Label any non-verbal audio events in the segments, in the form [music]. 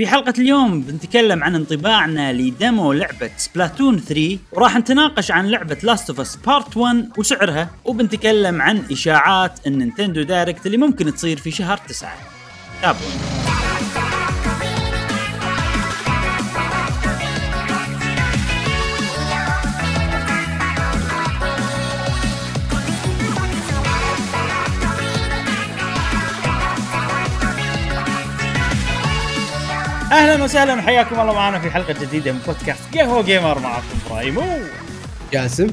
في حلقة اليوم بنتكلم عن انطباعنا ل demo لعبة Splatoon 3 وراح نتناقش عن لعبة Last of Us Part 1 وسعرها وبنتكلم عن إشاعات ال Nintendo Direct اللي ممكن تصير في شهر 9 تابعونا. أهلا وسهلا وحياكم الله معنا في حلقة جديدة من بودكاست قهوة جيمر معكم إبراهيم. جاسم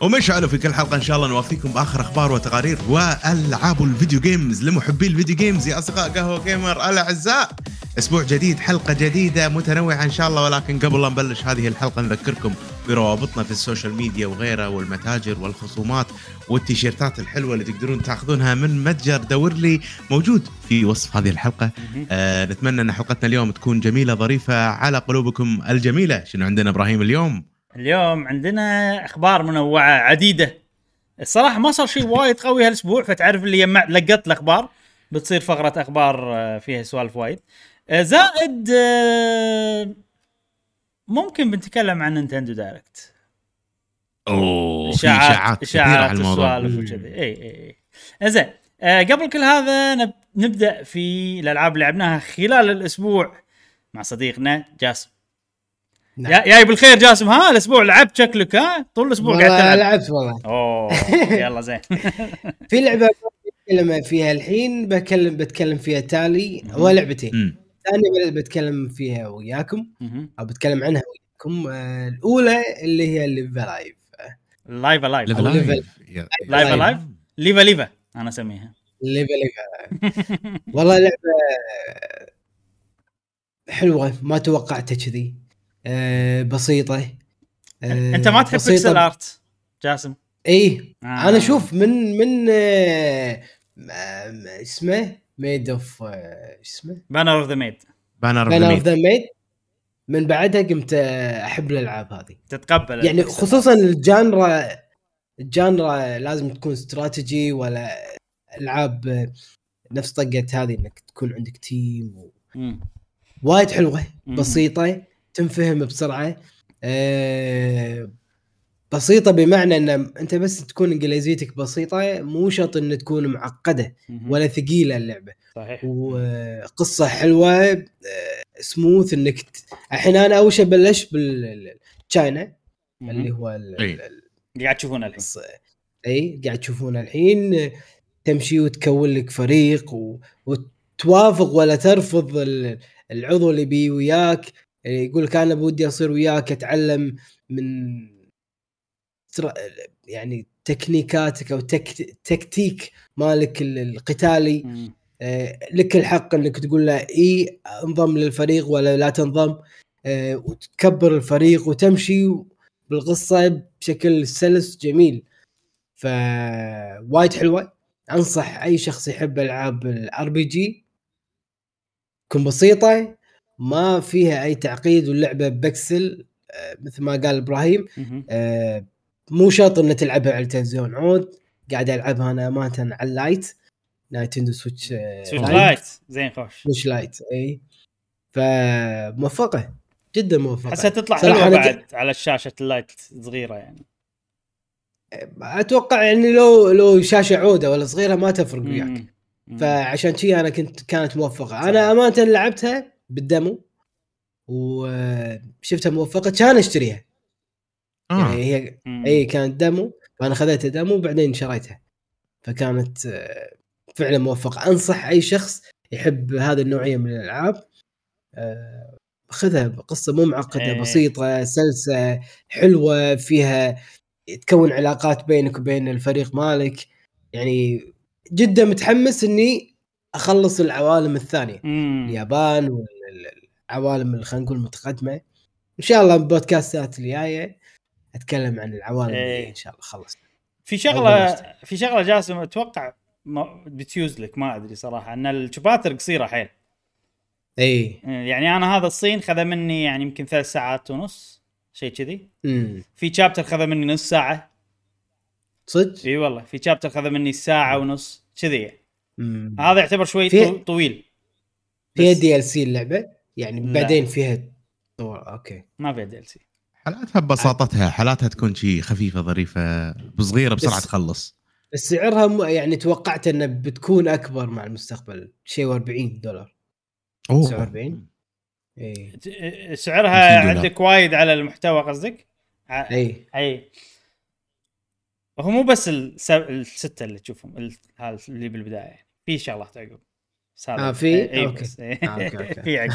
ومشعل في كل حلقة إن شاء الله نوافيكم بآخر أخبار وتقارير وألعاب ال video games لمحبي ال video games يا أصدقاء قهوة جيمر الأعزاء. أسبوع جديد حلقة جديدة متنوعة إن شاء الله. ولكن قبل لا نبلش هذه الحلقة نذكركم بروابطنا في ال social media وغيرها والمتاجر والخصومات والتيشيرتات الحلوة اللي تقدرون تاخذونها من متجر دور لي موجود في وصف هذه الحلقة. آه نتمنى أن حلقتنا اليوم تكون جميلة ظريفة على قلوبكم الجميلة. شنو عندنا إبراهيم اليوم؟ اليوم عندنا أخبار منوعة عديدة. الصراحة ما صار شيء وايد قوي هالأسبوع فتعرف اللي يمع لقطت الأخبار بتصير فقرة أخبار آه، فيها سوالف وايد. آه، زائد آه، ممكن بنتكلم عن Nintendo Direct. أوه اشاعات إشاعات وسوالف وكذي. إي إي إي. زين قبل كل هذا نب... نبدأ في الألعاب اللي لعبناها خلال الأسبوع مع صديقنا جاسم. نعم. يا جاي بالخير جاسم ها الأسبوع لعبت شكلك ها؟ طول الأسبوع قاعد والله تلعب لعبت والله. أوه [laughs] يلا زين. في لعبة بتكلم فيها الحين بكلم بتكلم فيها تالي هو لعبتين. مم. ثانية بتكلم فيها وياكم. أو بتكلم عنها وياكم. آه، الأولى اللي هي Live A Live لايف لايف لايف. يا- لايف ليفا ليفا أنا أسميها. ليف لايف [laughs] والله لعبة حلوة ما توقعتها كذي. آه، بسيطة. آه، أنت ما تحب بسيطة. بيكسل ارت جاسم؟ اي آه. أنا أشوف من من آه، اسمه ميد اوف اسمه؟ بانر اوف ذا ميد بانر بان اوف اوف ذا ميد من بعدها قمت أحب الألعاب هذه. تتقبل يعني البيكسل خصوصا ال genre ال genre لازم تكون استراتيجي ولا ألعاب نفس طقة هذه إنك تكون عندك team و... وايد حلوة مم. بسيطة. تنفهم بسرعة أه بسيطة بمعنى إن أنت بس تكون إنجليزيتك بسيطة مو شرط إن تكون معقدة. ولا ثقيلة اللعبة صحيح وقصة حلوة آه، سموث إنك ت... الحين أنا أول شيء بلشت بال China اللي. هو ال- أي. ال- ال- قاعد تشوفونه الحين إي قاعد تشوفونه الحين آه، تمشي وتكون لك فريق و... وتوافق ولا ترفض ال- العضو اللي بي وياك آه، يقول لك أنا بودي أصير وياك أتعلم من يعني تكنيكاتك أو تك... تكتيك مالك ال- القتالي. مم. آه، لك الحق إنك تقول له إي انضم للفريق ولا لا تنضم. آه، وتكبر الفريق وتمشي بالقصة بشكل سلس جميل. ف وايد حلوة. أنصح أي شخص يحب ألعاب ال RPG. تكون بسيطة. ما فيها أي تعقيد واللعبة بكسل آه، مثل ما قال إبراهيم. آه، مو شرط ان تلعبها على التلفزيون. عود قاعد ألعبها أنا امانه على ال Lite Nintendo Switch آه، Switch Lite. زين خوش. Switch Lite إي. فموفقة جدا موفقة. حسها تطلع حلوة بعد على الشاشة ال Lite صغيره يعني. أتوقع يعني لو لو شاشة عودة ولا صغيرة ما تفرق وياك. فعشان شي أنا كنت كانت موفقة. صح. أنا امانه لعبتها بال demo وشفتها موفقة كان اشتريها آه. يعني هي مم. اي كانت دمو فأنا خذيتها دمو وبعدين شريتها فكانت آه، فعلا موفقة أنصح أي شخص يحب هذه النوعية من الألعاب آه، خذها قصه مو معقده إيه. بسيطة سلسة حلوة فيها تكون علاقات بينك وبين الفريق مالك يعني جدا متحمس إني أخلص العوالم الثانية مم. اليابان والعوالم اللي خلينا نقول المتقدمه إن شاء الله بالبودكاستات الجاية أتكلم عن العوالم إيه. اللي إن شاء الله خلص في شغلة. في شغلة جاسم أتوقع بتيوز لك ما أدري صراحة إن الشباتر قصيرة حيل. إي. يعني أنا هذا الصين خذ مني يعني يمكن ثلاث ساعات ونص شيء كذي. في شابتر خذ مني نص ساعة. صدق؟ إي والله في شابتر خذ مني ساعة ونص كذي يعني. هذا يعتبر شوي في- طو- طويل. فيها بس- DLC اللعبة؟ يعني لا. بعدين فيها طور أوكي. ما فيها DLC. حالاتها ببساطتها حالاتها تكون شيء خفيفة ظريفة بصغيرة بسرعة بس- تخلص. بس سعرها م- يعني توقعت انه بتكون أكبر مع المستقبل. شيء و40 دولار. أوه. 49 اي سعرها 50 دولار. عندك وايد على المحتوى قصدك؟ إي. إي. هو مو بس الس- الستة اللي تشوفهم ال- اللي بالبداية. في شغلات عقب. بس هذا آه، في؟ اي إي أوكي. بس إي. آه،. [laughs] في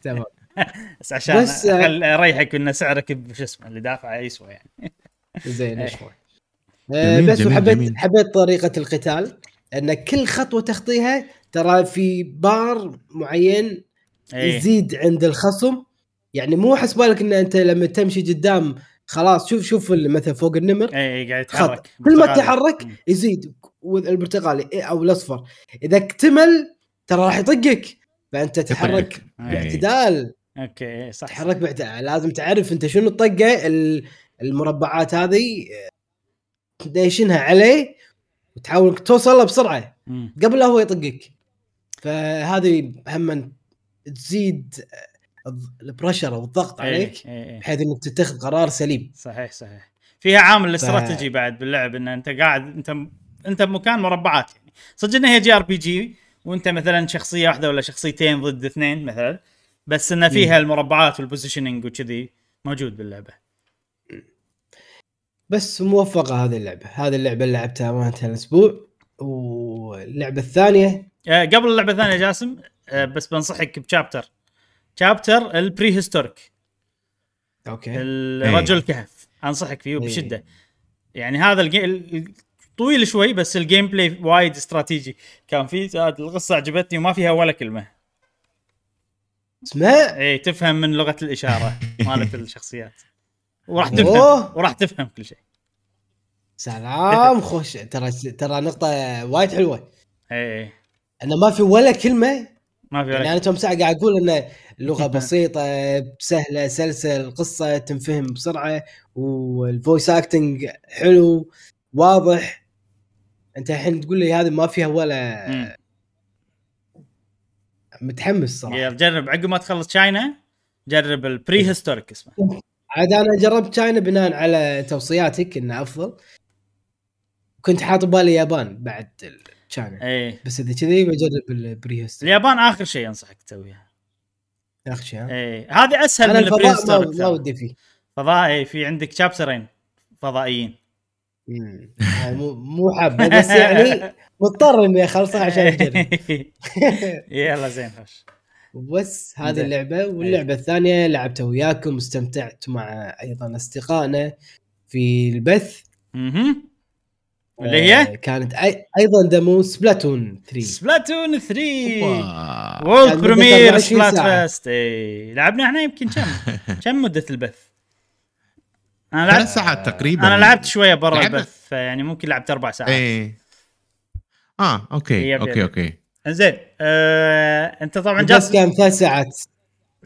[laughs] تمام [laughs] بس عشان بس- أخل- أريحك إن سعرك بشو اسمه اللي دافعه يسوى يعني زين إيه. آه، بس وحبيت. حبيت طريقة القتال إن كل خطوة تخطيها ترى في بار معين إي. يزيد عند الخصم يعني مو حسبالك إن أنت لما تمشي قدام خلاص شوف شوف مثلا فوق النمر اي قاعد يتحرك كل ما برتقالي. تحرك مم. يزيد البرتقالي إيه، أو الأصفر. إذا اكتمل ترى راح يطقك. فأنت تحرك إي. باعتدال. أوكي إي، صح تحرك باعتدال. لازم تعرف أنت شنو الطقة ال- المربعات هذه آه، دايشنها عليه وتحاول توصل له بسرعة. مم. قبل لا هو يطقك. فهذه هم تزيد آه، ال pressure أو الضغط عليك. بحيث إنك تتخذ قرار سليم. صحيح صحيح. فيها عامل الاستراتيجي بعد باللعب إن أنت قاعد أنت انت بمكان مربعات يعني. صدق إنها هي JRPG وانت مثلا شخصية واحدة ولا شخصيتين ضد اثنين مثلا بس إن فيها المربعات وال positioning وكذي موجود باللعبة. بس موفقة هذه اللعبة. هذه اللعبة اللي لعبتها امانه الأسبوع واللعبة الثانية؟ آه قبل اللعبة الثانية جاسم آه بس بنصحك ب chapter chapter ال prehistoric okay. الرجل الكهف أنصحك فيه إيه. بشدة. يعني هذا طويل شوي بس ال gameplay وايد استراتيجي. كان هذه القصة عجبتني وما فيها ولا كلمة. اسمع اي تفهم من لغة الإشارة مالت [laughs] الشخصيات. وراح تفهم. وراح تفهم كل شيء. سلام خوش. ترى ترى نقطة وايد حلوة. اي اي انه ما في ولا كلمة. ما في يعني ولا أنا توني ساعة قاعد أقول إن اللغة [laughs] بسيطة سهلة سلسه القصة تنفهم بسرعة وال voice acting حلو واضح. أنت الحين تقول لي هذه ما فيها ولا مم. متحمس صراحة. جرب. عقب ما تخلص تشاينا جرب ال prehistoric اسمه. عاد أنا جربت تشاينا بناء على توصياتك إنه أفضل. كنت حاط بالي اليابان بعد تشاينا اي بس إذا كذي بجرب ال prehistoric اليابان آخر شيء أنصحك تسويها. آخر شيء ها؟ اي هذه أسهل من ال prehistoric ما. ودي فيه. فضاء اي في عندك chapter ين فضائيين. آه، مو مو حابه بس يعني [laughs] مضطر إني أخلصها عشان اجرب [laughs] يلا زين خوش بس هذه. اللعبة. واللعبة الثانية لعبتها وياكم واستمتعت مع أيضا أصدقائنا في البث. أها اللي هي؟ كانت أي... أيضا demo Splatoon 3 Splatoon 3 wow. World Premiere مدتها 20 Splat اي لعبنا إحنا يمكن كم؟ [laughs] كم مدة البث؟ أنا لعبت ثلاث ساعات تقريبا. أنا لعبت شوية برا لعبنا- البث فيعني ممكن لعبت أربع ساعات. إيه. آه okay yep، okay yep. okay. زين آه، أنت طبعا بس جاسم. كان ثلاث ساعات.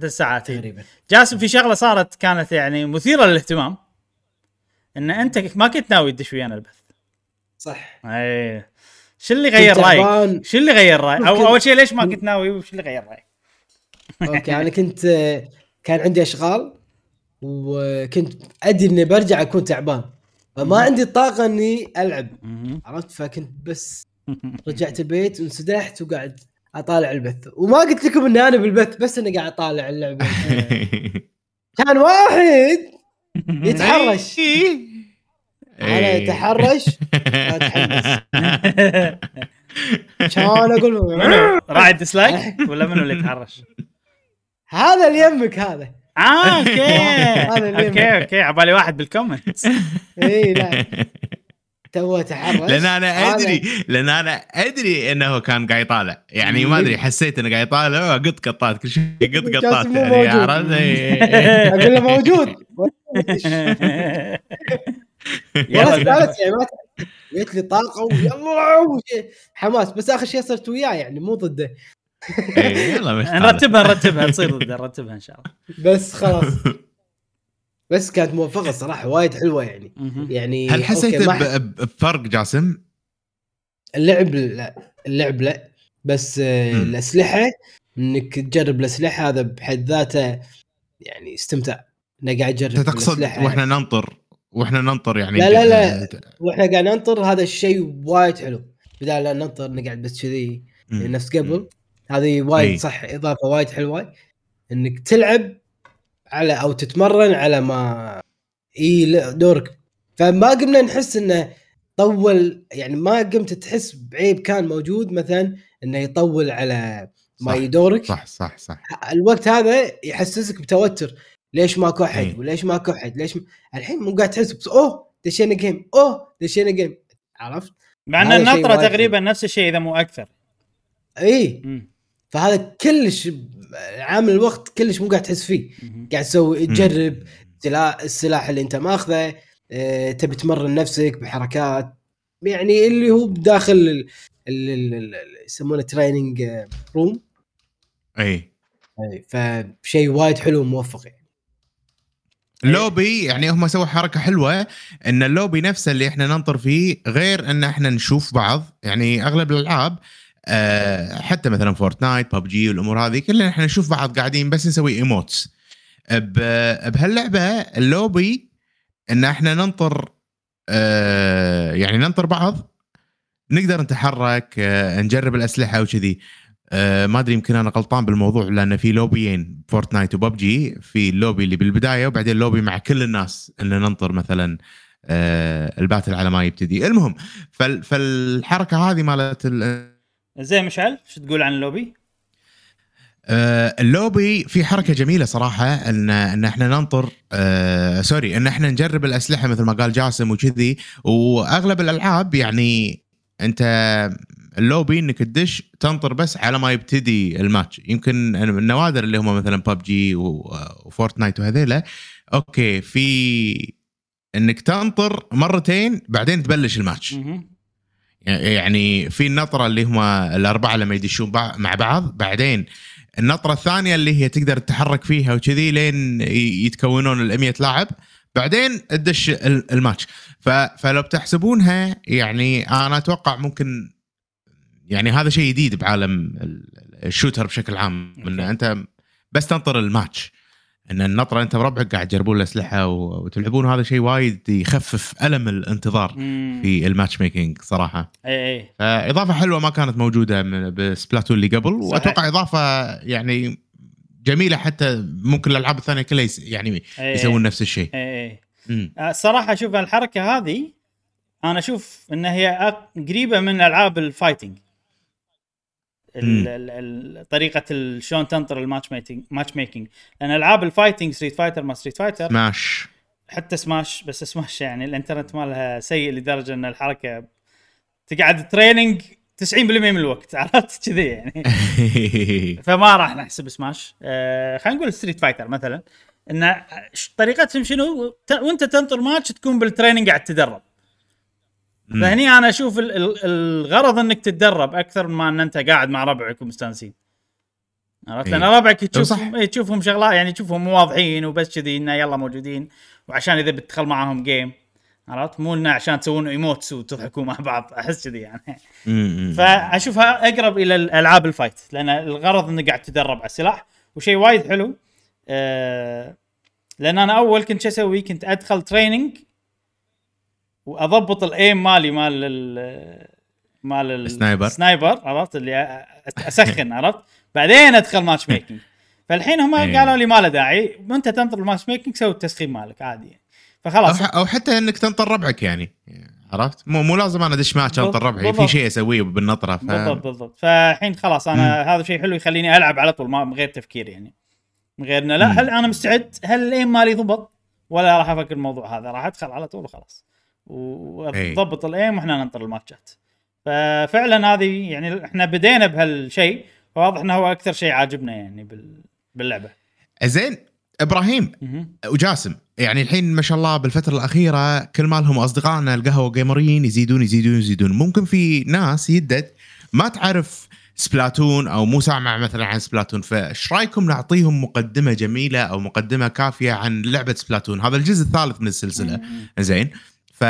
ثلاث ساعات إيه. تقريبا. جاسم في شغلة صارت كانت يعني مثيرة للاهتمام إن أنت ما كنت ناوي تدش ويانا البث. صح. اي شو اللي غير رأيك؟ شو اللي غير رأيك؟ كنت- أول شيء ليش ما كنت ناوي؟ وش اللي غير رأيك؟ okay أنا كنت كان عندي أشغال. وكنت أدري إني برجع أكون تعبان فما عندي الطاقه إني ألعب. عرفت؟ فكنت بس [laughs] رجعت البيت وانسدحت وقاعد أطالع البث. وما قلت لكم إني أنا بالبث بس إني قاعد أطالع اللعبة. [laughs] كان واحد [laughs] يتحرش. أنا. أتحرش أتحمس. كان أقول راعي dislike ولا منو اللي يتحرش؟ هذا اللي يمك هذا. آه okay. [laughs] okay okay. عبالي واحد بال comment [laughs] اي لا. تو تحرش لأن أنا أدري لأن أنا أدري إنه كان قاعد يطالع. يعني ما أدري [laughs] حسيت إنه قاعد يطالع. قط قطات كل شيء قط قطات. يعني. عرفت؟ إيه. أقول له موجود. والله يعني ما جت لي طاقة ويلا حماس. بس آخر شيء صرت وياه يعني مو ضده. يلا [laughs] ما يخالف. نرتبها نرتبها تصير نرتبها إن شاء الله بس خلاص [laughs] بس كانت موفقه صراحة وايد حلوة يعني. يعني هل حسيت بفرق جاسم؟ اللعب لا اللعب لا بس آه،. الأسلحة إنك تجرب الأسلحة هذا بحد ذاته يعني استمتاع إنه قاعد أنت تقصد الأسلحة. وإحنا ننطر وإحنا ننطر يعني لا لا لا. وإحنا قاعد ننطر هذا الشيء وايد حلو بدال لا ننطر نقعد بس كذي. نفس قبل هذه وايد إي. صح إضافة وايد حلوة. إنك تلعب على أو تتمرن على ما إي دورك. فما قمنا نحس إنه طول يعني ما قمت تحس بعيب كان موجود مثلا إنه يطول على ما صح، يدورك صح صح صح. الوقت هذا يحسسك بتوتر. ليش ماكو أحد؟ إي. وليش ماكو أحد؟ ليش م... الحين مو قاعد تحس بس أوه دشينا game أوه دشينا game عرفت؟ مع إن النطره تقريبا نفس الشيء إذا مو أكثر. اي. فهذا كلش عامل الوقت كلش مو قاعد تحس فيه. قاعد تسوي تجرب سلاح السلاح اللي انت ماخذه آه، تبي تمرن نفسك بحركات. يعني اللي هو ال- يسمونه training room أي فشيء وايد حلو وموفق يعني. اللوبي يعني هم سووا حركة حلوة إن اللوبي نفسه اللي إحنا ننطر فيه غير إن إحنا نشوف بعض. يعني أغلب الألعاب آه، حتى مثلا فورتنايت ببجي والأمور هذه كلنا إحنا نشوف بعض قاعدين بس نسوي emotes بهاللعبة اللوبي إن إحنا ننطر آه، يعني ننطر بعض نقدر نتحرك آه، نجرب الأسلحة وكذي. ما أدري يمكن أنا غلطان بالموضوع لأن في لوبيين فورتنايت وببجي في اللوبي اللي بالبداية وبعدين اللوبي مع كل الناس إن ننطر مثلا ال battle على ما يبتدي. المهم فال فالحركة هذه مالت زين مشعل شو تقول عن اللوبي؟ آه، اللوبي في حركة جميلة صراحة ان إن إحنا ننطر آه sorry إن إحنا نجرب الأسلحة مثل ما قال جاسم وكذي وأغلب الألعاب يعني أنت اللوبي إنك تدش تنطر بس على ما يبتدي الماتش يمكن النوادر اللي هم مثلا ببجي وفورتنايت وهذيلا okay في إنك تنطر مرتين بعدين تبلش الماتش. يعني في النطرة اللي هم الأربعة لما يدشون مع بعض بعدين النطرة الثانية اللي هي تقدر تتحرك فيها وكذي لين يتكونون ال 100 لاعب بعدين تدش ال- الماتش فلو بتحسبونها يعني أنا أتوقع ممكن يعني هذا شيء جديد بعالم ال- ال shooter بشكل عام إن okay. أنت بس تنطر الماتش إن النطرة أنت وربعك قاعد تجربون الأسلحة وتلعبون هذا شيء وايد يخفف ألم الانتظار مم. في ال matchmaking صراحة إي إي فإضافة حلوة ما كانت موجودة من ب Splatoon اللي قبل صحيح. وأتوقع إضافة يعني جميلة حتى ممكن الألعاب الثانية كلها yes يعني. يسوون نفس الشيء إي إي الصراحه أشوف الحركة هذه أنا أشوف إن هي قريبة من ألعاب ال fighting طريقة شلون تنطر ال matchmaking matchmaking لأن ألعاب ال fighting Street Fighter ما Street Fighter Smash حتى Smash بس Smash يعني الإنترنت مالها سيء لدرجة إن الحركة تقعد training 90% من الوقت [laughs] عرفت؟ كذي يعني. [laughs] فما راح نحسب سماش آه خلينا نقول Street Fighter مثلا. إن طريقتهم شنو؟ وأنت تنطر ماتش تكون بال training قاعد تدرب. فهني أنا أشوف ال- ال- الغرض إنك تتدرب أكثر ما إن أنت قاعد مع ربعك ومستانسين. عرفت؟ إيه. لأن ربعك تشوف صح. إيه، تشوفهم شغلات يعني تشوفهم مو واضحين وبس كذي إنه يلا موجودين وعشان إذا بتدخل معاهم game عرفت؟ مو إنه عشان تسوون emotes وتضحكوا مع بعض أحس كذي يعني. فأشوفها أقرب إلى الالعاب ال fight لأن الغرض إنك قاعد تدرب على السلاح وشيء وايد حلو. آه لأن أنا أول كنت شو أسوي؟ كنت أدخل training واضبط ال aim مالي مال ال مال ال- ال sniper. ال sniper عرفت؟ اللي أسخن [laughs] عرفت؟ بعدين أدخل matchmaking فالحين هم إيه. قالوا لي ما له داعي وأنت تنطر ال matchmaking سوي التسخين مالك عادي يعني. فخلاص. أو حتى إنك تنطر ربعك يعني عرفت؟ مو مو لازم أنا ادش ماتش أنطر ربعي. في. شيء أسويه بالنطرة ف... بالضبط بالضبط. فالحين خلاص أنا هذا شيء حلو يخليني ألعب على طول ما من غير تفكير يعني. من غير لا مم. هل أنا مستعد؟ هل ال aim مالي ضبط؟ ولا راح أفكر الموضوع هذا راح أدخل على طول وخلاص. وضبط ال aim وإحنا ننطر الماتشات. ففعلا هذه يعني إحنا بدينا بهالشيء واضح إنه هو أكثر شيء عاجبنا يعني بال... باللعبة. زين إبراهيم. وجاسم يعني الحين ما شاء الله بالفترة الأخيرة كل مالهم اصدقائنا القهوة gamerيين يزيدون يزيدون يزيدون. ممكن في ناس يدد ما تعرف Splatoon أو مو سامع مثلا عن Splatoon فإيش رأيكم نعطيهم مقدمة جميلة أو مقدمة كافية عن لعبة Splatoon؟ هذا الجزء الثالث من السلسلة. زين. ف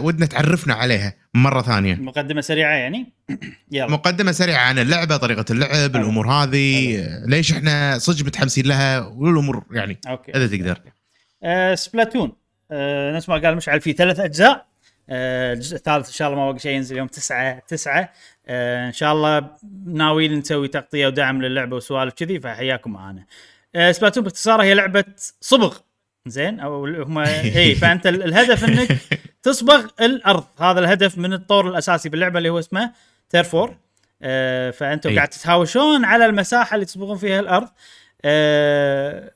ودنا تعرفنا عليها مرة ثانية. مقدمة سريعة يعني؟ [clears throat] يلا. مقدمة سريعة عن اللعبة طريقة اللعب حلو. الأمور هذه ليش إحنا صدق متحمسين لها والأمور يعني أوكي. إذا تقدر. آه Splatoon. آه نفس ما قال مشعل في ثلاث أجزاء. آه الجزء الثالث إن شاء الله ما بقى شيء ينزل يوم 9 9 آه إن شاء الله ناويين نسوي تغطية ودعم للعبة وسوالف كذي فحياكم معانا. آه Splatoon باختصار هي لعبة صبغ. زين؟ أو هم [laughs] اي فأنت ال- الهدف إنك [laughs] تصبغ الأرض. هذا الهدف من الطور الأساسي باللعبة اللي هو اسمه Turf War آه فانتم أي. قاعد تتهاوشون على المساحة اللي تصبغون فيها الأرض. آه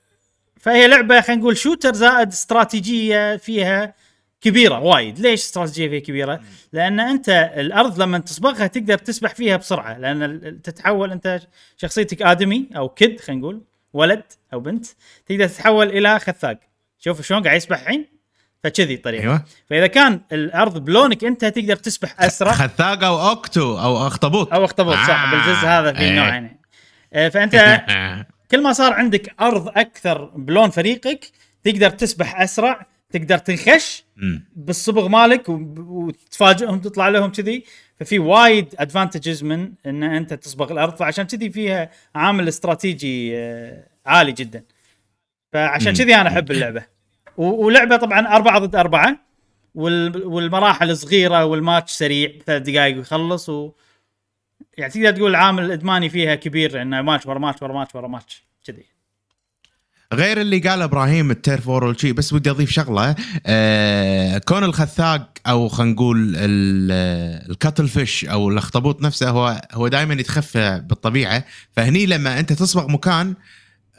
فهي لعبة خلينا نقول shooter زائد استراتيجية فيها كبيرة وايد. ليش استراتيجية فيها كبيرة؟ لأن أنت الأرض لما تصبغها تقدر تسبح فيها بسرعة. لأن تتحول أنت شخصيتك آدمي أو كد خلينا نقول ولد أو بنت تقدر تتحول إلى خثاق شوف شلون قاعد يسبح الحين؟ فكذي الطريقة أيوه. فإذا كان الأرض بلونك أنت تقدر تسبح أسرع. خثاق أو اوكتو أو أخطبوط. أو أخطبوط صح آه. بالجزء هذا في إيه. نوعين. آه، فأنت [laughs] كل ما صار عندك أرض أكثر بلون فريقك تقدر تسبح أسرع تقدر تنخش. بالصبغ مالك وتفاجئهم تطلع لهم كذي. ففي وايد advantages من إن أنت تصبغ الأرض فعشان كذي فيها عامل استراتيجي آه، عالي جدا. فعشان. كذي أنا أحب اللعبة. ولعبة طبعا أربعة ضد أربعة. وال- والمراحل صغيرة والماتش سريع ثلاث دقائق ويخلص و يعني تقدر تقول العامل الإدماني فيها كبير إنه ماتش ورا ماتش ورا ماتش ورا ماتش كذي. غير اللي قال إبراهيم ال Turf War والشي بس ودي أضيف شغلة. آه كون الخثاق أو خلينا نقول ال- ال cuttlefish أو الأخطبوط نفسه هو هو دائما يتخفى بالطبيعة. فهني لما أنت تصبغ مكان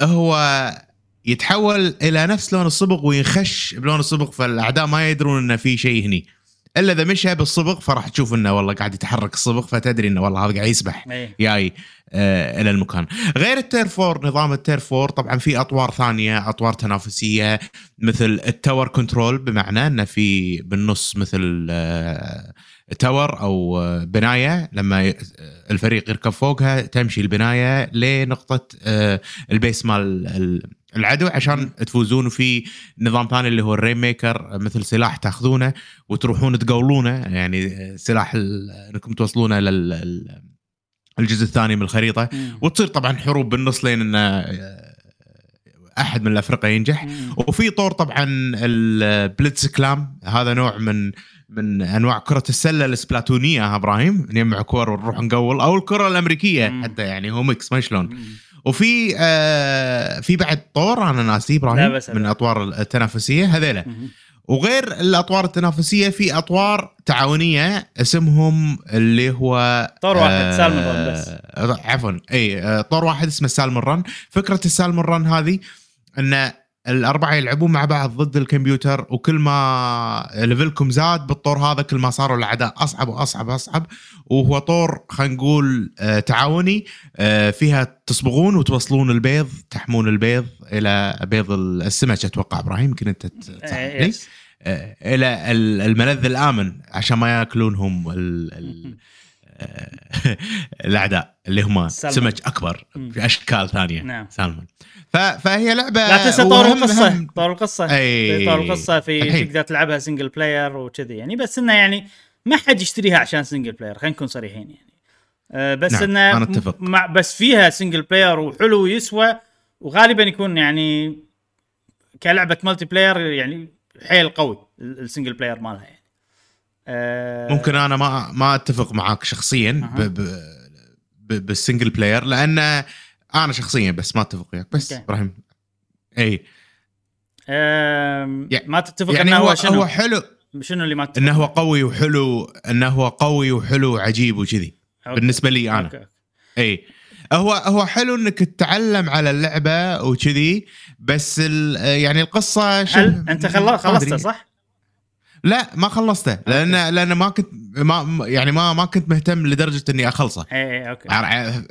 هو يتحول إلى نفس لون الصبغ وينخش بلون الصبغ فالأعداء ما يدرون إنه في شيء هني. إلا إذا مشى بالصبغ فراح تشوف إنه والله قاعد يتحرك الصبغ فتدري إنه والله هذا قاعد يسبح اي جاي آه إلى المكان. غير ال Turf War نظام ال Turf War طبعا في أطوار ثانية أطوار تنافسية مثل ال Tower Control بمعنى إنه في بالنص مثل آه tower أو آه، بناية لما ي- الفريق يركب فوقها تمشي البناية لنقطة آه ال base مال ال- العدو عشان تفوزون وفي نظام ثاني اللي هو ال Rainmaker مثل سلاح تاخذونه وتروحون تقولونه يعني سلاح انكم توصلونه لل ال- الجزء الثاني من الخريطة مم. وتصير طبعا حروب بالنص لين إن آه، أحد من الأفرقة ينجح مم. وفي طور طبعا البلتس كلام هذا نوع من من أنواع كرة السلة السبلاتونيه إبراهيم نجمع كور ونروح نقول أو الكرة الأمريكية مم. حتى يعني هو ميكس ما شلون مم. وفي آه في بعد طور أنا ناسي لا إبراهيم من. الأطوار التنافسية هذيلا. وغير الأطوار التنافسية في أطوار تعاونية اسمهم اللي هو طور واحد، سالمون رن بس. آه، عفوا إي آه، طور واحد اسمه سالمون رن فكرة السالمون رن هذه ان الأربعة يلعبون مع بعض ضد الكمبيوتر وكل ما ليفلكم زاد بالطور هذا كل ما صاروا الأعداء أصعب وأصعب وأصعب وهو طور خلينا نقول آه، تعاوني آه، فيها تصبغون وتوصلون البيض تحمون البيض إلى بيض السمك أتوقع إبراهيم يمكن أنت. آه، إلى ال- الملذ الآمن عشان ما يأكلونهم ال ال [laughs] [laughs] الأعداء اللي هم. سمك أكبر. باشكال ثانية نعم. سالمون فهي لعبة لا تنسى طور القصة طور القصة أي. طور القصة في الحين. تقدر تلعبها single player وكذي يعني بس إنه يعني ما حد يشتريها عشان single player خلينا نكون صريحين يعني آه بس نعم، إنه أنا أتفق. مع بس فيها single player وحلو ويسوى وغالبا يكون يعني كلعبة multiplayer يعني حيل قوي ال- ال single player مالها يعني آه ممكن أنا ما ما أتفق معاك شخصيا ب. ب ب بال single player لأن أنا شخصيا بس ما أتفق وياك بس. إبراهيم إي يعني- ما تتفق يعني إنه هو شنو هو حلو شنو اللي ما تتفق إنه هو قوي وحلو إنه هو قوي وحلو وعجيب وكذي. بالنسبة لي أنا okay. إي هو هو حلو إنك تتعلم على اللعبة وكذي بس يعني القصة شو هل أنت خل- ما خلصته أدري. صح؟ لا ما خلصته لأن لأن ما كنت ما يعني ما ما كنت مهتم لدرجة إني أخلصه. اي اي okay.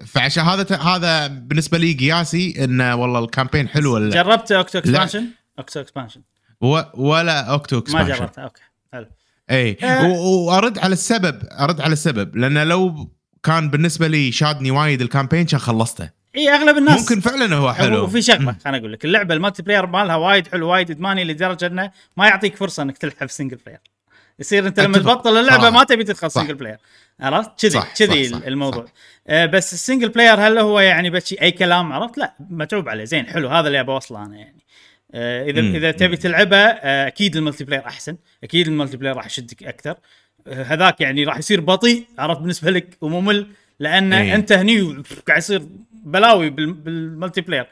فعشان هذا هذا بالنسبة لي قياسي إنه والله ال campaign حلو ولا لا؟ جربت Octo Expansion؟ Octo Expansion. و- ولا Octo ما Expansion. جربتها okay حلو. إي. و- وأرد على السبب أرد على السبب لأن لو كان بالنسبة لي شادني وايد ال campaign كان خلصته. اي أغلب الناس ممكن فعلا هو حلو. وفي شغلة خليني أقول لك. اللعبة ال multiplayer مالها وايد حلو وايد إدماني لدرجة إنه ما يعطيك فرصة إنك تلعب single player يصير أنت لما. تبطل اللعبة صراحة. ما تبي تدخل صح. single player عرفت؟ كذي صح، كذي صح، صح، الموضوع. صح. آه بس ال single player هل هو يعني بس أي كلام عرفت؟ لا متعوب عليه. زين حلو. هذا اللي ابى أوصله أنا يعني. آه اذا مم، إذا تبي مم. تلعبه آه أكيد ال multiplayer أحسن. أكيد ال multiplayer راح يشدك أكثر. آه هذاك يعني راح يصير بطيء عرفت؟ بالنسبة لك وممل لأن إيه. أنت هني قاعد يصير بلاوي بال- بال multiplayer.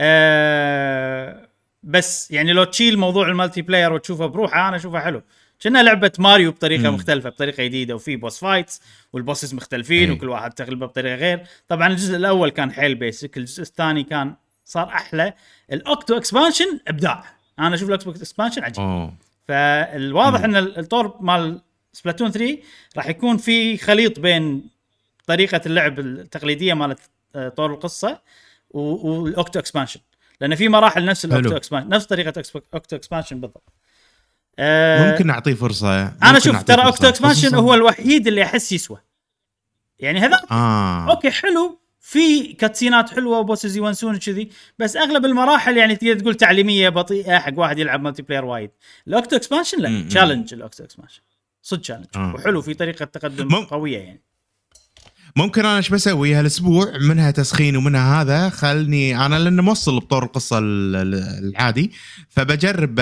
آه بس يعني لو تشيل موضوع ال multiplayer وتشوفه بروحه أنا أشوفه حلو. كأنها لعبة ماريو بطريقة مم. مختلفة بطريقة جديدة وفي boss fights وال bosses مختلفين إيه. وكل واحد تغلبه بطريقة غير. طبعا الجزء الأول كان حيل basic الجزء الثاني كان صار أحلى. ال Octo Expansion إبداع. أنا أشوف ال Octo Expansion عجيب. أوه. فالواضح مم. إن ال- الطور مال Splatoon 3 راح يكون في خليط بين طريقة اللعب التقليدية مالت طور القصة وال Octo Expansion لأن في مراحل نفس ال Octo. Expansion نفس طريقة Octo Expansion بالضبط آه، ممكن نعطيه فرصة أنا ممكن شوف نعطيه ترى. Octo Expansion هو الوحيد اللي أحس يسوى يعني هذا آه okay حلو في cutscene ات حلوة و bosses يونسون كذي بس أغلب المراحل يعني تقدر تقول تعليمية بطيئة حق واحد يلعب multiplayer وايد ال Octo Expansion لا. challenge ال Octo Expansion صدق challenge آه. وحلو في طريقة تقدم مم. قوية يعني ممكن أنا إيش بسوي هالأسبوع؟ منها تسخين ومنها هذا. خلني أنا لأن موصل بطور القصة ال- ال- العادي. فبجرب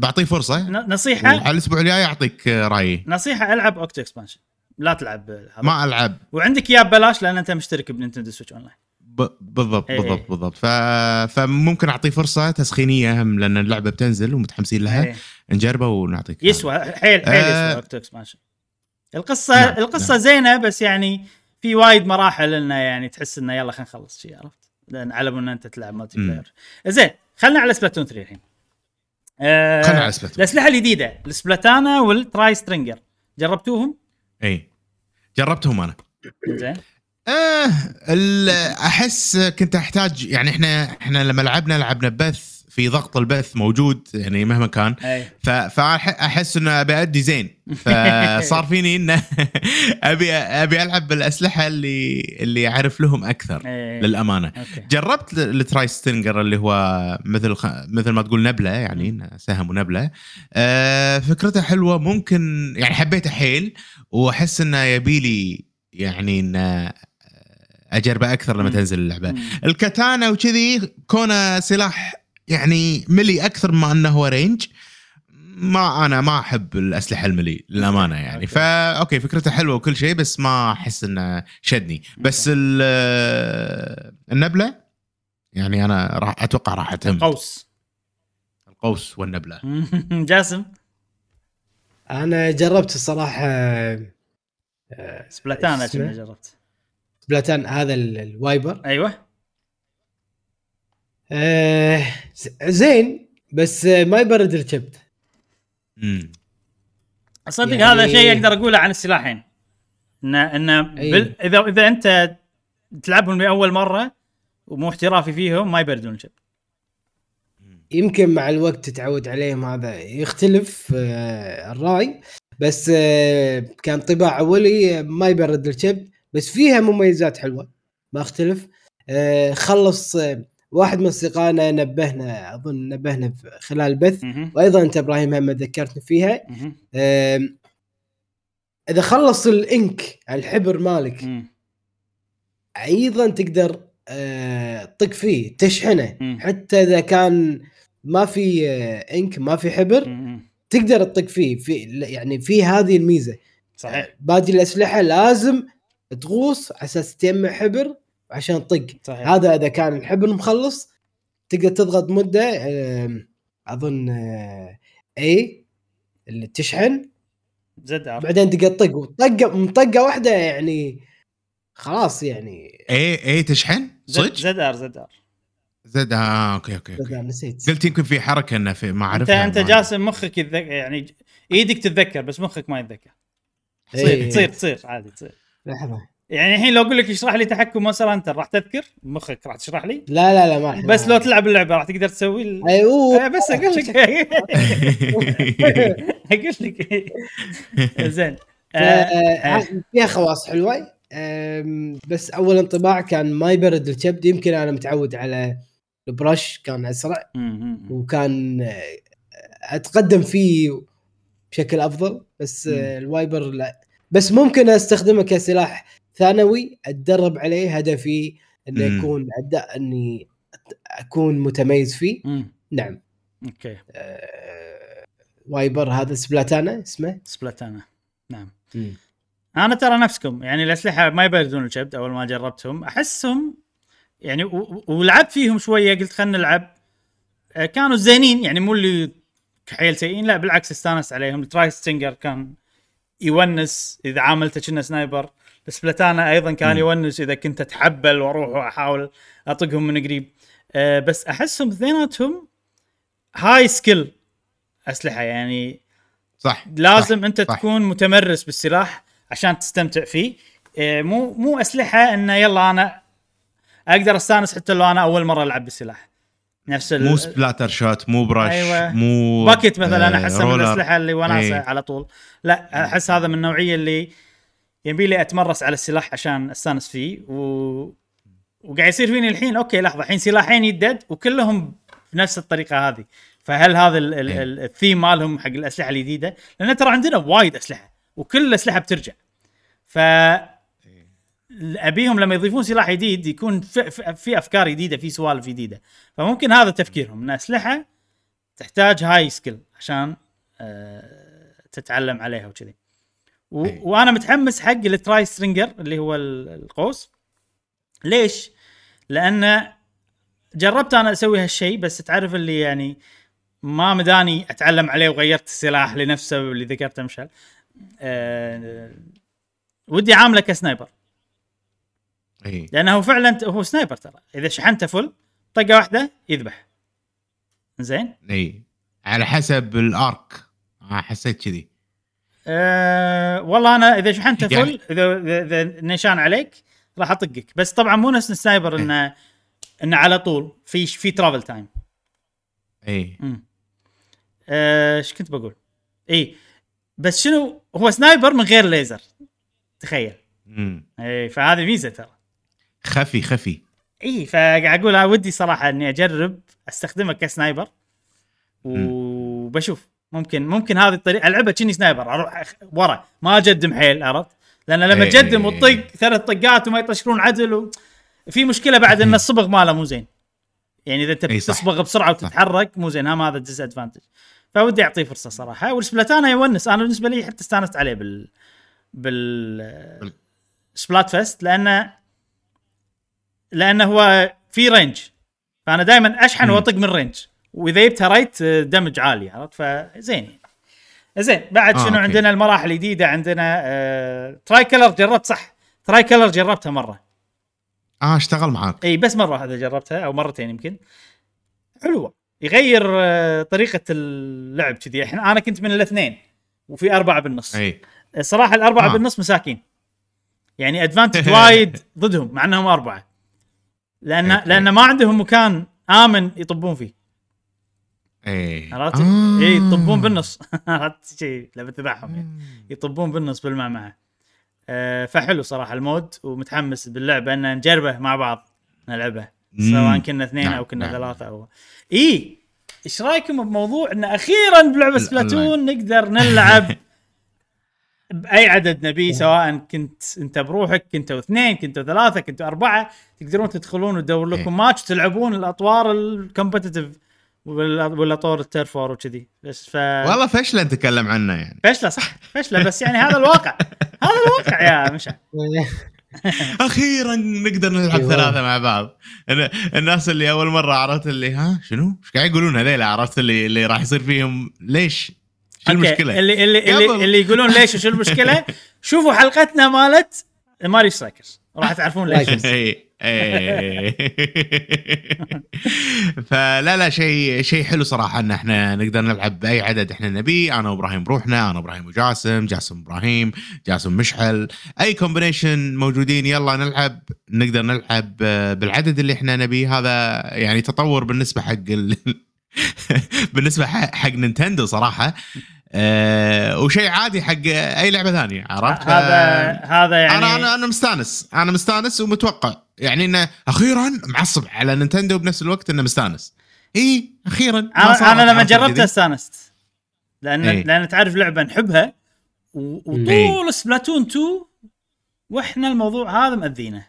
بعطيه فرصة. نصيحة؟ على الأسبوع الجاي أعطيك رأيي. نصيحة ألعب Octo Expansion. لا تلعب هذا. ما ألعب. وعندك إياه ببلاش لأن أنت مشترك ب Nintendo Switch Online ب- بالضبط إيه. بالضبط بالضبط. ف... فممكن أعطيه فرصة تسخينية هم لأن اللعبة بتنزل ومتحمسين لها. إيه. نجربه ونعطيك يسوى حيل حيل آه. يسوى Octo Expansion. القصة نعم، القصة زينة بس يعني في وايد مراحل انه يعني تحس إنه يلا خلينا نخلص شيء عرفت؟ لأن على ان أنت تلعب multi. player زين خلينا على Splatoon 3 الحين. آه خلنا على Splatoon. الأسلحة الجديدة ال Splatana وال Tri-Stringer جربتوهم؟ اي جربتهم أنا. زين. آه أحس كنت أحتاج يعني إحنا إحنا لما لعبنا لعبنا بث في ضغط البث موجود يعني مهما كان فاحس إنه أبي أدي زين فصار [laughs] فيني انه [laughs] أبي أبي ألعب بالأسلحة اللي اللي أعرف لهم أكثر. للأمانة جربت ال- ال Tri-Stringer اللي هو مثل. مثل ما تقول نبلة يعني سهم ونبلة آه فكرته حلوة ممكن يعني حبيته حيل وأحس إنه يبي لي يعني إنه أجربه أكثر لما. تنزل اللعبة مم. الكاتانا وكذي كونه سلاح يعني melee أكثر مما أنه هو range ما أنا ما أحب الأسلحة ال melee للأمانة يعني. فا okay فكرته حلوة وكل شيء بس ما أحس إنه شدني. بس ال- النبلة يعني أنا راح أتوقع راح أتهم. قوس القوس والنبلة. [laughs] جاسم؟ أنا جربت الصراحة آه،؟ كنا جربت. سبلاتان هذا ال- الوايبر. أيوه. آه، زين بس آه، ما يبرد الكبد. امم صدق يعني- هذا شيء أقدر أقوله عن السلاحين. ان إن. بال... اذا إذا أنت تلعبهم لأول مرة ومو احترافي فيهم ما يبردون الشب يمكن مع الوقت تتعود عليهم هذا يختلف آه، الرأي. بس آه، كان طباع أولي ما يبرد الكبد بس فيها مميزات حلوة. ما أختلف. آه، خلص آه، واحد من أصدقائنا نبهنا أظن نبهنا خلال البث. وأيضا أنت إبراهيم هم ذكرتني فيها إذا خلص الإنك الحبر مالك. أيضا تقدر آه، طق فيه تشحنه. حتى إذا كان ما في آه، إنك ما في حبر. تقدر تطق فيه في يعني في هذه الميزة صحيح باقي الأسلحة لازم تغوص على أساس تجمع حبر عشان تطق صحيح. هذا إذا كان الحبر مخلص تقدر تضغط مدة أظن آه، اي اللي تشحن. ZR بعدين تقدر تطق. وطقة مطقة واحدة يعني خلاص يعني. اي اي تشحن؟ صدق؟ زد ار زد ار زد آه okay okay, okay. نسيت. قلت يمكن في حركة إنه في ما انت اعرفها أنت ما- جاسم مخك يتذكر يعني إيدك تتذكر بس مخك ما يتذكر. تصير إيه. تصير تصير عادي تصير. لحظة. يعني الحين لو أقول لك اشرح لي تحكم Monster Hunter راح تذكر؟ مخك راح تشرح لي؟ لا لا لا ما أحب. بس لو تلعب اللعبة راح تقدر تسوي ال... أيوه آه، بس أقول لك. [laughs] أقول لك. زين. آه، آه، فيها خواص حلوة. بس أول انطباع كان ما يبرد الكبد يمكن أنا متعود على ال brush كان أسرع. وكان آه، أتقدم فيه بشكل أفضل. بس. آه، ال Wiper لا. بس ممكن أستخدمه كسلاح ثانوي اتدرب عليه هدفي إنه مم. يكون أداء إني أكون متميز فيه. مم. نعم. okay. آه، Wiper هذا Splatana اسمه؟ Splatana. نعم. أنا ترى نفسكم يعني الأسلحة ما يبردون الكبد أول ما جربتهم. أحسهم يعني و- ولعبت فيهم شوية قلت خلينا نلعب. آه، كانوا زينين يعني مو اللي حيل سيئين لا بالعكس استانست عليهم. ال Tri-Stringer كان يونس إذا عاملته كنه sniper. ال Splatana أيضا كان. يونس إذا كنت أتحبل وأروح وأحاول أطقهم من قريب آه، بس أحسهم اثنيناتهم high skill أسلحة يعني صح لازم صح. أنت صح. تكون متمرس بالسلاح عشان تستمتع فيه إيه، مو مو أسلحة انه يلا أنا أقدر أستانس حتى لو أنا أول مرة ألعب بالسلاح نفس ال- مو Splattershot مو brush أيوة. مو bucket مثلا آه، أحسها من. الأسلحة اللي وناسة إيه. على طول لا أحس هذا من النوعية اللي يبي لي أتمرس على السلاح عشان أستانس فيه و... وقاعد يصير فيني الحين okay لحظة الحين سلاحين يدد وكلهم بنفس الطريقة هذه. فهل هذا ال- ال- إيه. ال- الثيم مالهم حق الأسلحة الجديدة؟ لأن ترى عندنا وايد أسلحة وكل الاسلحه بترجع. ف أبيهم لما يضيفون سلاح جديد يكون في, في, في أفكار جديدة في سوالف جديدة. فممكن هذا تفكيرهم إن أسلحة تحتاج high skill عشان آه تتعلم عليها وكذي. و- أي. وأنا متحمس حق ال Tri-Stringer اللي هو ال- القوس. ليش؟ لأن جربت أنا أسوي هالشيء بس تعرف اللي يعني ما مداني أتعلم عليه وغيرت السلاح لنفس السبب اللي ذكرته مشعل آه ودي عامله ك sniper. اي لأنه هو فعلا هو sniper ترى. إذا شحنته full طقة واحدة يذبح. زين؟ اي على حسب ال arc. حسيت كذي. أه والله أنا إذا شحنته full يعني- إذا إذا إذا نشان عليك راح أطقك. بس طبعا مو نفس ال sniper إنه إنه على طول في في travel time اي امم إيش كنت بقول؟ اي بس شنو هو sniper من غير ليزر تخيل. مم. اي فهذه ميزة ترى. خفي خفي. اي فقاعد أقول أنا ودي صراحة إني أجرب أستخدمه ك sniper. وبشوف. ممكن ممكن هذه الطريقة العبها كني sniper أروح ورا ما اقدم حيل عرفت؟ لأن لما إيه. تقدم وتطق ثلاث طقات وما يطشرون عدل و... في مشكلة بعد إن الصبغ ماله مو زين يعني إذا انت إي صح. بتصبغ بسرعة وتتحرك مو زين هم هذا disadvantage فودي أعطيه فرصة صراحة وال Splatana يونس أنا بالنسبة لي حتى استانست عليه بال بال Splatfest لأنه لأنه هو في range فأنا دائما أشحن. وأطق من range وإذا جبتها right damage عالي عرفت؟ فزين. يعني. زين بعد آه، شنو okay. عندنا؟ المراحل الجديدة عندنا آه... Tricolor جربت صح. Tricolor جربتها مرة. آه اشتغل معاك. إي بس مرة واحدة جربتها أو مرتين يمكن. حلوة. يغير آه، طريقة اللعب كذي. إحنا أنا كنت من الاثنين وفي أربعة بالنص. إي. الصراحه الأربعة آه. آه. بالنص مساكين. يعني advantage [laughs] وايد ضدهم مع إنهم أربعة. لأن. لأن ما عندهم مكان آمن يطبون فيه. اي عرفت؟ آه. اي يطبون بالنص [laughs] عرفت شيء لما تذبحهم يعني يطبون بالنص بالمعمعة آه فحلو صراحة ال mode ومتحمس باللعبة إن نجربه مع بعض نلعبه. سواء كنا اثنين نعم، أو كنا نعم. ثلاثة أو إي إيش رأيكم بموضوع إن أخيرا بلعبة. Splatoon نقدر نلعب [laughs] بأي عدد نبي سواء كنت أنت بروحك كنتوا اثنين كنتوا ثلاثة كنتوا أربعة تقدرون تدخلون وتدور لكم إيه. ماتش تلعبون الأطوار ال competitive ولا ولا طور ال Turf War وكذي بس ف والله فشله نتكلم عنه يعني فشله صح فشله بس يعني هذا الواقع [laughs] هذا الواقع يا مشعل [laughs] أخيرا نقدر نلعب أيوة. ثلاثة مع بعض الن- الناس اللي أول مرة عرفت اللي ها شنو؟ إيش قاعد يقولون هذيلا عرفت اللي اللي راح يصير فيهم ليش؟ شو المشكلة؟ اللي اللي اللي. اللي يقولون ليش وشو المشكلة [laughs] شوفوا حلقتنا مالت Mario Strikers راح تعرفون ليش Strikers. إي، إي. [laughs] فلا لا شيء شيء حلو صراحة إن إحنا نقدر نلعب بأي عدد إحنا نبيه أنا وإبراهيم بروحنا أنا إبراهيم وجاسم جاسم إبراهيم جاسم مشعل. أي combination موجودين يلا نلعب. نقدر نلعب بالعدد اللي إحنا نبيه هذا يعني تطور بالنسبة حق ال... [laughs] بالنسبة حق Nintendo صراحة. أه وشيء عادي حق أي لعبة ثانية عرفت؟ هذا هذا يعني أنا أنا أنا مستانس. أنا مستانس ومتوقع. يعني إنه أخيرا معصب على Nintendo بنفس الوقت إنه مستانس. إي أخيرا ما أنا أنا لما عرفت جربته الجديد؟ استانست. لأن إيه. لأن تعرف لعبة نحبها و- إيه. وطول Splatoon 2 وإحنا الموضوع هذا مأذينا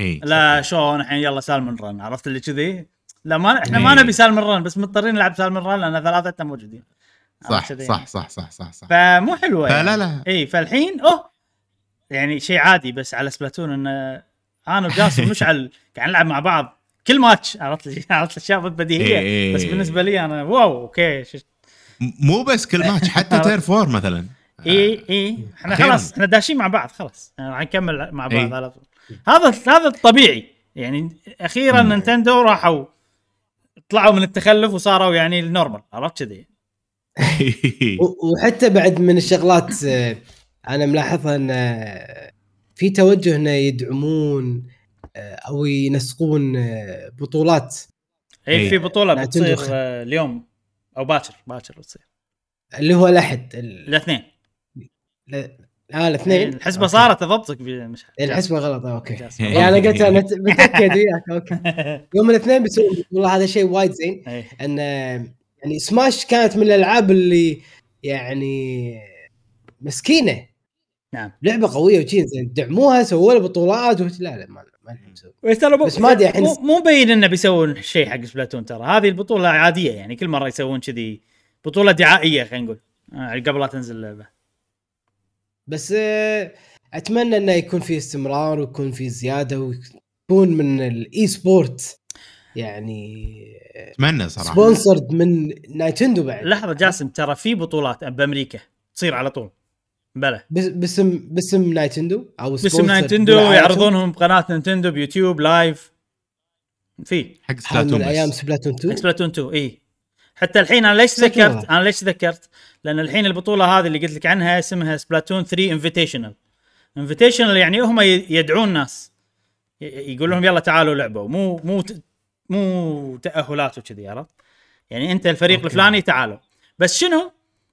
إي لا شلون الحين يلا Salmon Run عرفت اللي كذي؟ لا ما إحنا ما إيه. نبي Salmon Run بس مضطرين نلعب Salmon Run لأن ثلاثتنا موجودين. صح عرفت كذي؟ صح صح صح صح صح. فمو حلوة يعني. لا اي فالحين أوه! يعني شيء عادي بس على Splatoon انه أنا وجاسم مشعل [laughs] قاعد نلعب مع بعض كل ماتش. [laughs] عرفت لي عرفت الاشياء بديهية. إيه. بس بالنسبة لي أنا واو أوكي م- مو بس كل ماتش [laughs] حتى turf war مثلا. اي اي إحنا أخيراً. خلاص إحنا داشين مع بعض خلاص. يعني راح نكمل مع بعض إيه. على طول. هذا هذا الطبيعي. يعني أخيرا. نينتندو راحوا طلعوا من التخلف وصاروا يعني ال normal. عرفت كذي؟ [laughs] وحتى بعد من الشغلات آه، أنا ملاحظها أن آه، في توجه إنه يدعمون آه، أو ينسقون بطولات اي إيه. في بطولة بتصير اليوم أو باكر باكر بتصير اللي هو الأحد ال- الاثنين لا- آه الاثنين الحسبة أوكي. صارت اضبطك مش الحسبة غلط أوكي. يعني أنا قلت أنا [laughs] متأكد وياك أوكي [laughs] يوم الاثنين بيسوون والله هذا شيء وايد زين إيه. إن يعني سماش كانت من الألعاب اللي يعني مسكينة. نعم. لعبة قوية وشي زين. دعموها سووا لها بطولات وت- لا لا ما ما ترى بس ما أدري الحين- مو مو مبين إنه بيسوون شيء حق سبلاتون ترى. هذه البطولة عادية يعني. كل مرة يسوون كذي بطولة دعائية خلينا نقول. آه، قبل لا تنزل اللعبة. بس آه، أتمنى إنه يكون في استمرار ويكون في زيادة ويكون من ال esport يعني أتمنى صراحة. sponsored من نايتندو بعد. لحظة جاسم ترى في بطولات بأمريكا تصير على طول. بلى. باسم باسم نايتندو أو باسم برعايتهم. يعرضونهم بقناة نينتندو بيوتيوب live. في. حق سبلاتون أيام سبلاتون 2 سبلاتون 2 إي. حتى الحين أنا ليش والله. أنا ليش تذكرت لأن الحين البطولة هذه اللي قلت لك عنها اسمها سبلاتون 3 Invitational. Invitational يعني هم يدعون ناس. يقول لهم يلا تعالوا لعبوا مو مو مو تأهلات وكذي عرفت؟ يعني أنت الفريق أوكي. الفلاني تعالوا. بس شنو؟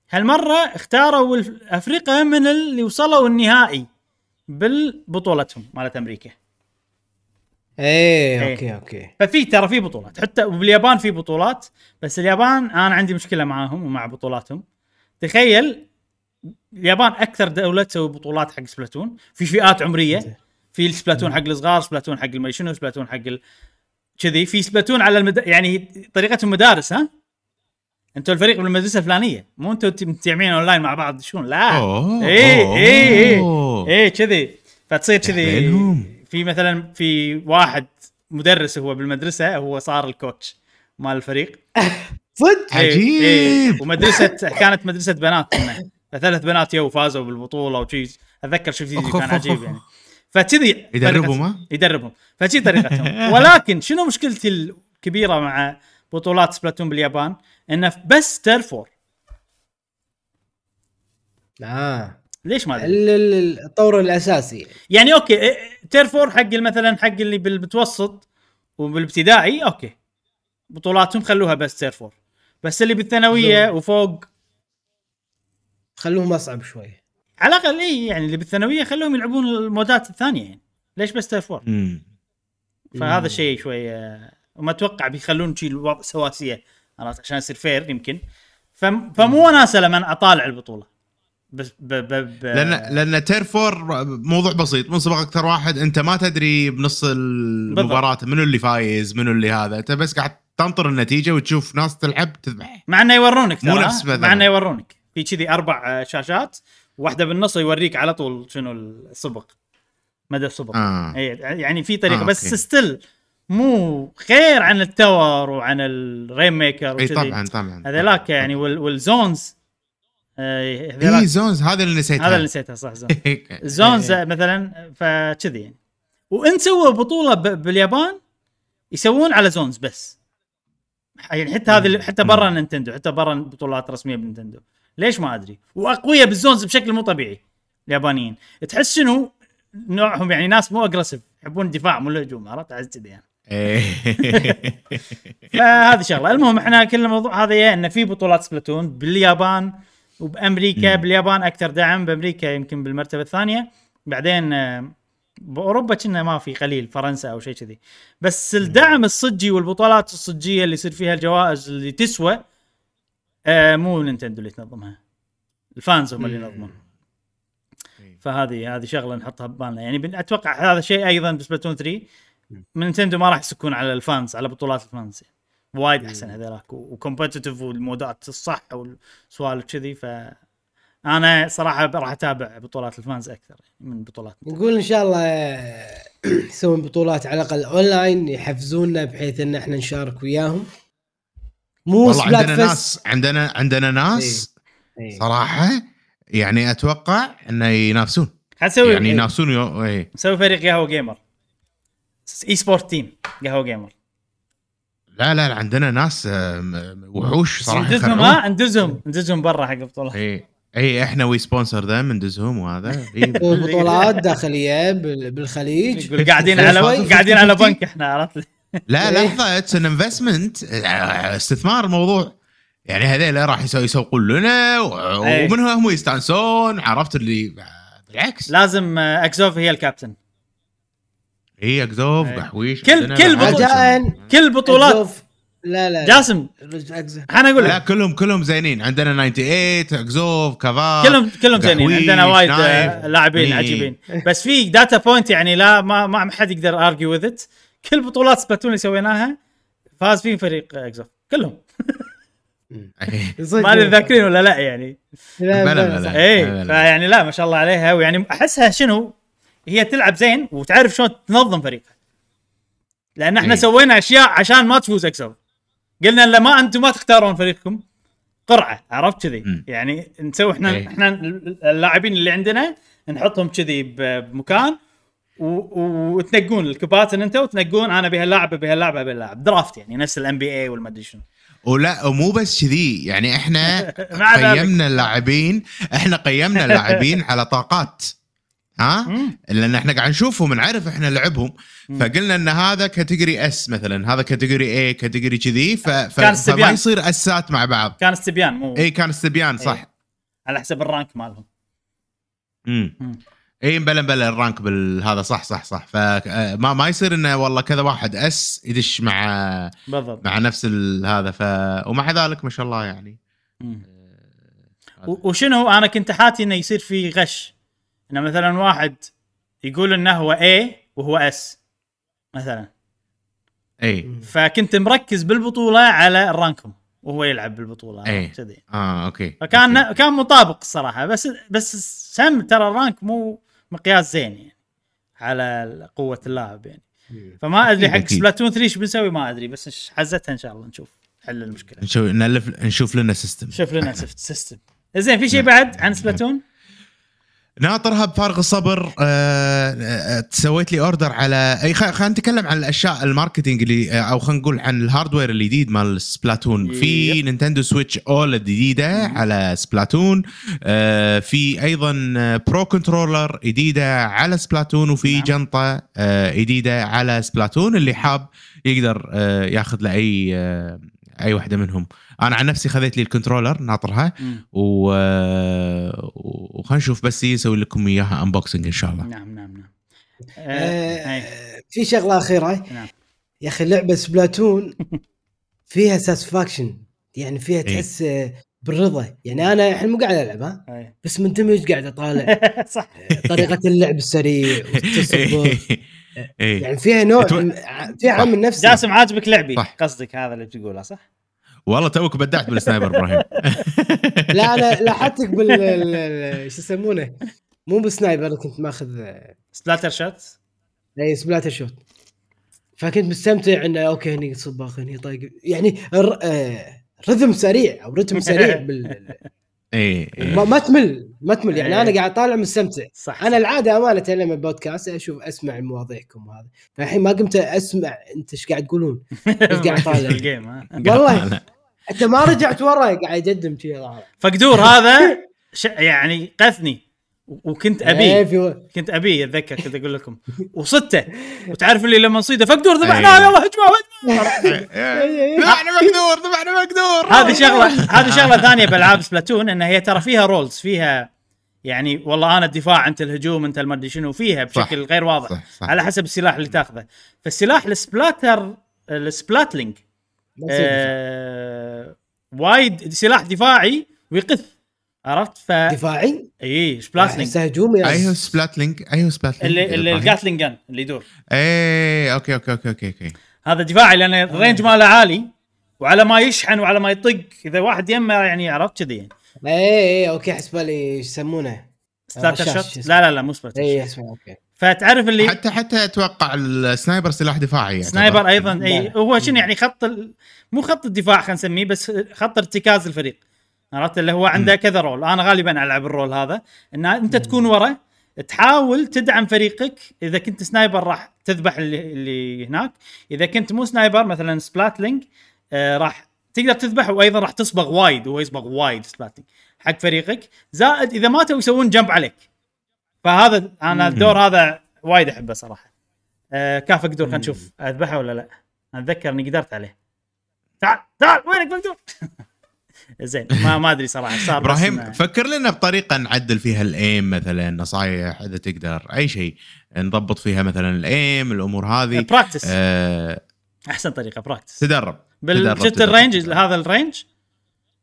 هالمرة اختاروا الفريق من اللي وصلوا النهائي بالبطولتهم مالت أمريكا. إيه إيه. أوكي أوكي. ففي ترى في بطولات. حتى باليابان في بطولات بس اليابان أنا عندي مشكلة معاهم ومع بطولاتهم. تخيل اليابان أكثر دولة تسوي بطولات حق سبلاتون. في فئات عمرية. في سبلاتون حق الصغار سبلاتون حق المي شنو سبلاتون حق. كذي في سبلاتون على المد... يعني طريقتهم مدارس ها؟ أنتوا الفريق بالمدرسة الفلانية. مو أنتوا متجمعين أونلاين مع بعض شلون؟ لا. إيه إيه إيه كذي. فتصير كذي. في مثلا في واحد مدرس هو بالمدرسة هو صار ال coach مال الفريق. [laughs] صدق؟ إيه، عجيب. إيه ومدرسة كانت مدرسة بنات. فثلاث بنات يو فازوا بالبطولة وشي. أتذكر شفت فيديو [laughs] كان عجيب يعني. فكذي يدربهم، ها؟ يدربهم. فشي طريقتهم [laughs] ولكن شنو مشكلتي الكبيرة مع بطولات سبلاتون باليابان؟ انه بس turf war. آه. ليش ما أدري؟ ال- ال- الطور الأساسي. يعني أوكي إيه، turf war حق مثلا حق اللي بالمتوسط وبالابتدائي أوكي. بطولاتهم خلوها بس turf war. بس اللي بالثانوية. وفوق. خلوهم أصعب شوي. على الأقل اي يعني اللي بالثانوية خلوهم يلعبون ال modeات الثانية يعني. ليش بس turf war مم. فهذا مم. شيء شوي آه، وما أتوقع بيخلون شيء الوضع سواسية عرفت عشان يصير fair يمكن. فم فمو وناسه لما أطالع البطولة. بس ب ب ب لأن لأن turf war موضوع بسيط من سبق أكثر واحد أنت ما تدري بنص المباراة منو اللي فايز منو اللي هذا أنت بس قاعد تنطر النتيجة وتشوف ناس تلعب تذبح. مع إنه يورونك مو نفس مع. إنه يورونك. في كذي أربع شاشات واحدة بالنص يوريك على طول شنو السبق. مدى السبق. آه. اي يعني في طريقة آه، بس أوكي. still مو خير عن ال tower وعن ال Rainmaker إي طبعا طبعا هذيلاك يعني وال- وال zones آه، إي zones هذا اللي نسيتها. هذا اللي نسيتها صح zone ال zones إيه. مثلا فكذي يعني. وإن سووا بطولة ب- باليابان يسوون على zones بس. يعني حتى هذه حتى برا نينتندو حتى برا بطولات رسمية بنينتندو. ليش ما أدري؟ وأقوياء بال zones بشكل مو طبيعي اليابانيين. تحس شنو؟ نوعهم يعني ناس مو aggressive يحبون الدفاع مو الهجوم عرفت؟ عز كذي يعني. إيه. [laughs] فهذه شغلة. المهم إحنا كل الموضوع هذا إيه، انه في بطولات سبلاتون باليابان وبأمريكا مم. باليابان أكثر دعم بأمريكا يمكن بالمرتبة الثانية. بعدين آه، بأوروبا كنا ما في قليل فرنسا أو شيء كذي. بس الدعم الصجي والبطولات الصجية اللي يصير فيها الجوائز اللي تسوى آه مو نينتندو اللي تنظمها. ال fans هم اللي. ينظمون. فهذه هذه شغلة نحطها ببالنا. يعني أتوقع هذا شيء أيضا بسبلاتون 3 من نينتندو ما راح يسكون على ال fans على بطولات ال fans. يعني. وايد أحسن هذولاك و competitive وال modeات الصح والسوالف كذي. ف أنا صراحة راح أتابع بطولات ال fans أكثر يعني من بطولات نقول إن شاء الله [clears throat] يسوون بطولات على الأقل اونلاين يحفزونا بحيث إن إحنا نشارك وياهم. مو والله عندنا فيست ناس عندنا عندنا ناس إيه. صراحة يعني أتوقع إنه ينافسون. حنسوي يعني ينافسون يو... إيه. نسوي فريق قهوة جيمر esport team قهوة جيمر لا لا لا، عندنا ناس آه، وحوش صراحة ندزهم. ها ندزهم ندزهم برا حق البطولات اي اي إحنا we sponsor them ندزهم وهذا. إيه. [laughs] بطولات داخلية بال- بالخليج. قاعدين [laughs] على. قاعدين على بنك إحنا عرفت؟ لا. لحظه it's an investment استثمار الموضوع يعني هذيلا راح يسوي يسوقون لنا إيه. ومنهم هم يستانسون عرفت اللي بالعكس لازم آه، اكزوف هي الكابتن اي إيه. قحويش كل- كل رجاء كل بطولات. لا لا جاسم. أنا أقول لا لك كلهم كلهم زينين عندنا 98 اكزوف كافار كلهم كلهم زينين عندنا وايد. آه، لاعبين. عجيبين بس في data point يعني لا ما ما حد يقدر argue with it كل بطولات Splatoon اللي سويناها فاز فيهم فريق إكزوف كلهم. ما أدري ذاكرين ولا لا يعني لا بلا بلا بلا. اي لا، لا. فيعني لا ما شاء الله عليها ويعني أحسها شنو هي تلعب زين وتعرف شلون تنظم فريقها لأن إحنا إيه. سوينا أشياء عشان ما تفوز اكزوف قلنا لا ما أنتم ما تختارون فريقكم قرعة عرفت كذي. يعني نسوي إحنا إيه. إحنا اللاعبين اللي عندنا نحطهم كذي بمكان وتنقون الكباتن انت وتنقون أنا بهاللاعب بهاللاعب بهاللاعب draft يعني نفس ال NBA والمدري شنو ولا ومو بس كذي يعني إحنا. [laughs] قيمنا اللاعبين إحنا قيمنا اللاعبين [laughs] على طاقات ها. لأن إحنا قاعد نشوفهم نعرف إحنا لعبهم. فقلنا إن هذا category S مثلا هذا category A category كذي ف... ف... كان فما. يصير S ات مع بعض كان استبيان مو إي كان استبيان صح إيه. على حسب ال rank مالهم امم مم. إي مبلا مبلا ال rank بالهذا صح صح صح. فما ما يصير إنه والله كذا واحد S يدش مع بالضبط. مع نفس ال- هذا. ف ومع ذلك ما شاء الله يعني. و- وشنو أنا كنت حاتي إنه يصير في غش. إنه مثلا واحد يقول إنه هو A وهو S مثلا. إي. فكنت مركز بالبطولة على rank هم وهو يلعب بالبطولة. إيه. كذي. آه okay. فكان okay. كان مطابق الصراحة بس بس سم ترى ال rank مو مقياس زين يعني على قوة اللاعب يعني. فما أدري حق. Splatoon 3 إيش بنسوي ما أدري بس حزتها إن شاء الله نشوف حل المشكلة. نشوف نلف نشوف لنا system شوف لنا system زين في شيء بعد عن Splatoon؟ ناطرها بفارغ الصبر آه، آه، سويت لي order على اي خلينا نتكلم عن الأشياء ال marketing اللي آه، أو خلينا نقول عن ال hardware الجديد مال Splatoon في. Nintendo Switch OLED جديده على Splatoon آه، في أيضا Pro Controller جديدة على Splatoon وفي نعم. جنطة آه، جديدة على Splatoon اللي حاب يقدر ياخذ له اي أي واحدة منهم. أنا عن نفسي خذيت لي ال controller ناطرها و وخلينا نشوف بس يسوي لكم إياها unboxing إن شاء الله. نعم نعم نعم. آه، آه، في شغلة أخيرة. نعم. يا أخي لعبة Splatoon [laughs] فيها satisfaction يعني فيها إيه. تحس آه، بالرضا. يعني أنا الحين مو قاعد العب. بس مندمج قاعد أطالع؟ [laughs] صح. طريقة اللعب السريع [laughs] والتصبر. إيه. يعني فيها نوع أتو- من- فيها عامل نفسي جاسم عاجبك لعبي صح. قصدك هذا اللي بتقوله صح؟ والله توك بدعت بال sniper إبراهيم. [laughs] لا أنا لاحظتك بال [laughs] ال- ال- شو يسمونه؟ مو بال sniper كنت ماخذ آه، Splattershot؟ اي Splattershot. فكنت مستمتع انه okay هني صباغ هني طايق. يعني الر- آه، رذم سريع أو رتم سريع [laughs] بال اي ما, ما تمل ما تمل. يعني إيه. أنا قاعد طالع مستمتع. صح أنا العادة أمانة لما بودكاست أشوف أسمع مواضيعكم وهذا. فالحين ما قمت أسمع. أنت إيش قاعد تقولون؟ [laughs] قاعد طالع. [laughs] والله. أنت ما رجعت ورا قاعد يقدم شيء فقدور هذا [laughs] ش... يعني قثني وكنت ابيه كنت ابيه أتذكر كنت أقول لكم. وصدته. وتعرف اللي لما نصيده فقدور ذبحناه. يلا هجمه هجمه ذبحنا مقدور ذبحنا مقدور. هذه شغلة هذه شغلة ثانية بألعاب Splatoon إن هي ترى فيها roles فيها يعني والله أنا الدفاع أنت الهجوم أنت المدري شنو فيها بشكل غير واضح. صح صح. على حسب السلاح اللي تاخذه. فالسلاح ال Splatter ال Splatling آه وايد سلاح دفاعي ويقث عرفت؟ ف دفاعي؟ اي Splatling هجومي أيوه Splatling أيوه سبلاتلينج اللي اللي ال Gatling جن اللي يدور. إيه okay okay okay okay okay. هذا دفاعي لأن ال range ماله عالي وعلى ما يشحن وعلى ما يطق. إذا واحد يمه يعني عرفت كذي يعني. اي اي okay حسب لي إيش يسمونه. Splatter رشاش شوت. لا لا لا مو Splatter اي shot. اسمه okay فتعرف اللي حتى حتى أتوقع ال sniper سلاح دفاعي يعتبر. sniper أيضا اي. هو شنو يعني خط ال... مو خط الدفاع خلينا نسميه بس خط ارتكاز الفريق. عرفت؟ اللي هو عنده كذا role أنا غالبا ألعب ال role هذا. إن أنت تكون ورا تحاول تدعم فريقك. إذا كنت sniper راح تذبح اللي, اللي هناك. إذا كنت مو sniper مثلا Splatling آه راح تقدر تذبح وأيضا راح تصبغ وايد هو يصبغ وايد Splatling حق فريقك. زائد إذا ماتوا يسوون jump عليك. فهذا أنا الدور هذا وايد أحبه صراحة. آه كاف أقدر خلينا نشوف أذبحه ولا لا. أتذكر إني قدرت عليه. تعال تعال وينك؟ مقدور [laughs] زين ما ما أدري صراحة صار إبراهيم فكر لنا بطريقة نعدل فيها ال aim مثلا نصايح إذا تقدر أي شيء نضبط فيها مثلا ال aim الأمور هذه. practice آه أحسن طريقة practice تدرب بال شفت ال range. هذا ال range؟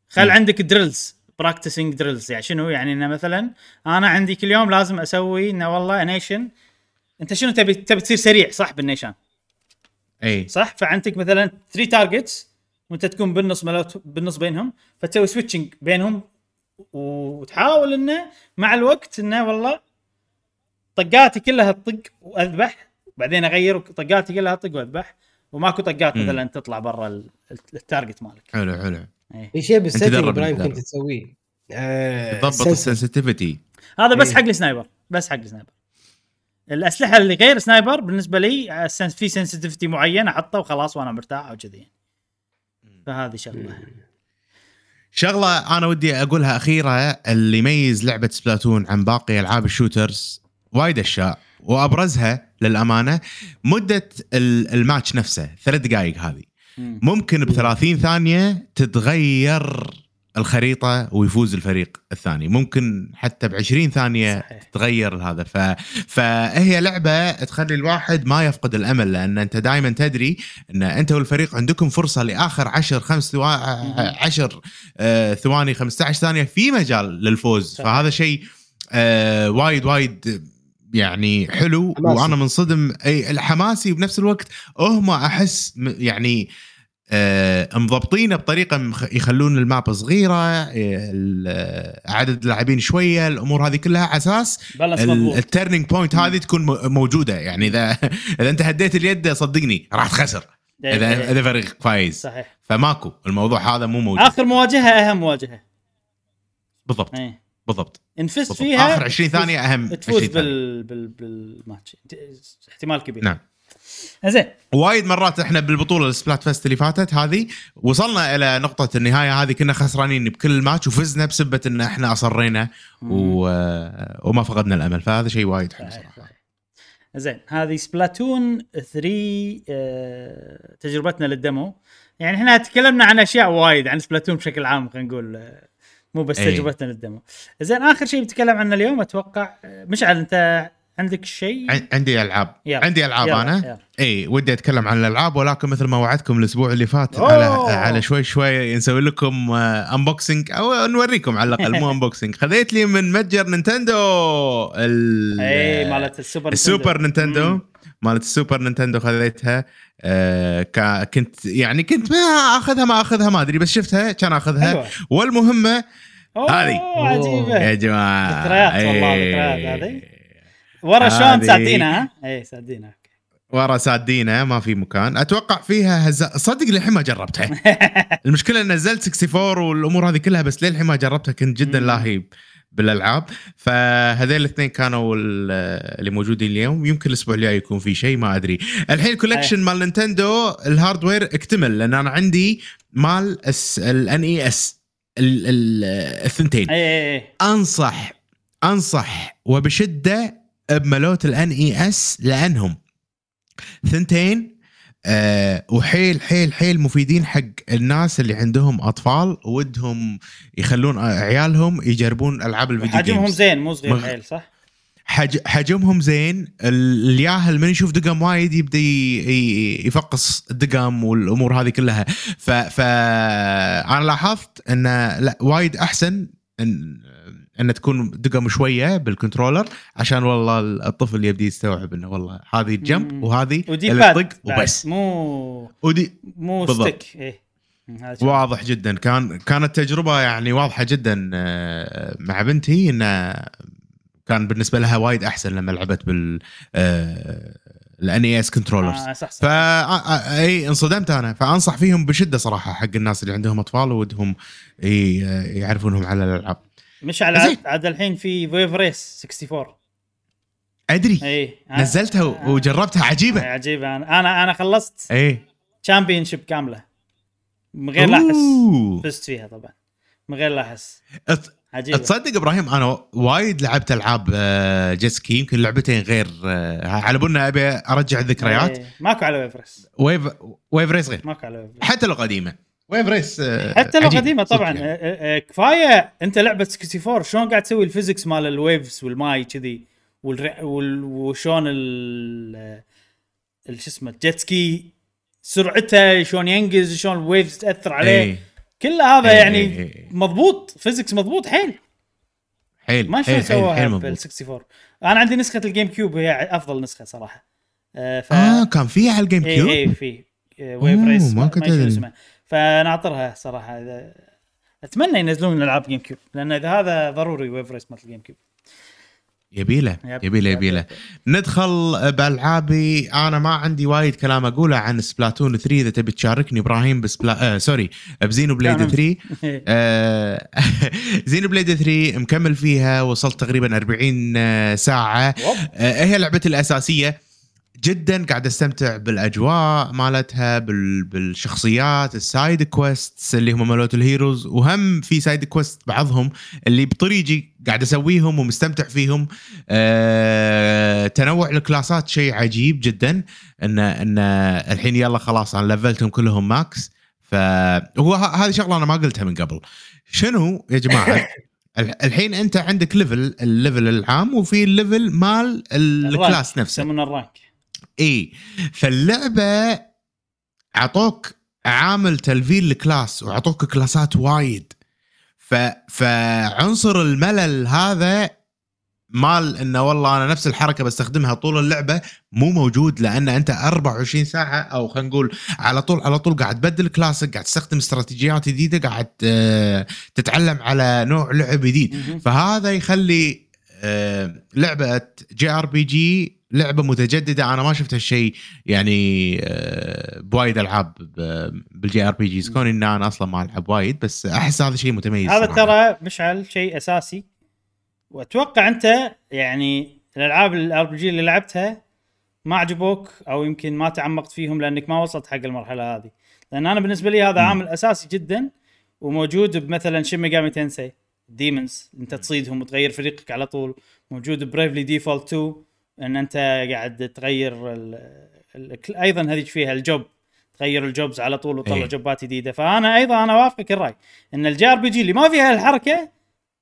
خل. عندك drills practicing drills يعني شنو؟ يعني إنه مثلا أنا عندي كل يوم لازم أسوي إنه والله نيشن أنت شنو تبي؟ تبي تصير سريع صح بالنيشان؟ إي. صح؟ فعندك مثلا 3 targets وانت تكون بالنص ملوت بالنص بينهم فتسوي switching بينهم وتحاول إنه مع الوقت إنه والله طقاتي كلها تطق وأذبح بعدين أغير طقاتي كلها اطق وأذبح وماكو طقات. مثلا تطلع برا ال- ال target مالك حلو حلو إيه. في شيء بال setting درب. كنت تسويه آه، تضبط. ال sensitivity هذا بس إيه. حق ال sniper بس حق ال sniper الأسلحة اللي غير sniper بالنسبة لي آه، في sensitivity معين احطه وخلاص وأنا مرتاح أو كذي فهذه شغلة. شغلة أنا ودي أقولها أخيرة اللي يميز لعبة Splatoon عن باقي ألعاب ال shooters وايد أشياء وأبرزها للأمانة مدة ال- الماتش نفسه ثلاث دقائق هذه. مم. ممكن ب 30 ثانية تتغير الخريطة ويفوز الفريق الثاني ممكن حتى ب 20 ثانية صحيح. تغير هذا ف... فهي لعبة تخلي الواحد ما يفقد الأمل لأن أنت دائما تدري إن أنت والفريق عندكم فرصة لآخر 10 خمس ثوا... 10 آه، ثواني 15 ثانية في مجال للفوز صح. فهذا شيء آه، وايد وايد يعني حلو حماسي. وأنا منصدم أي الحماسي وبنفس الوقت هم أحس م- يعني آه مضبطينه بطريقة يخلون الماب صغيرة آه، آه، عدد اللاعبين شوية الأمور هذه كلها على أساس ال turning point هذه تكون موجودة. يعني إذا [laughs] إذا أنت هديت اليد صدقني راح تخسر. اذا. إذا فريق فايز. صحيح. فماكو الموضوع هذا مو موجود. آخر مواجهة أهم مواجهة. بالضبط إيه. بالضبط. invest. فيها. آخر 20 تفوز- ثانية أهم تفوز 20 ثانية. بال... بال... بالماتش. احتمال كبير. نعم. زين. وايد مرات إحنا بالبطولة ال Splatfest اللي فاتت هذه وصلنا إلى نقطة النهاية هذه كنا خسرانين بكل ماتش وفزنا بسبة إن إحنا أصرينا و... وما فقدنا الأمل فهذا شيء وايد حلو صراحة. زين هذه Splatoon 3 آه، تجربتنا لل demo. يعني إحنا تكلمنا عن أشياء وايد عن Splatoon بشكل عام خلينا نقول آه، مو بس إيه. تجربتنا لل demo. زين آخر شيء بنتكلم عنه اليوم أتوقع آه، مشعل أنت عندك شيء عن- عندي ألعاب يلا. عندي ألعاب يلا، أنا يلا. إي ودي أتكلم عن الألعاب ولكن مثل ما وعدتكم الأسبوع اللي فات أوه. على على شوي شوي نسوي لكم unboxing أو نوريكم على الأقل مو [laughs] unboxing خذيت لي من متجر Nintendo ال- إي مالت ال Super ال Super Nintendo مم. مالت ال Super Nintendo خذيتها آه كنت يعني كنت ما أخذها ما أخذها ما أدري بس شفتها كان أخذها حلوة. والمهمة هذه. عجيبة يا جماعة ذكريات والله،. ذكريات هذه. ورا شلون سادينها ها؟ اي سادينها okay. ورا سادينها ما في مكان. أتوقع فيها هزاز صدق للحين ما جربتها. [laughs] المشكلة إن نزلت 64 والأمور هذه كلها بس للحين ما جربتها كنت جدا. لاهي بالألعاب. فهذيل الاثنين كانوا ال- اللي موجودين اليوم. يمكن الأسبوع الجاي يكون في شيء ما أدري. الحين ال collection مال Nintendo ال hardware اكتمل لأن أنا عندي مال ال NES الثنتين. اي اي اي انصح أنصح وبشدة بملوت ال NES لانهم. ثنتين أه وحيل حيل حيل مفيدين حق الناس اللي عندهم أطفال ودهم يخلون عيالهم يجربون ألعاب الفيديو حجمهم زين مو صغير مغ- حيل صح؟ حج حجمهم زين. ال- الياهل من يشوف دقم وايد يبدأ يفقص الدقم والأمور هذه كلها. ف ف أنا لاحظت انه لا وايد أحسن إن ان تكون دقم شوية بال controller عشان والله الطفل يبدي يستوعب إنه والله هذه ال jump. وهذه ودي اللي وبس. مو ودي مو بالضبط. stick شيء. واضح جدا. كان كانت تجربة يعني واضحة جدا آه، مع بنتي انه كان بالنسبة لها وايد أحسن لما لعبت بال ال NES controllers آه صح صح. فا آه، أي انصدمت أنا. فأنصح فيهم بشدة صراحة حق الناس اللي عندهم أطفال ودهم ي- يعرفونهم على الألعاب. مش على. عاد, عاد الحين في Wave Race 64 أدري. اي نزلتها و- وجربتها عجيبة. عجيبة. أنا أنا أنا خلصت اي championship كاملة. من غير لا أحس. فزت فيها طبعا. من غير لا أحس. عجيبة. تصدق إبراهيم أنا وايد لعبت ألعاب آه، jet ski يمكن لعبتين غير آه، على بالنا أبي أرجع الذكريات. إيه. ماكو على Wave Race Wave Wave Race غير. ماكو على Wave Race حتى لو قديمة. Wave Race آه، حتى لو. قديمة طبعا. يعني. آه، آه، كفاية أنت لعبة 64 شلون قاعد تسوي ال physics مال ال waves والماي كذي وشلون ال شو اسمه ال jet ski سرعته شلون ينقز شلون ال waves تأثر عليه. إيه، كل هذا إيه، يعني إيه، إيه. مضبوط physics مضبوط حيل. حيل ما شلون مضبوط. بال 64 أنا عندي نسخة ال GameCube هي أفضل نسخة صراحة. ف آه كان فيها على ال Game اي Cube اي في آه، Wave Race ما ما كنت فناطرها صراحة إذا- اتمنى ينزلون العاب GameCube لأن إذا هذا ضروري Wave Race مال ال GameCube يبيله يب، يبيله يب، يبيله. يب. ندخل بألعابي. أنا ما عندي وايد كلام أقوله عن Splatoon 3 إذا تبي تشاركني إبراهيم ب Spla آه sorry ب Xenoblade كان- 3 آه [laughs] Xenoblade 3 مكمل فيها وصلت تقريبا 40 ساعة. ووب. آه هي لعبتي الأساسية. جدا قاعد أستمتع بالأجواء مالتها بال... بالشخصيات ال side quest اللي هم مالوت ال heroes. وهم في side quest بعضهم اللي بطريقي قاعد أسويهم ومستمتع فيهم. آه... تنوع الكلاسات شيء عجيب جدا. ان إن الحين يلا خلاص أنا لفلتهم كلهم max فهو ه- هذه شغلة أنا ما قلتها من قبل. شنو يا جماعة؟ [laughs] ال- الحين أنت عندك level ال level العام وفي ال level مال ال class نفسه. يسمونه ال rank. اي فاللعبة أعطوك عامل تلفيل ال class وأعطوك كلاسات وايد. ف فعنصر الملل هذا مال إنه والله أنا نفس الحركة بستخدمها طول اللعبة مو موجود لأن أنت 24 ساعة أو خلينا نقول على طول على طول قاعد تبدل كلاسك قاعد تستخدم استراتيجيات جديدة قاعد آه، تتعلم على نوع لعب جديد. فهذا يخلي آه، لعبة JRPG لعبة متجددة. أنا ما شفت هالشيء يعني آه، بوايد ألعاب بال JRPGs. كوني ان أنا أصلا ما ألعب وايد بس أحس هذا شيء متميز هذا. ترى مشعل شيء أساسي. وأتوقع أنت يعني الألعاب ال RPG اللي لعبتها ما عجبوك أو يمكن ما تعمقت فيهم لأنك ما وصلت حق المرحلة هذه. لأن أنا بالنسبة لي هذا. عامل أساسي جدا وموجود بمثلا Shin Megami Tensei demons أنت تصيدهم وتغير فريقك على طول. موجود Bravely Default 2 إن أنت قاعد تغير ال ال أيضا هذيك فيها؟ ال job. تغير ال jobs على طول وتطلع إيه. جوبات جديدة. فأنا أيضا أنا وافقك الرأي. إن ال JRPG اللي ما فيها الحركة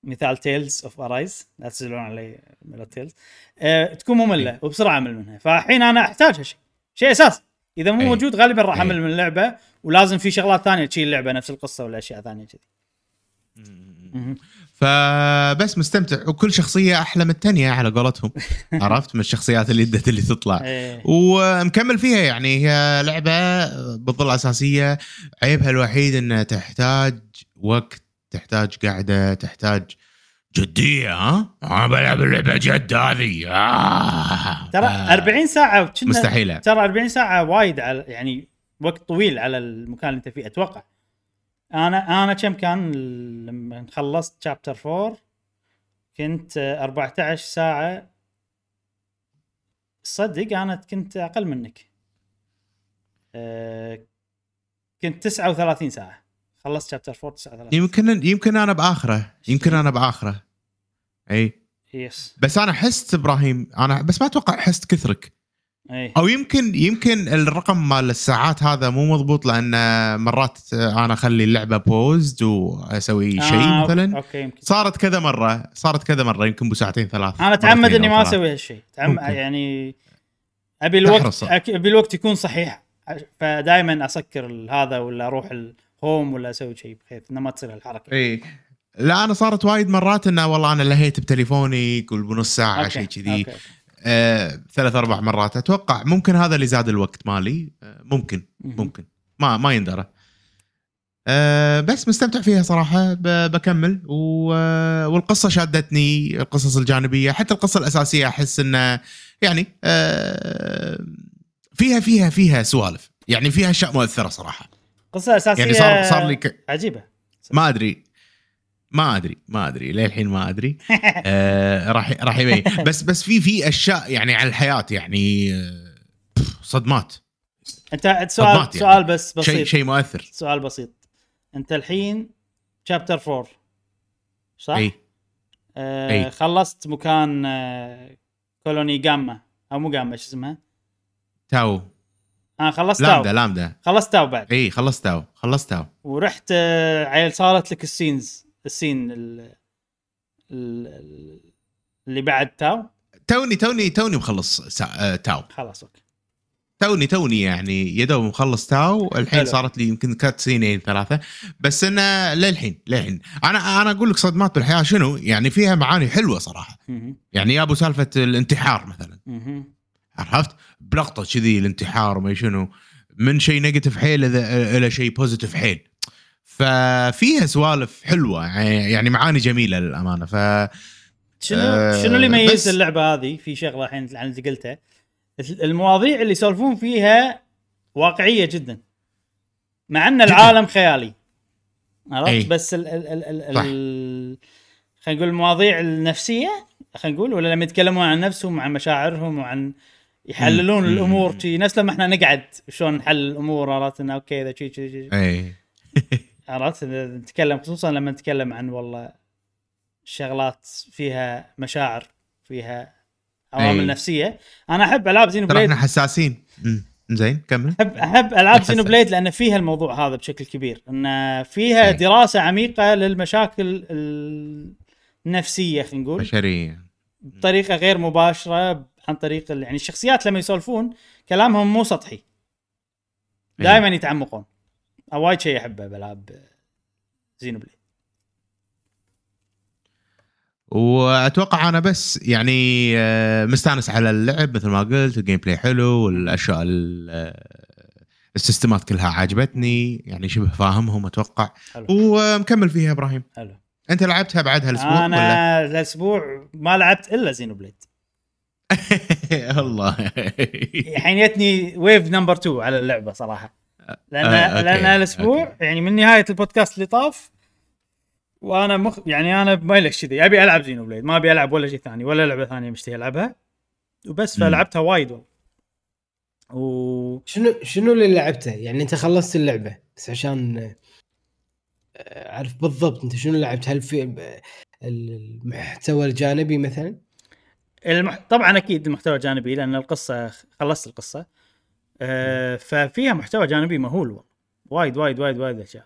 مثال Tales of Arise لا تزعلون علي من Tales أه تكون مملة وبسرعة امل منها. فالحين أنا احتاج هالشيء شيء اساسي إذا مو إيه. موجود غالبا راح إيه. امل من اللعبة. ولازم في شغلات ثانية. تشيل اللعبة نفس القصة ولا أشياء ثانية كذي. فبس مستمتع وكل شخصية أحلى من الثانية على قولتهم [laughs] عرفت من الشخصيات اللي اللي تطلع إيه. ومكمل فيها يعني هي لعبة بتظل أساسية عيبها الوحيد إنها تحتاج وقت تحتاج قاعدة تحتاج جدية ها؟ أنا بلعب اللعبة جد هذه آه. ترى آه. 40 ساعة مستحيلة ترى 40 ساعة وايد على يعني وقت طويل على المكان اللي أنت فيه أتوقع أنا أنا كم كان لما خلصت شابتر 4 كنت آه، 14 ساعة. صدق أنا كنت أقل منك. أه كنت 39 ساعة. خلصت chapter 4 39 يمكن يمكن أنا بآخره. يمكن أنا بآخره. إي. yes بس أنا حست إبراهيم أنا بس ما أتوقع حست كثرك. اي أو يمكن يمكن الرقم مال الساعات هذا مو مضبوط لأن مرات أنا أخلي اللعبة paused وأسوي شيء آه، مثلا. okay يمكن. صارت كذا مرة صارت كذا مرة يمكن بساعتين ثلاث أنا اتعمد إني ما. أسوي هالشيء. يعني أبي الوقت أبي الوقت يكون صحيح. فدائما أسكر هذا ولا أروح ال home ولا أسوي شيء بحيث إنه ما تصير الحركه إي. لا أنا صارت وايد مرات إنه والله أنا لهيت بتليفوني يقول بنص ساعة okay، شيء كذي okay. آه، ثلاث أربع مرات. أتوقع ممكن هذا اللي زاد الوقت مالي. آه، ممكن. ممكن. ما ما يندرى. أه بس مستمتع فيها صراحة. بكمل. آه، والقصة شادتني القصص الجانبية حتى القصة الأساسية أحس إنه يعني فيها فيها فيها سوالف. يعني فيها أشياء مؤثرة صراحة. قصة أساسية يعني صار صار لي ك... عجيبة. ما أدري. ما أدري ما أدري للحين ما أدري. [laughs] آه راح راح يبين. بس بس في في أشياء يعني على الحياة يعني آه، صدمات. أنت سؤال صدمات يعني. سؤال بس بسيط. شيء شيء مؤثر. سؤال بسيط. أنت الحين شابتر 4 صح؟ اي آه إي. خلصت مكان آه Colony Gamma أو مو جاما شو اسمها؟ Tau. أنا خلصت Lambda Tau. Lambda. خلصت Tau بعد. اي خلصت Tau خلصت Tau. ورحت آه عيل صارت لك ال scenes. ال scene ال ال اللي بعد Tau. توني توني توني مخلص سا... آه Tau. خلاص okay. توني توني يعني يا دوب مخلص Tau. الحين. صارت لي يمكن cutscene ين ثلاثة. بس انه للحين للحين. أنا أنا أقول لك صدمات بالحياة شنو؟ يعني فيها معاني حلوة صراحة. يعني يا أبو سالفة الانتحار مثلا. عرفت؟ بلقطة كذي الانتحار وما شنو. من شيء negative حيل إلى شيء positive حيل. ففيها سوالف حلوة يعني يعني معاني جميلة للأمانة. ف شنو آه، شنو اللي يميز اللعبة هذه؟ في شغلة الحين عن اللي قلتها المواضيع اللي يسولفون فيها واقعية جدا. مع أن العالم خيالي. عرفت؟ أي. بس ال ال ال ال, خلينا نقول المواضيع النفسية خلينا نقول ولا لما يتكلمون عن نفسهم وعن مشاعرهم وعن يحللون. الأمور. شي. نفس لما إحنا نقعد شلون نحلل الأمور عرفت؟ إنه أوكي إذا شي شي شي اي [laughs] عرفت؟ نتكلم خصوصا لما نتكلم عن والله شغلات فيها مشاعر فيها عوامل أي. نفسية أنا أحب ألعاب Xenoblade. إحنا حساسين. زين كمل. أحب أحب ألعاب. Xenoblade لأن فيها الموضوع هذا بشكل كبير إن فيها أي. دراسة عميقة للمشاكل النفسية خلينا نقول. بشرية. بطريقة غير مباشرة عن طريق يعني الشخصيات لما يسولفون كلامهم مو سطحي. أي. دائما يتعمقون. وايد شيء أحبه بألعاب Xenoblade وأتوقع أنا بس يعني آه، مستانس على اللعب مثل ما قلت ال gameplay حلو والأشياء ال- آه، السيستمات كلها عجبتني يعني شبه فاهمهم أتوقع. حلو. ومكمل فيها إبراهيم. حلو. أنت لعبتها بعد هالاسبوع ولا؟ أنا الأسبوع ما لعبت إلا Xenoblade [laughs] الله الحين جتني wave number 2 على اللعبة صراحة. لأن آه، لأن الأسبوع okay. يعني من نهاية البودكاست اللي طاف وأنا مخ يعني أنا مايلك كذي أبي ألعب زينو بليد ما أبي ألعب ولا شيء ثاني ولا لعبة ثانية مشتهي ألعبها وبس. فلعبتها وايد والله و شنو شنو اللي لعبته؟ يعني أنت خلصت اللعبة بس عشان آه، أعرف بالضبط أنت شنو لعبت هل في المحتوى الجانبي مثلا؟ المح... طبعا أكيد المحتوى جانبي لأن القصة خلصت القصة أه ففيها محتوى جانبي مهول. وايد وايد وايد وايد أشياء.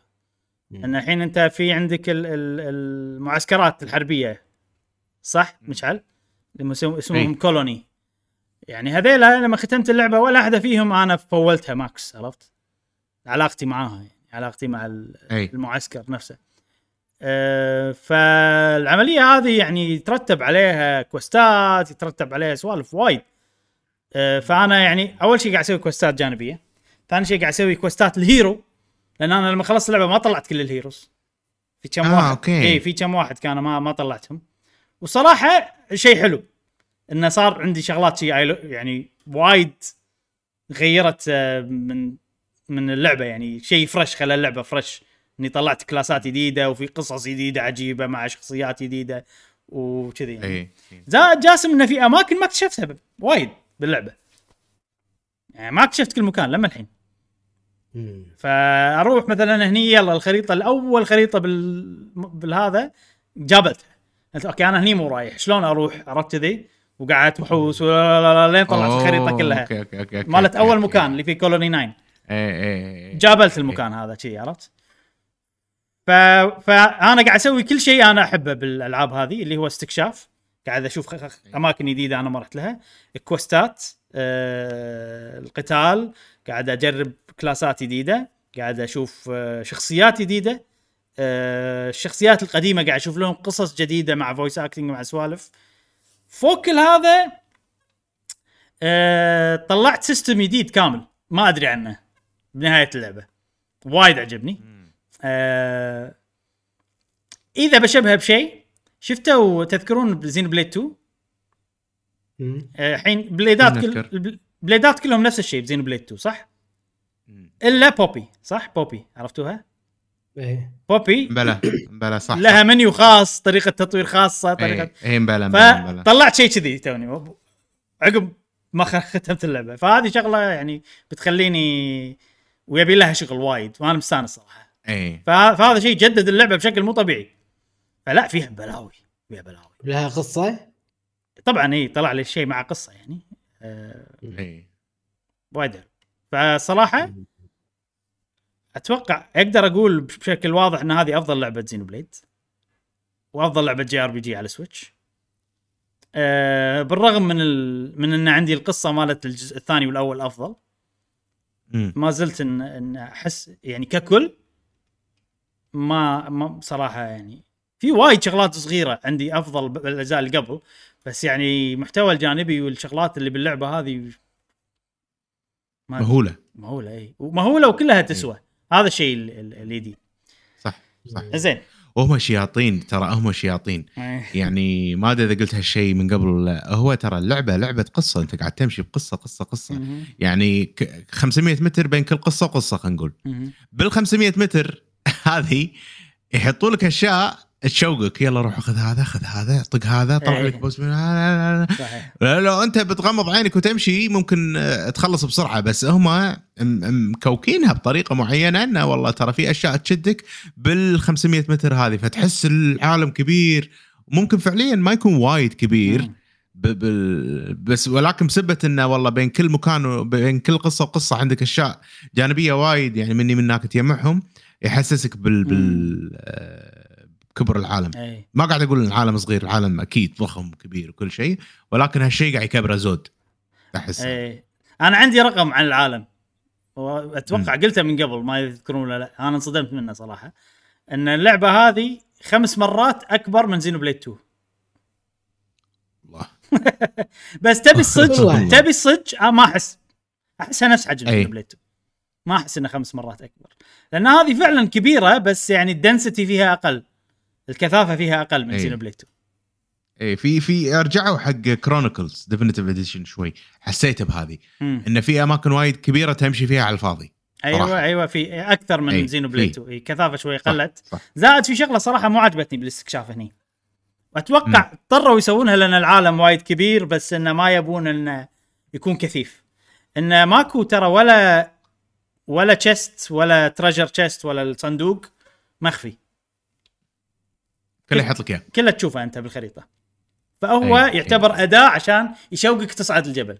إن الحين أنت في عندك ال- ال- المعسكرات الحربية صح؟ مشعل؟ اسمهم إي. colony. يعني هذيلا لما ختمت اللعبة ولا واحدة فيهم أنا فولتها max عرفت؟ علاقتي معاها يعني علاقتي مع اي المعسكر نفسه. أه فالعملية هذه يعني يترتب عليها كويستات يترتب عليها سوالف وايد. فأنا يعني أول شيء قاعد أسوي كويستات جانبية. ثاني شيء قاعد أسوي كويستات ال hero لأن أنا لما خلصت اللعبة ما طلعت كل ال heroes. في كم آه، واحد؟ okay. إي في كم واحد كانوا ما ما طلعتهم. وصراحة شيء حلو انه صار عندي شغلات شيء يعني وايد غيرت آه، من من اللعبة. يعني شيء fresh خلى اللعبة fresh إني طلعت كلاسات جديدة وفي قصص جديدة عجيبة مع شخصيات جديدة وكذي يعني. زائد جاسم إنه في أماكن ما اكتشفتها وايد. باللعبة. يعني ما اكتشفت كل مكان لما الحين. فأروح مثلا هني يلا الخريطة الأول خريطة بال بالهذا جابتها. قلت أوكي أنا هني مو رايح. شلون أروح؟ عرفت كذي؟ وقعدت وحوس لين طلعت الخريطة كلها. أوكي أوكي أوكي أوكي، مالت أول أوكي. مكان اللي في Colony 9 إيه إيه إيه. جابلت المكان هذا شي عرفت؟ ف... فانا قاعد أسوي كل شيء أنا أحبه بالألعاب هذه اللي هو استكشاف. قاعد أشوف خ- أماكن جديدة أنا ما رحت لها. quest ات آه... القتال قاعد أجرب class ات جديدة قاعد أشوف آه... شخصيات جديدة آه... الشخصيات القديمة قاعد أشوف لهم قصص جديدة مع voice acting مع سوالف. فوق كل هذا آه... طلعت system جديد كامل ما أدري عنه. بنهاية اللعبة. وايد عجبني. آه إذا بشبهه بشيء شفتوا تذكرون Xenoblade 2 مم. آه، الحين blade ات كل blade ات كلهم نفس الشيء ب Xenoblade 2 صح؟ مم. إلا Poppi صح؟ Poppi عرفتوها؟ إيه. Poppi؟ بلا بلا صح لها منيو خاص طريقة تطوير خاصة طريقه طريقه إيه بلا بلا بلا فطلعت شيء كذي توني. عقب ما خ- ختمت اللعبة. فهذه شغلة يعني بتخليني ويبي لها شغل وايد وأنا مستانس صراحة. إيه. فه- فهذا شيء جدد اللعبة بشكل مو طبيعي. فلا فيها بلاوي فيها بلاوي. لها قصة؟ طبعا إي طلع لي شيء مع قصة يعني. آه إيه وايد حلو. فصراحة أتوقع أقدر أقول بشكل واضح إن هذه أفضل لعبة Xenoblade وأفضل لعبة JRPG على Switch آه بالرغم من ال... من إن عندي القصة مالت الجزء الثاني والأول أفضل. ما زلت إن إن أحس يعني ككل ما ما بصراحة يعني في وايد شغلات صغيرة عندي أفضل بالاجزاء اللي قبل بس يعني المحتوى الجانبي والشغلات اللي باللعبة هذه مهولة. مهولة إي. ومهولة وكلها تسوى. هذا الشيء ال- ال- الجديد صح صح. زين. وهم شياطين ترى هم شياطين. يعني ما أدري إذا قلت هالشيء من قبل ولا لا. هو ترى اللعبة لعبة قصة أنت قاعد تمشي بقصة قصة قصة. يعني ك- 500 متر بين كل قصة وقصة خلينا نقول. بال 500 متر [laughs] هذه يحطوا لك أشياء تشوقك يلا روح خذ هذا خذ هذا طق هذا طلع إيه. لك بوس من لا لا لا صحيح. لا لو أنت بتغمض عينك وتمشي ممكن آه، تخلص بسرعة بس هم مكوكينها بطريقة معينة إنه والله ترى في أشياء تشدك بال 500 متر هذه فتحس العالم كبير. ممكن فعليا ما يكون وايد كبير بس ولكن بسبة إنه والله بين كل مكان وبين كل قصة وقصة عندك أشياء جانبية وايد يعني مني منك تجمعهم يحسسك بال بال آه، كبر العالم. إي. ما قاعد أقول إن العالم صغير العالم أكيد ضخم كبير وكل شيء ولكن هالشيء قاعد يكبره زود أحس. إي. أنا عندي رقم عن العالم. وأتوقع قلته من قبل ما يذكرون ولا لا. أنا انصدمت منه صراحة. إن اللعبة هذه خمس مرات أكبر من Xenoblade 2 الله. [laughs] بس تبي [laughs] الصج والله. تبي الصج آه ما أحس. احسها نفس حجم أي. Xenoblade 2 ما أحس انها خمس مرات أكبر. لأن هذه فعلا كبيرة بس يعني ال density فيها أقل. الكثافة فيها أقل من. Xenoblade 2 اي في في رجعوا حق Chronicles Definitive Edition شوي. حسيت بهذه. مم. إن في أماكن وايد كبيرة تمشي فيها على الفاضي. أيوه صراحة. أيوه في أكثر من أي، Xenoblade في. 2 إي، كثافة شوي صح، قلت. صح. زائد في شغلة صراحة مو عجبتني بالاستكشاف هني. أتوقع اضطروا يسوونها لأن العالم وايد كبير بس إنه ما يبون إنه يكون كثيف. انه ماكو ترى ولا ولا chest ولا treasure chest ولا الصندوق مخفي. كله يحط لك إياه. كله تشوفه أنت بالخريطة. فهو أي، يعتبر أي. أداة عشان يشوقك تصعد الجبل.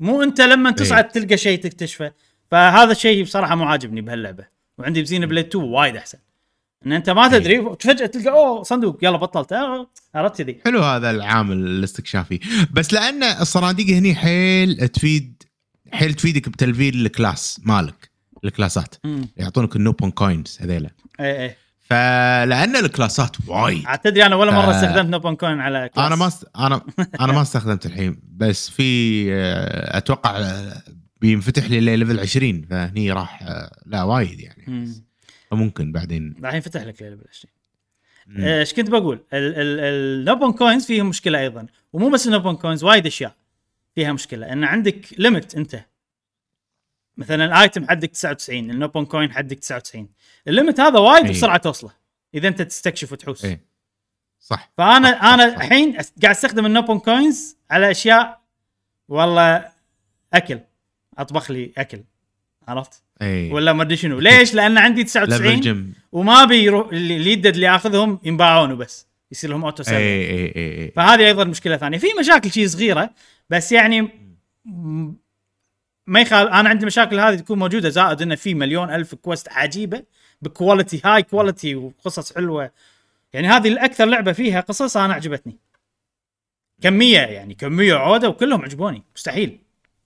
مو أنت لما تصعد تلقى شيء تكتشفه. فهذا الشيء بصراحة مو عاجبني بهاللعبة. وعندي ب Xenoblade 2 وايد أحسن. إن أنت ما تدري فجأة تلقى أوه صندوق يلا بطلت. آه، عرفت كذي. حلو هذا العامل الاستكشافي. بس لأن الصناديق هني حيل تفيد حيل تفيدك بتلفيل ال class مالك ال class ات. يعطونك ال Nopon coins هذيلا. اي اي فلأن ال class ات وايد تدري أنا ولا مرة آه. استخدمت Nopon coin على class أنا ما است... أنا أنا ما استخدمت الحين بس في آه، أتوقع آه، بينفتح لي level 20 فهني راح آه، لا وايد يعني مم. ممكن بعدين الحين فتح لك بالعشرين مم. إيش كنت بقول ال Nopon coins فيهم مشكلة أيضا ومو بس ال Nopon coins وايد أشياء فيها مشكلة إن عندك limit أنت مثلا ال item حدك 99 ال Nopon coin حدك 99 ال limit هذا وايد إي. بسرعة توصله إذا أنت تستكشف وتحوس. إيه. صح. فأنا صح، أنا. الحين قاعد أستخدم ال Nopon coins على أشياء والله أكل. أطبخ لي أكل. عرفت؟ اي ولا ما أدري شنو. ليش؟ لأن عندي level 99 gem وما بيروح اللي اللي ياخذهم ينباعون وبس يصير لهم auto سيرفر اي اي اي فهذه أيضا مشكلة ثانية. في مشاكل شيء صغيرة بس يعني ما يخال أنا عندي مشاكل هذه تكون موجودة زائد إنه في مليون ألف quest عجيبة ب quality high quality وقصص حلوة. يعني هذه الأكثر لعبة فيها قصص أنا عجبتني. كمية يعني كمية عودة وكلهم عجبوني. مستحيل.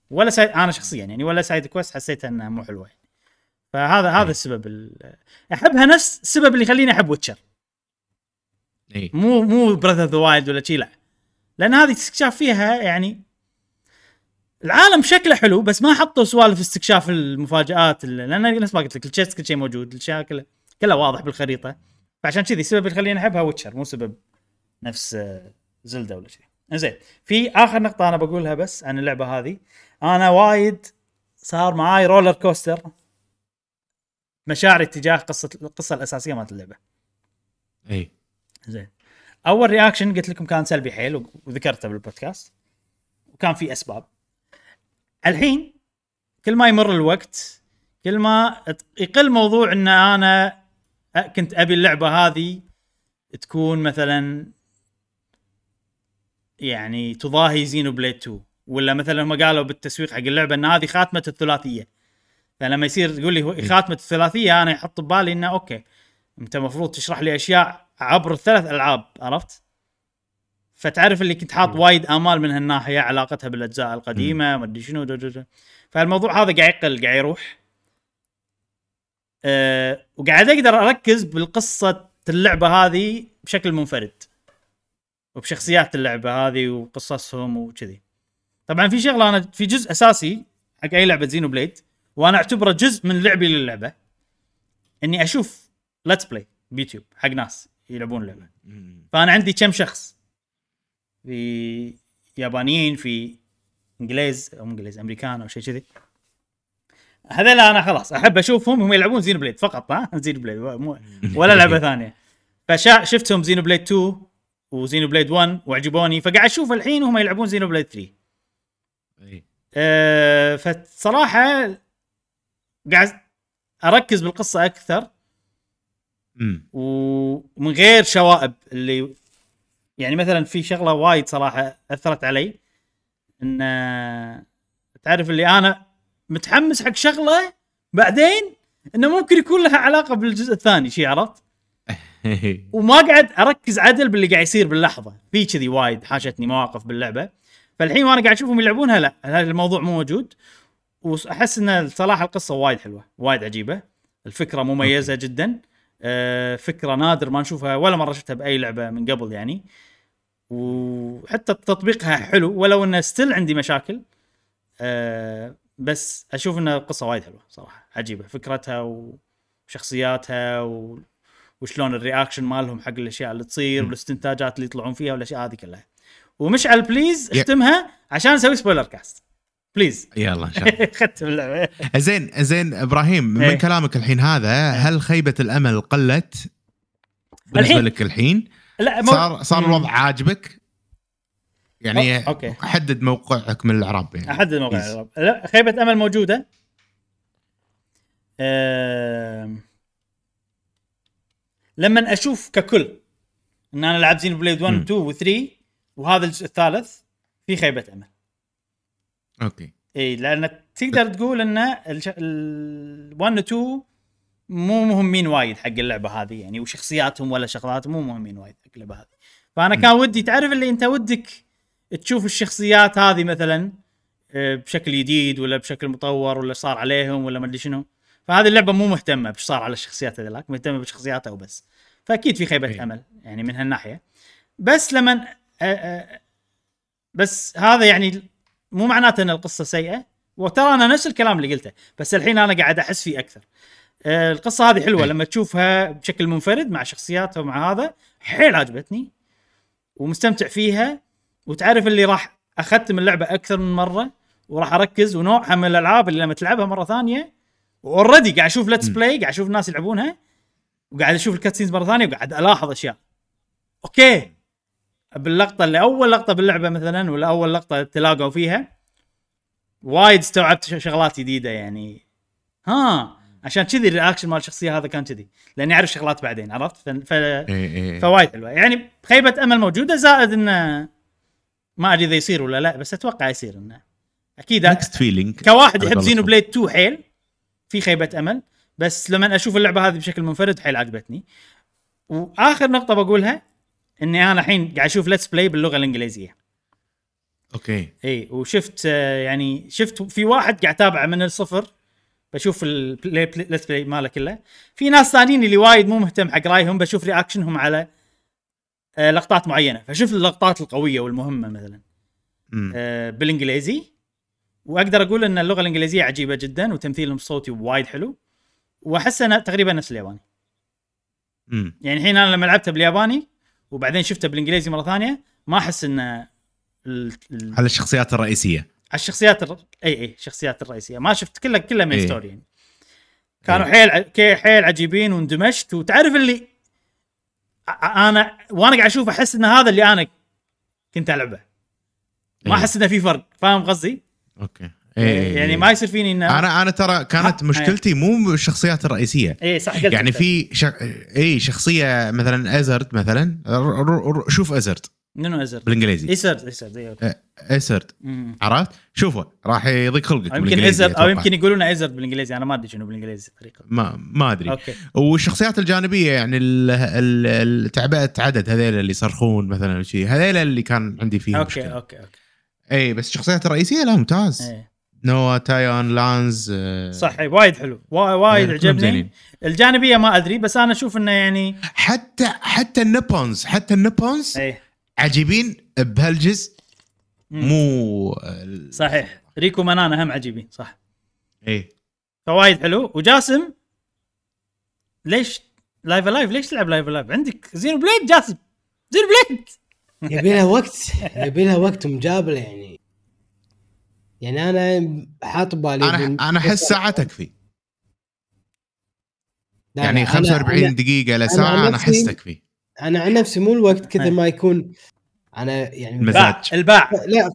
ولا side أنا شخصيا يعني ولا side quest حسيت إنها مو حلوة. يعني. فهذا هذا السبب ال- أحبها نفس السبب اللي يخليني أحب Witcher اي مو مو Breath of the Wild ولا شي لا. لأن هذه استكشاف فيها يعني العالم شكله حلو بس ما حطوا سوالف استكشاف المفاجآت لأن نفس ما قلت لك ال chest كل شيء موجود الأشياء كلها واضح بالخريطة. فعشان كذي السبب اللي يخليني أحبها Witcher مو سبب نفس آه، زلدا ولا شيء. زين في آخر نقطة أنا بقولها بس عن اللعبة هذه. أنا وايد صار معاي roller coaster مشاعري تجاه قصه القصة الأساسية مالت اللعبة. إي. زين أول reaction قلت لكم كان سلبي حيل وذكرته بالبودكاست. وكان في أسباب. الحين كل ما يمر الوقت كل ما يقل موضوع إن أنا كنت أبي اللعبة هذه تكون مثلا يعني تضاهي Xenoblade 2 ولا مثلا هم قالوا بالتسويق حق اللعبة إن هذه خاتمة الثلاثية فلما يصير تقول لي هو- خاتمة الثلاثية أنا يحط ببالي إنه okay أنت المفروض تشرح لي أشياء عبر الثلاث ألعاب عرفت؟ فتعرف اللي كنت حاط وايد آمال من هالناحية علاقتها بالأجزاء القديمة ما أدري شنو دو دو دو. فالموضوع هذا قاعد يقل قاعد يروح. أه وقاعد أقدر أركز بالقصة اللعبة هذه بشكل منفرد وبشخصيات اللعبة هذه وقصصهم وكذي. طبعا في شغلة أنا في جزء أساسي حق أي لعبة Xenoblade وأنا أعتبره جزء من لعبي للعبة إني أشوف let's play بيوتيوب حق ناس يلعبون اللعبة. فأنا عندي كم شخص؟ في يابانيين في إنجليز أو إنجليز أمريكان أو شيء كذي. هذول أنا خلاص أحب أشوفهم هم يلعبون Xenoblade فقط ها؟ [laughs] Xenoblade مو [laughs] ولا لعبة ثانية. فشفتهم Xenoblade 2 و Xenoblade 1 وعجبوني فقاعد أشوف الحين وهم يلعبون Xenoblade 3 اي أه فصراحة قاعد أركز بالقصة أكثر. ومن غير شوائب اللي يعني مثلا في شغلة وايد صراحة أثرت علي إن تعرف اللي أنا متحمس حق شغلة بعدين إنه ممكن يكون لها علاقة بالجزء الثاني شي عرفت؟ [laughs] وما قاعد أركز عدل باللي قاعد يصير باللحظة في كذي وايد حاشتني مواقف باللعبة. فالحين وأنا قاعد أشوفهم يلعبونها لا هذا الموضوع مو موجود. وأحس إن صراحة القصة وايد حلوة وايد عجيبة. الفكرة مميزة جدا. فكرة نادر ما نشوفها ولا مرة شفتها بأي لعبة من قبل يعني. وحتى تطبيقها حلو ولو إنه ستيل عندي مشاكل آه، بس أشوف ان القصة وايد حلوة صراحة. عجيبة فكرتها وشخصياتها و... وشلون ال reaction مالهم حق الأشياء اللي تصير والاستنتاجات اللي يطلعون فيها والأشياء هذه كلها. ومشعل please اختمها عشان نسوي spoiler cast please يلا إن شاء الله [laughs] ختم اللعبة زين زين إبراهيم إيه. من كلامك الحين هذا هل خيبة الأمل قلت بالنسبة الحين- لك الحين لا مو- صار صار. الوضع عاجبك يعني o- okay. حدد موقعك من الإعراب يعني أحدد موقع. الألعاب. لا خيبة أمل موجودة أم... لما أشوف ككل إن أنا لعبت Xenoblade 1 مم. 2 و 3 وهذا الجزء الثالث في خيبة أمل okay. إي لأن تقدر تقول إن. ال 1 و 2 مو مهمين وايد حق اللعبة هذه يعني وشخصياتهم ولا شغلاتهم مو مهمين وايد حق اللعبة هذه. فأنا كان ودي تعرف اللي أنت ودك تشوف الشخصيات هذه مثلا آه، بشكل جديد ولا بشكل مطور ولا صار عليهم ولا ما أدري شنو. فهذه اللعبة مو مهتمة بش صار على الشخصيات هذيلاك مهتمة بشخصياتها وبس. فأكيد في خيبة. أمل يعني من هالناحية. بس لما آه، آه، بس هذا يعني مو معناته إن القصة سيئة. وترى أنا نفس الكلام اللي قلته بس الحين أنا قاعد أحس فيه أكثر. آه، القصة هذه حلوة. إيه. لما تشوفها بشكل منفرد مع شخصياتها ومع هذا حيل عجبتني ومستمتع فيها. وتعرف اللي راح أختم اللعبة أكثر من مرة وراح أركز ونوعها من الألعاب اللي لما تلعبها مرة ثانية و already قاعد أشوف let's. play قاعد أشوف الناس يلعبونها وقاعد أشوف ال cutscenes مرة ثانية وقاعد ألاحظ أشياء. okay. باللقطة اللي أول لقطة باللعبة مثلا ولا أول لقطة تلاقوا فيها وايد استوعبت شغلات جديدة يعني. ها عشان كذي ال reaction مال الشخصية هذا كان كذي لأني أعرف شغلات بعدين عرفت؟ ف... ف... اي اي فوايد حلوة. يعني خيبة أمل موجودة زائد انه ما أدري إذا يصير ولا لا بس أتوقع يصير إنه أكيد mixed feeling كواحد يحب Xenoblade 2 حيل في خيبة أمل. بس لما أشوف اللعبة هذه بشكل منفرد حيل عجبتني. وآخر نقطة بقولها إني أنا الحين قاعد أشوف let's play باللغة الإنجليزية. okay. إي وشفت آه، يعني شفت في واحد قاعد أتابعه من الصفر بشوف ال play let's play ماله كله. في ناس ثانيين اللي وايد مو مهتم حق رأيهم بشوف reaction هم على آه، لقطات معينة. فشوف اللقطات القوية والمهمة مثلا. آه، بالإنجليزي. وأقدر أقول إن اللغة الإنجليزية عجيبة جدا وتمثيلهم الصوتي وايد حلو. وأحس إنه تقريبا نفس الياباني. مم. يعني الحين أنا لما لعبته بالياباني وبعدين شفته بالإنجليزي مرة ثانية ما أحس انه ال- ال- على الشخصيات الرئيسية على الشخصيات الر... إي إي الشخصيات الرئيسية ما شفت كلها كلها مين إيه. story يعني كانوا. حيل حيل عجيبين واندمجت وتعرف اللي أنا وأنا قاعد أشوف أحس إن هذا اللي أنا كنت ألعبه ما. أحس انه في فرق فاهم قصدي؟ okay يعني ما يصير فيني إنه أنا أنا ترى كانت مشكلتي مو الشخصيات الرئيسية. اي صح قلت يعني. في ش... اي شخصية مثلا Isurd مثلا شوف Isurd منو Isurd؟ بالإنجليزي. Isurd اي okay. Isurd. عرفت؟ شوفه راح يضيق خلقك يمكن Isurd أو. يمكن يقولون Isurd بالإنجليزي. أنا ما أدري شنو بالإنجليزي الطريقة ما ما أدري. okay. والشخصيات الجانبية يعني تعبئة عدد هذيل اللي يصرخون مثلا أو شيء هذيل اللي كان عندي فيها okay مشكلة. okay okay. اي بس الشخصيات الرئيسيه لا ممتاز. إيه. Noah Taion Lanz آه، صح إيه، وايد حلو. وا- وايد كلهم عجبني. الجانبية ما أدري بس أنا أشوف إنه يعني حتى حتى ال Nopons حتى ال Nopons إيه. عجيبين بهالجزء. مو صحيح. Riku Manana هم عجيبين صح. إيه. فوايد حلو. وجاسم ليش Live A Live ليش تلعب Live A Live عندك Xenoblade جاسم. Xenoblade يبي لها [laughs] وقت يبي لها وقت مجابلة يعني. يعني أنا حاط بالي بال- أنا أنا أحس ساعه تكفي يعني لا، أنا- 45 أنا, دقيقة لساعه أنا احس نفسي- تكفي أنا عن نفسي مو الوقت كثر إيه. ما يكون أنا يعني المزاج. باع الباع لا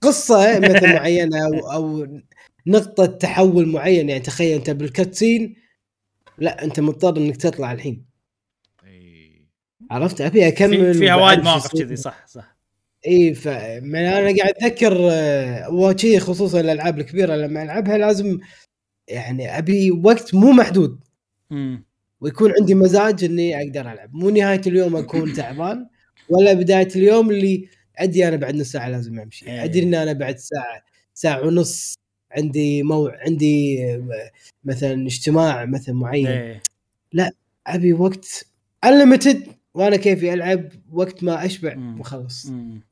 قصة مثل معينة أو أو نقطة تحول معين يعني تخيل أنت بالكاتسين لا أنت مضطر إنك تطلع الحين. عرفت أبي أكمل في فيها وايد مواقف. كذي صح صح اي ف أنا قاعد أتذكر آه، وشي خصوصا الألعاب الكبيرة لما ألعبها لازم يعني أبي وقت مو محدود. مم. ويكون عندي مزاج إني أقدر ألعب. مو نهاية اليوم أكون تعبان ولا بداية اليوم اللي ادري أنا بعد نص ساعة لازم أمشي. إيه. أدري إن أنا بعد ساعة ساعة ونص عندي مو عندي آه، مثلا اجتماع مثلا معين. إيه. أبي وقت unlimited وأنا كيفي العب وقت ما اشبع. وخلص.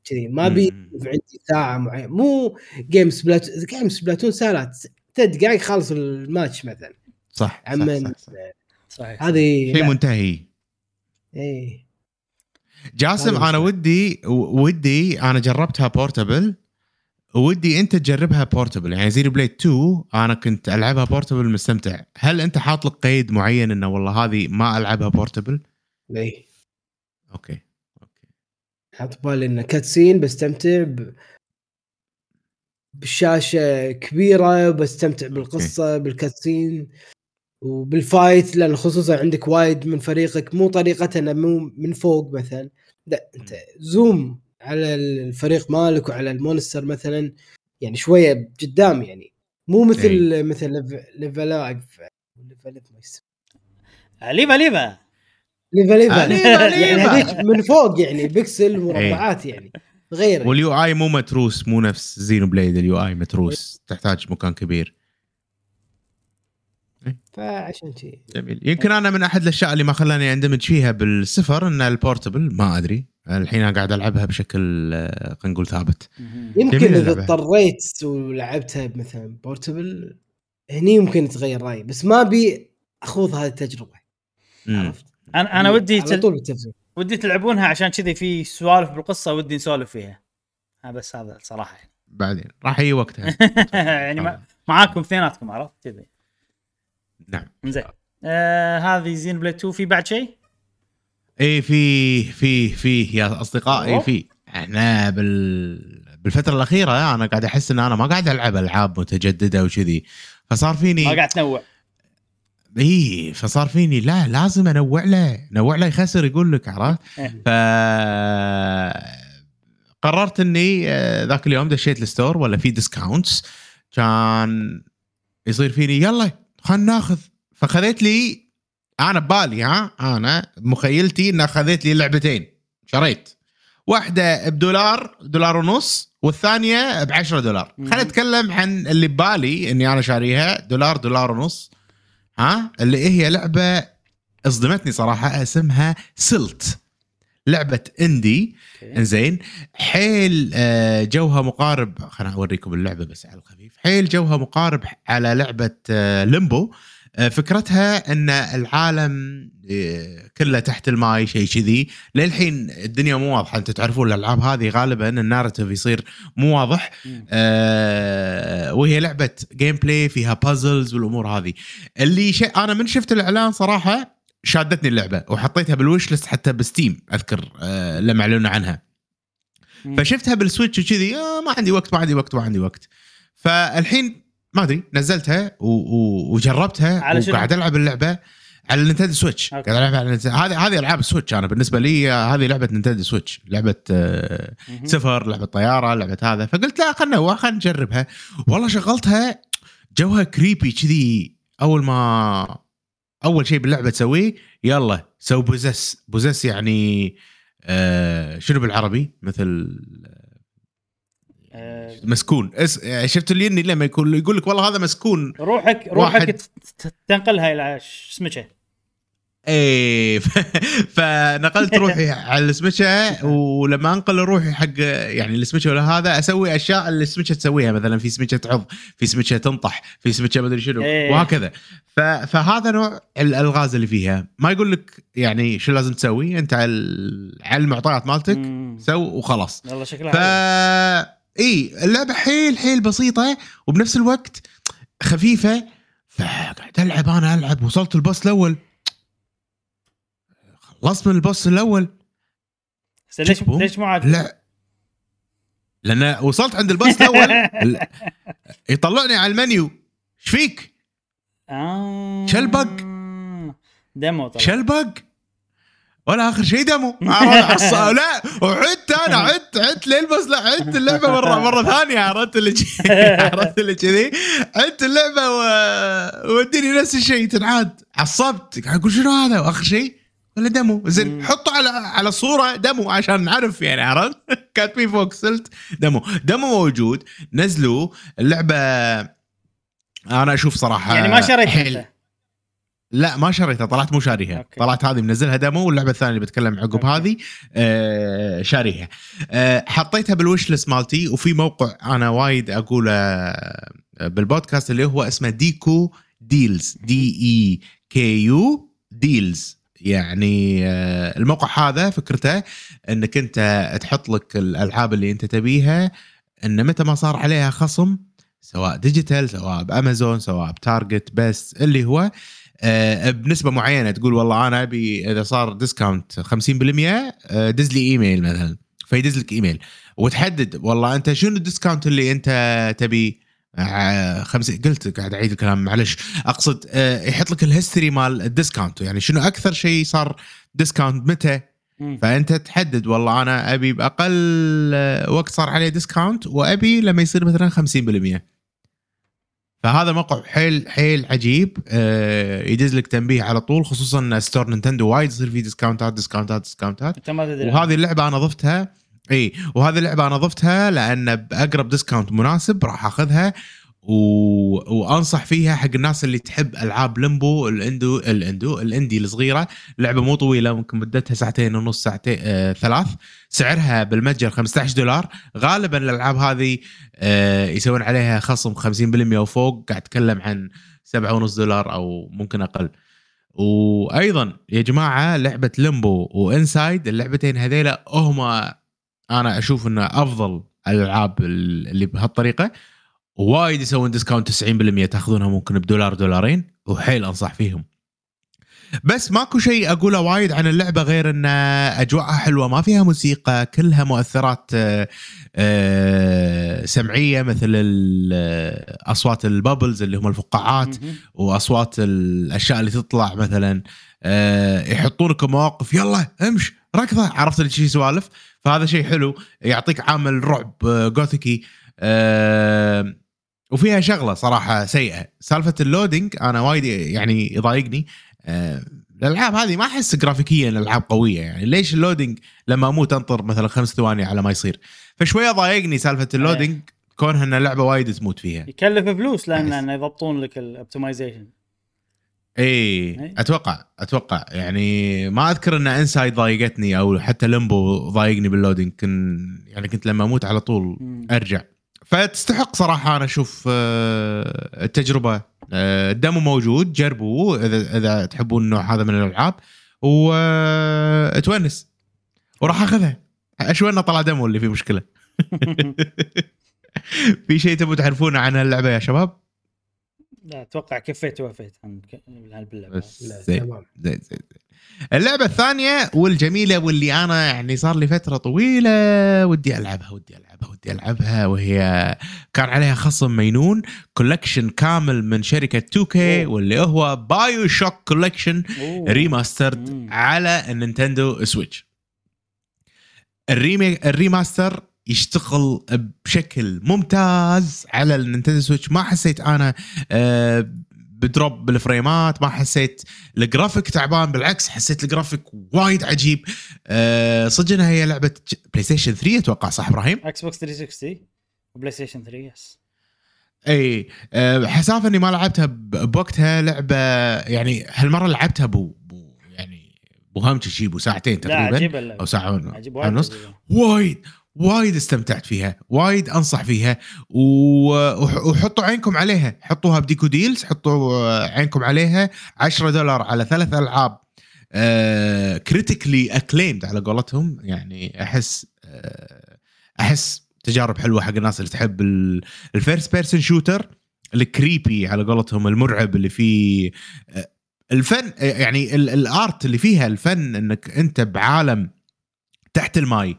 كذي. ما بي. عندي ساعة معينة. مو game Splat game Splatoon ساعات ثلاث دقائق خلص الماتش مثلا. صح صح, صح, صح. صحيح. هذه شيء. منتهي. إيه. جاسم أنا. ودي ودي أنا جربتها portable ودي أنت تجربها portable يعني Xenoblade 2 أنا كنت ألعبها portable مستمتع. هل أنت حاط لك قيد معين إنه والله هذه ما ألعبها portable إيه. okay okay. حاط بالي انه cutscene بستمتع ب... بالشاشة كبيرة بستمتع بالقصة بال cutscene وبال fight لأن خصوصا عندك وايد من فريقك مو طريقته إنه مو من فوق مثلا. لا أنت zoom على الفريق مالك وعلى ال monster مثلا يعني شوية قدام يعني. مو مثل إيه. مثل Live- Live A Live Live A Live. ليفا ليفا! ليفل ليفل آه، ليفا، يعني ليفا. هذيك من فوق يعني بكسل مربعات يعني غير. وال UI مو متروس مو نفس Xenoblade ال UI متروس تحتاج مكان كبير. فعشان شي. جميل. يمكن أنا من أحد الأشياء اللي ما خلاني أندمج فيها بالسفر إن ال portable ما أدري. الحين أنا قاعد ألعبها بشكل آه، خلينا نقول ثابت. يمكن إذا. اضطريت ولعبتها مثلا portable هني يمكن يتغير رأيي بس ما أبي أخوض هذه التجربة. عرفت؟ أنا أنا ودي على. طول بالتفزير ودي تلعبونها عشان كذي في سوالف بالقصة ودي نسولف فيها. ها بس هذا الصراحه يعني بعدين راح يجي وقتها [laughs] يعني ما... معاكم اثنيناتكم عرفت كذي. نعم. زين آه هذه زين بلاي 2 في بعد شيء؟ إي في في في يا اصدقائي أوه. في. إحنا بال بالفترة الأخيرة أنا قاعد أحس إن أنا ما قاعد ألعب ألعاب متجددة وكذي. فصار ما فيني قاعد تنوع. إي فصار فيني لا لازم أنوع له نوع له يخسر يقول لك عرفت؟ إيه. ف قررت إني آه، ذاك اليوم دشيت ال store ولا في discounts كان يصير فيني يلا خلينا ناخذ. فخذيت لي أنا ببالي ها أنا مخيلتي ان اخذت لي لعبتين شريت. واحدة بدولار دولار ونص والثانية ب 10 دولار. خلينا نتكلم عن اللي ببالي إني أنا شاريها دولار دولار ونص. ها؟ اللي هي لعبة أصدمتني صراحة اسمها Silt. لعبة indie. إنزين. حيل آه، جوها مقارب خليني أوريكم اللعبة بس على الخفيف. حيل جوها مقارب على لعبة آه، Limbo آه، فكرتها إن العالم آه، كله تحت الماي شيء كذي للحين الدنيا مو واضحة أنتم تعرفون الألعاب هذه غالبا ال narrative يصير مو واضح. آه، وهي لعبة gameplay فيها puzzles والأمور هذه اللي شيء أنا من شفت الإعلان صراحة شادتني اللعبة وحطيتها بال wish list حتى ب Steam أذكر آه، لما أعلنوا عنها. فشفتها بال Switch وكذي آه ما عندي وقت ما عندي وقت ما عندي وقت فالحين ما أدري نزلتها و... و... وجربتها؟ وقاعد ألعب اللعبة على ال Nintendo Switch. قاعد ألعب على هذه هذه ألعاب ال Switch أنا بالنسبة لي هذه لعبة Nintendo Switch. لعبة آه،. سفر لعبة طيارة لعبة هذا. فقلت لا خلنا نوع خلينا نجربها. والله شغلتها جوها creepy كذي. أول ما أول شيء باللعبة تسويه يلا so possess possess يعني آه شنو بالعربي؟ مثل آه، مسكون. اس يعني شفت اليني لما يكون يقول لك والله هذا مسكون. روحك روحك تنقلها إلى ش- اسمه إيه فنقلت [laughs] روحي على السمكه ولما أنقل روحي حق يعني السمكه ولا هذا أسوي أشياء اللي السمكه تسويها مثلا في سمكه تعض في سمكه تنطح في سمكه ما أدري شنو إيه. وهكذا فهذا نوع الألغاز اللي فيها ما يقول لك يعني شو لازم تسوي أنت على ال- على المعطيات مالتك. سو وخلاص والله شكلها ف. إي اللعبة حيل حيل بسيطة وبنفس الوقت خفيفة فقاعد ألعب أنا ألعب وصلت البوس الأول خلصت من البوس الأول. ليش. ليش مو عاجبك؟ لا. لأن وصلت عند البوس الأول. [laughs] ال- يطلعني على المنيو. إيش فيك؟ آه. شلبق. ديمو طبعا شلبق ولا آخر شيء دمو [laughs] لا. وعدت أنا. عدت عدت للبس لا عدت اللعبة مره [laughs] مرة ثانية. عرفت اللي عرفت اللي كذي. عدت اللعبة و... وديني نفس الشيء تنعاد. عصبت. قاعد أقول شنو هذا؟ وآخر شيء ولا دمو؟ زين. حطوا على على الصورة دمو عشان نعرف يعني عرفت؟ [laughs] كاتبين فوق سلت demo. demo موجود نزلوا اللعبة. أنا أشوف صراحة يعني ما شريت حيل- أنت؟ لا ما شريتها طلعت مو شاريها. okay. طلعت هذه منزلها demo واللعبة الثانية اللي بتكلم عقب. هذه آه شاريها. آه حطيتها بال wish list مالتي وفي موقع أنا وايد أقوله آه، بالبودكاست اللي هو اسمه Deku Deals D E K U Deals. يعني آه الموقع هذا فكرته إنك أنت تحط لك الألعاب اللي أنت تبيها إن متى ما صار عليها خصم سواء digital سواء بأمازون سواء ب Target بس اللي هو آه، بنسبة معينة تقول والله أنا أبي إذا صار discount 50% آه، دز لي إيميل مثلا فيدز لك إيميل. وتحدد والله أنت شنو ال discount اللي أنت تبي خمسة. قلت قاعد أعيد الكلام معلش. أقصد آه، يحط لك ال history مال ال discount يعني شنو أكثر شيء صار discount متى. فأنت تحدد. والله أنا أبي بأقل آه، وقت صار عليه discount وأبي لما يصير مثلا 50% فهذا موقع حيل حيل عجيب. آه، يدز لك تنبيه على طول خصوصا إن store Nintendo وايد يصير فيه discount ات discount ات discount ات أنت ما تدري. وهذه اللعبة أنا ضفتها إي وهذه اللعبة أنا ضفتها لأن بأقرب discount مناسب راح أخذها و... وأنصح فيها حق الناس اللي تحب ألعاب Limbo ال indie ال indie ال indie الصغيرة. لعبة مو طويلة ممكن مدتها ساعتين ونص ساعتين آه ثلاث. سعرها بالمتجر 15 دولار. غالبا الألعاب هذه آه يسوون عليها خصم 50% وفوق قاعد أتكلم عن 7.5 دولار أو ممكن أقل. وأيضا يا جماعة لعبة Limbo و Inside اللعبتين هذيلا هما أنا أشوف إنه أفضل الالعاب اللي بهالطريقة. وايد يسوون discount 90% تأخذونها ممكن بدولار دولارين. وحيل أنصح فيهم. بس ماكو شيء أقوله وايد عن اللعبة غير إن أجواءها حلوة. ما فيها موسيقى كلها مؤثرات آه، آه، سمعية مثل آه، أصوات ال bubbles اللي هم الفقاعات. وأصوات الأشياء اللي تطلع مثلا يحطونك مواقف يلا امش. ركضه. عرفت اللي شي سوالف. فهذا شيء حلو. يعطيك عامل رعب آه، gothic ي. آه، وفيها شغلة صراحة سيئة. سالفة ال loading أنا وايد يعني يضايقني. آه، الألعاب هذه ما أحس جرافيكيا الألعاب قوية يعني. ليش ال loading لما أموت أنطر مثلا خمس ثواني على ما يصير؟ فشوية ضايقني سالفة ال loading. كونها إن اللعبة وايد تموت فيها. يكلف فلوس لأن يضبطون لك ال optimization إي إيه. أتوقع أتوقع. يعني ما أذكر إن انسايد ضايقتني أو حتى لمبو ضايقني بال loading كن يعني كنت لما أموت على طول. أرجع. فتستحق صراحة أنا أشوف آه، التجربة. آه، الدمو موجود جربوه إذا إذا تحبون النوع هذا من الألعاب. وتونس وراح أخذها. اشوى إنه طلع دمو اللي فيه مشكلة. [laughs] [laughs] في شيء تبون تعرفونه عن اللعبه يا شباب؟ لا أتوقع كفيت ووفيت عن باللعبه زين تمام زين زين زين. اللعبة الثانية والجميلة واللي أنا يعني صار لي فترة طويلة ودي ألعبها ودي ألعبها ودي ألعبها وهي كان عليها خصم مينون collection كامل من شركة 2 كي أوه. واللي هو بايو شوك كولكشن. remastered. على النينتندو سويتش ال rema- ال remaster يشتغل بشكل ممتاز على النينتندو سويتش. ما حسيت أنا آه، ب drop بال frame ات ما حسيت الجرافيك تعبان بالعكس حسيت الجرافيك وايد عجيب. آه، صدق إنها هي لعبة بلاي ستيشن 3 أتوقع صح إبراهيم؟ إكس بوكس 360 وبلاي ستيشن 3 yes إي آه، حسافة إني ما لعبتها بوقتها لعبة يعني هالمرة لعبتها بو, بو يعني بوهمتش شي بو ساعتين لا تقريبا أو ساعة ون- عجيب ساعة وايد ونص. وايد وايد استمتعت فيها وايد أنصح فيها. وحطوا عينكم عليها. حطوها بديكو ديلز حطوا آه، عينكم عليها. 10 دولار على ثلاث ألعاب critically acclaimed على قولتهم. يعني أحس آه، أحس تجارب حلوة حق الناس اللي تحب ال first person shooter ال creepy على قولتهم المرعب اللي فيه آه، الفن آه، يعني ال- ال art اللي فيها الفن إنك أنت بعالم تحت الماي.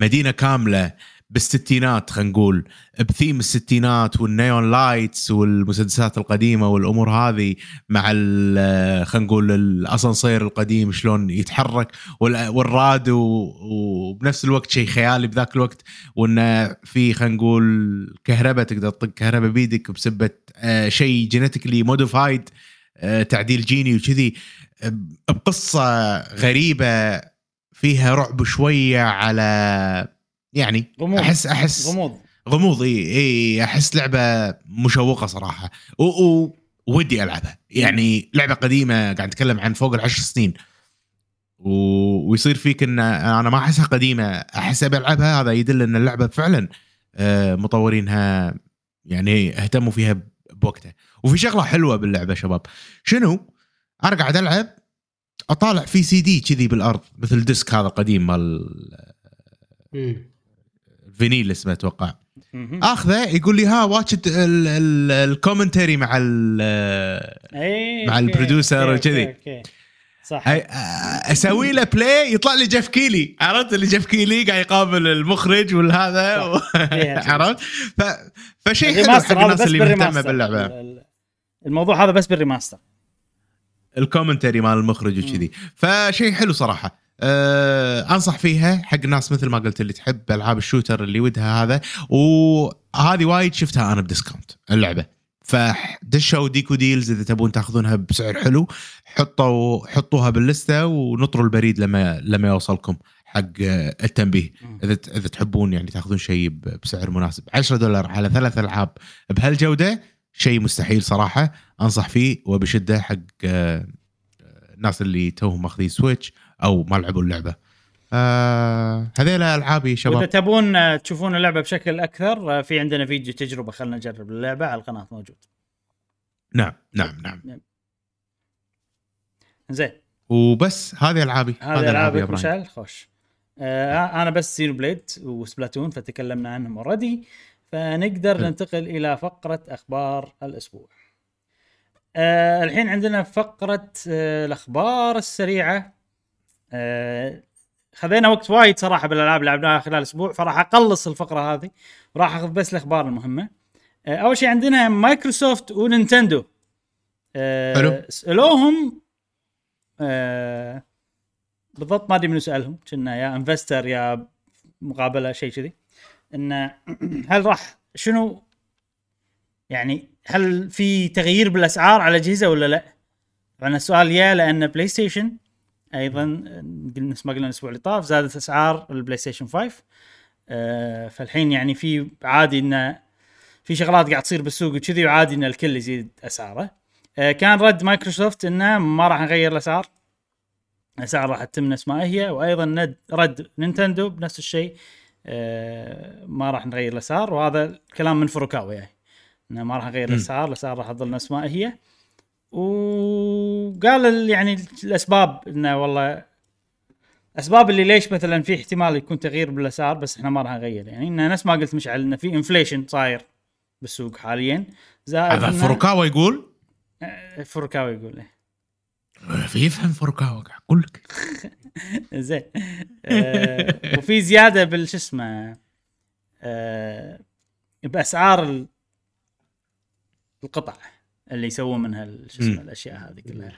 مدينة كاملة بالستينات خلينا نقول بثيم الستينات وال neon lights والمسدسات القديمة والأمور هذه مع خلينا نقول الأسانسير القديم شلون يتحرك وال- والراد وبنفس الوقت شيء خيالي بذاك الوقت وانه في خلينا نقول كهرباء تقدر تطق كهرباء بيدك بسبة شيء genetically modified تعديل جيني وكذي آه، بقصة غريبة فيها رعب شوية على يعني غموض. أحس أحس غموض. غموض إي إي أحس لعبة مشوقة صراحة. و- و- ودي ألعبها. يعني لعبة قديمة قاعد اتكلم عن فوق العشر سنين. و... ويصير فيك إن أنا ما أحسها قديمة أحس أبي ألعبها هذا يدل إن اللعبة فعلا آه، مطورينها يعني اهتموا فيها بوقتها. وفي شغلة حلوة باللعبة شباب. شنو؟ أنا قاعد ألعب أطالع في سي دي كذي بالأرض مثل disc هذا قديم مال. vinyl اسمه أتوقع. آخذه يقول لي ها watch ال commentary مع ال إيه، مع okay، وكذي. صح. أسوي له play يطلع لي جيف كيلي. عرفت؟ اللي جيف كيلي قاعد يقابل المخرج والهذا و... [laughs] إيه. عرفت؟ ف... فشيء حلو حق الناس اللي مهتمة باللعبة. ال- ال- الموضوع هذا بس بال remaster. ال commentary مال المخرج وكذي. فشيء حلو صراحة. أه أنصح فيها حق الناس مثل ما قلت اللي تحب ألعاب ال shooter اللي ودها هذا. وهذه وايد شفتها أنا ب discount اللعبة. فدشوا ديكو ديلز إذا تبون تاخذونها بسعر حلو. حطوا حطوها بال list ة ونطروا البريد لما لما يوصلكم حق التنبيه. إذا إذا تحبون يعني تاخذون شيء بسعر مناسب. 10 دولار على ثلاث ألعاب بهالجودة شيء مستحيل صراحة. أنصح فيه وبشدة حق آه، الناس اللي توهم ماخذين سويتش أو ما لعبوا اللعبة. آه هذيل ألعابي واذا شباب. تبون آه، تشوفون اللعبة بشكل أكثر آه، في عندنا فيديو تجربة خلنا نجرب اللعبة على القناة موجود. نعم نعم نعم. زين. وبس هذه ألعابي. هذه إبراهيم. مشعل؟ خوش. آه أنا بس زينو بليد وسبلاتون فتكلمنا عنهم already فنقدر. ننتقل إلى فقرة أخبار الأسبوع. آه الحين عندنا فقرة آه الأخبار السريعة. آه خذينا وقت وايد صراحة بالألعاب اللي لعبناها خلال أسبوع فراح أقلص الفقرة هذه وراح أخذ بس الأخبار المهمة. آه أول شيء عندنا مايكروسوفت ونينتندو. آه. سألوهم آه بالضبط ما أدري منو سألهم كنا يا investor يا مقابلة شيء كذي. انه [clears throat] هل راح شنو؟ يعني هل في تغيير بالأسعار على الاجهزه ولا لا؟ طبعا السؤال يا لأن بلاي ستيشن أيضا نفس ما قلنا الأسبوع اللي طاف زادت أسعار البلاي ستيشن 5 آه فالحين يعني في عادي انه في شغلات قاعد تصير بالسوق وكذي وعادي إن الكل يزيد أسعاره. آه كان رد مايكروسوفت انه ما راح نغير الأسعار. الأسعار راح تتم نفس ما هي وأيضا رد نينتندو بنفس الشيء. ما راح نغير الأسعار وهذا كلام من فروكاوا يعني. إنه ما راح نغير. الأسعار الأسعار راح تظل نفس ما هي. وقال ال- يعني الأسباب إنه والله اسباب اللي ليش مثلا في احتمال يكون تغيير بالأسعار بس إحنا ما راح نغير يعني. إنه نفس ما قلت مشعل إنه في انفليشن صاير بالسوق حاليا. زائد هذا فروكاوا يقول؟ آه، فروكاوا يقول إيه. [laughs] في يفهم فروكاوا قاعد أقول لك. [laughs] [laughs] زين آه وفي زيادة بالش اسمه آه بأسعار ال- القطع اللي يسوون منها شو اسمه. الأشياء هذه كلها.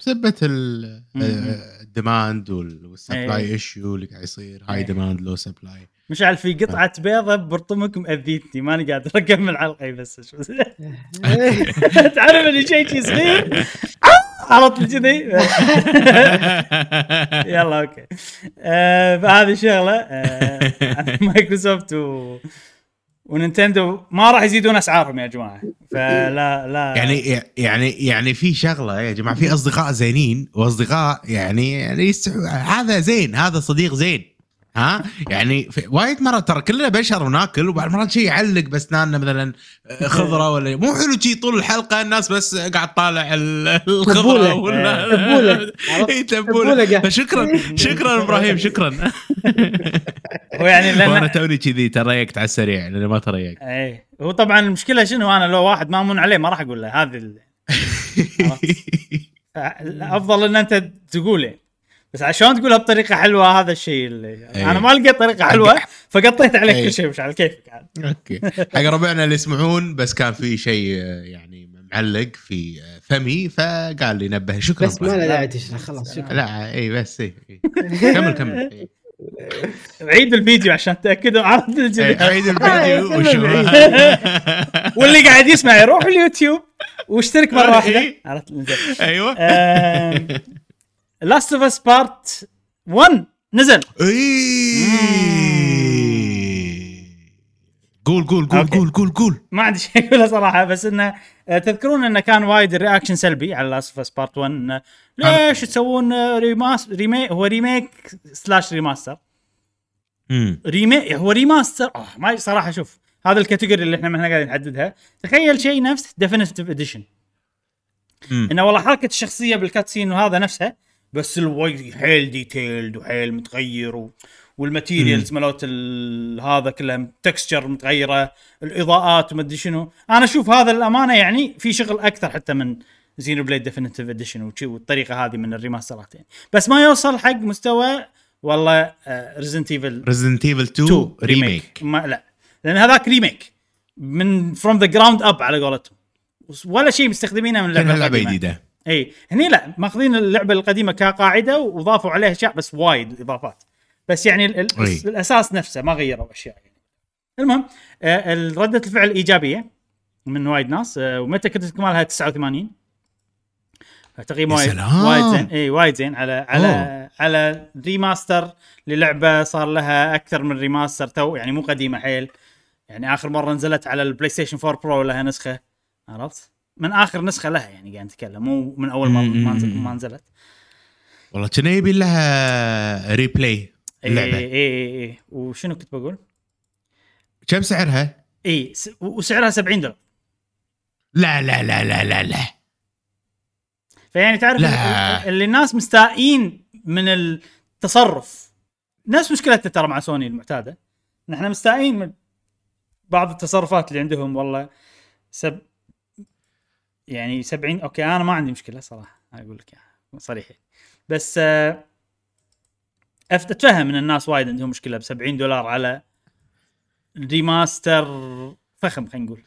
آه، ال demand وال supply. issue اللي قاعد يصير high. demand low supply مشعل في قطعة بيضة برطمك مأذيتني ماني قادر أكمل حلقة بس [laughs] [laughs] تعرف اللي شيء شي صغير عرفت كذي يلا أوكي. آه فهذه شغلة آه [laughs] مايكروسوفت و ونينتندو ما راح يزيدون أسعارهم يا جماعة. فلا لا. يعني يعني يعني في شغلة يا جماعة في أصدقاء زينين وأصدقاء يعني يعني يستحو هذا زين هذا صديق زين. ها؟ يعني وايد مرات ترى كلنا بشر وناكل وبعض المرات شيء يعلق باسناننا مثلا خضرة [laughs] ولا مو حلو شي طول الحلقة الناس بس قاعد طالع ال- الخضرة. ولا [laughs] [laughs] تبولة. تبولة. قاعد. فشكرا شكرا إبراهيم شكرا. هو يعني وأنا لأن توني كذي تريقت على السريع لأني ما تريقت. إي. هو طبعا المشكلة شنو؟ أنا لو واحد ما أمون عليه ما راح أقول له هذه ال- أفضل إن أنت تقول يعني بس عشان تقولها بطريقة حلوة هذا الشيء اللي أي. أنا ما لقيت طريقة حلوة فقطيت عليك أي. كل شيء مش على كيفك عاد أوكي حق ربعنا اللي يسمعون بس كان في شيء آه، يعني معلق في آه، فمي فقال لي نبه شكرا بس ما له. داعي تشرح خلاص شكرا لا اي بس اي إي. كمل كمل [laughs] إي. عيد الفيديو عشان تأكدوا عرفت إي، الجديد عيد [laughs] الفيديو [laughs] وشو واللي قاعد يسمع يروح اليوتيوب واشترك مرة واحدة. عرفت أيوه Last of Us Part 1 نزل. قول قول قول. قول قول قول. ما عندي شيء أقوله صراحة بس إنه آه، تذكرون إنه كان وايد ال reaction سلبي على Last of Us Part 1 إنه ليش تسوون remas- remake هو remake slash remaster. remake هو remaster آه ما صراحة شوف هذا ال category اللي إحنا ما إحنا قاعدين نحددها. تخيل شيء نفس definitive edition. إنه والله حركة الشخصية بال cutscene وهذا نفسها بس الوايد حيل detailed وحيل متغير و... وال materials مالت ال- هذا كلها texture متغيرة الإضاءات وما أدري شنو. أنا أشوف هذا الأمانة يعني في شغل أكثر حتى من Xenoblade Definitive Edition والطريقة هذه من الريماسترات يعني. بس ما يوصل حق مستوى والله ريزنت ايفل ريزدنت ايفل 2 2 ريميك ما لا. لأن هذاك remake من from the ground up على قولتهم. ولا شيء مستخدمينه من اللعبة. جديدة. إي هني لا ماخذين اللعبة القديمة كقاعدة وضافوا عليها أشياء بس وايد إضافات بس يعني ال- ال- أي. الأساس نفسه ما غيروا أشياء يعني. المهم آه، ردة الفعل إيجابية من وايد ناس آه، وال Metacritic مالها 89 تقييم وايد. وايد زين إي وايد زين على على أوه. على remaster للعبة صار لها أكثر من remaster تو يعني مو قديمة حيل يعني آخر مرة نزلت على البلاي ستيشن 4 Pro لها نسخة عرفت؟ من آخر نسخة لها يعني قاعد نتكلم مو من أول ما ما نزل- ما نزلت والله كنا يبي لها replay اللعبة. اي اي اي وشنو كنت بقول؟ كم سعرها؟ اي س- وسعرها 70 دولار. لا لا لا لا لا لا. فيعني تعرف لا. ال- اللي الناس مستائين من التصرف. نفس مشكلتنا ترى مع سوني المعتادة. نحن مستائين من بعض التصرفات اللي عندهم والله سب يعني 70 أوكي أنا ما عندي مشكلة صراحة أقول لك صريح. بس أتفهم إن الناس وايد عندهم مشكلة ب 70 دولار على remaster فخم خلينا نقول.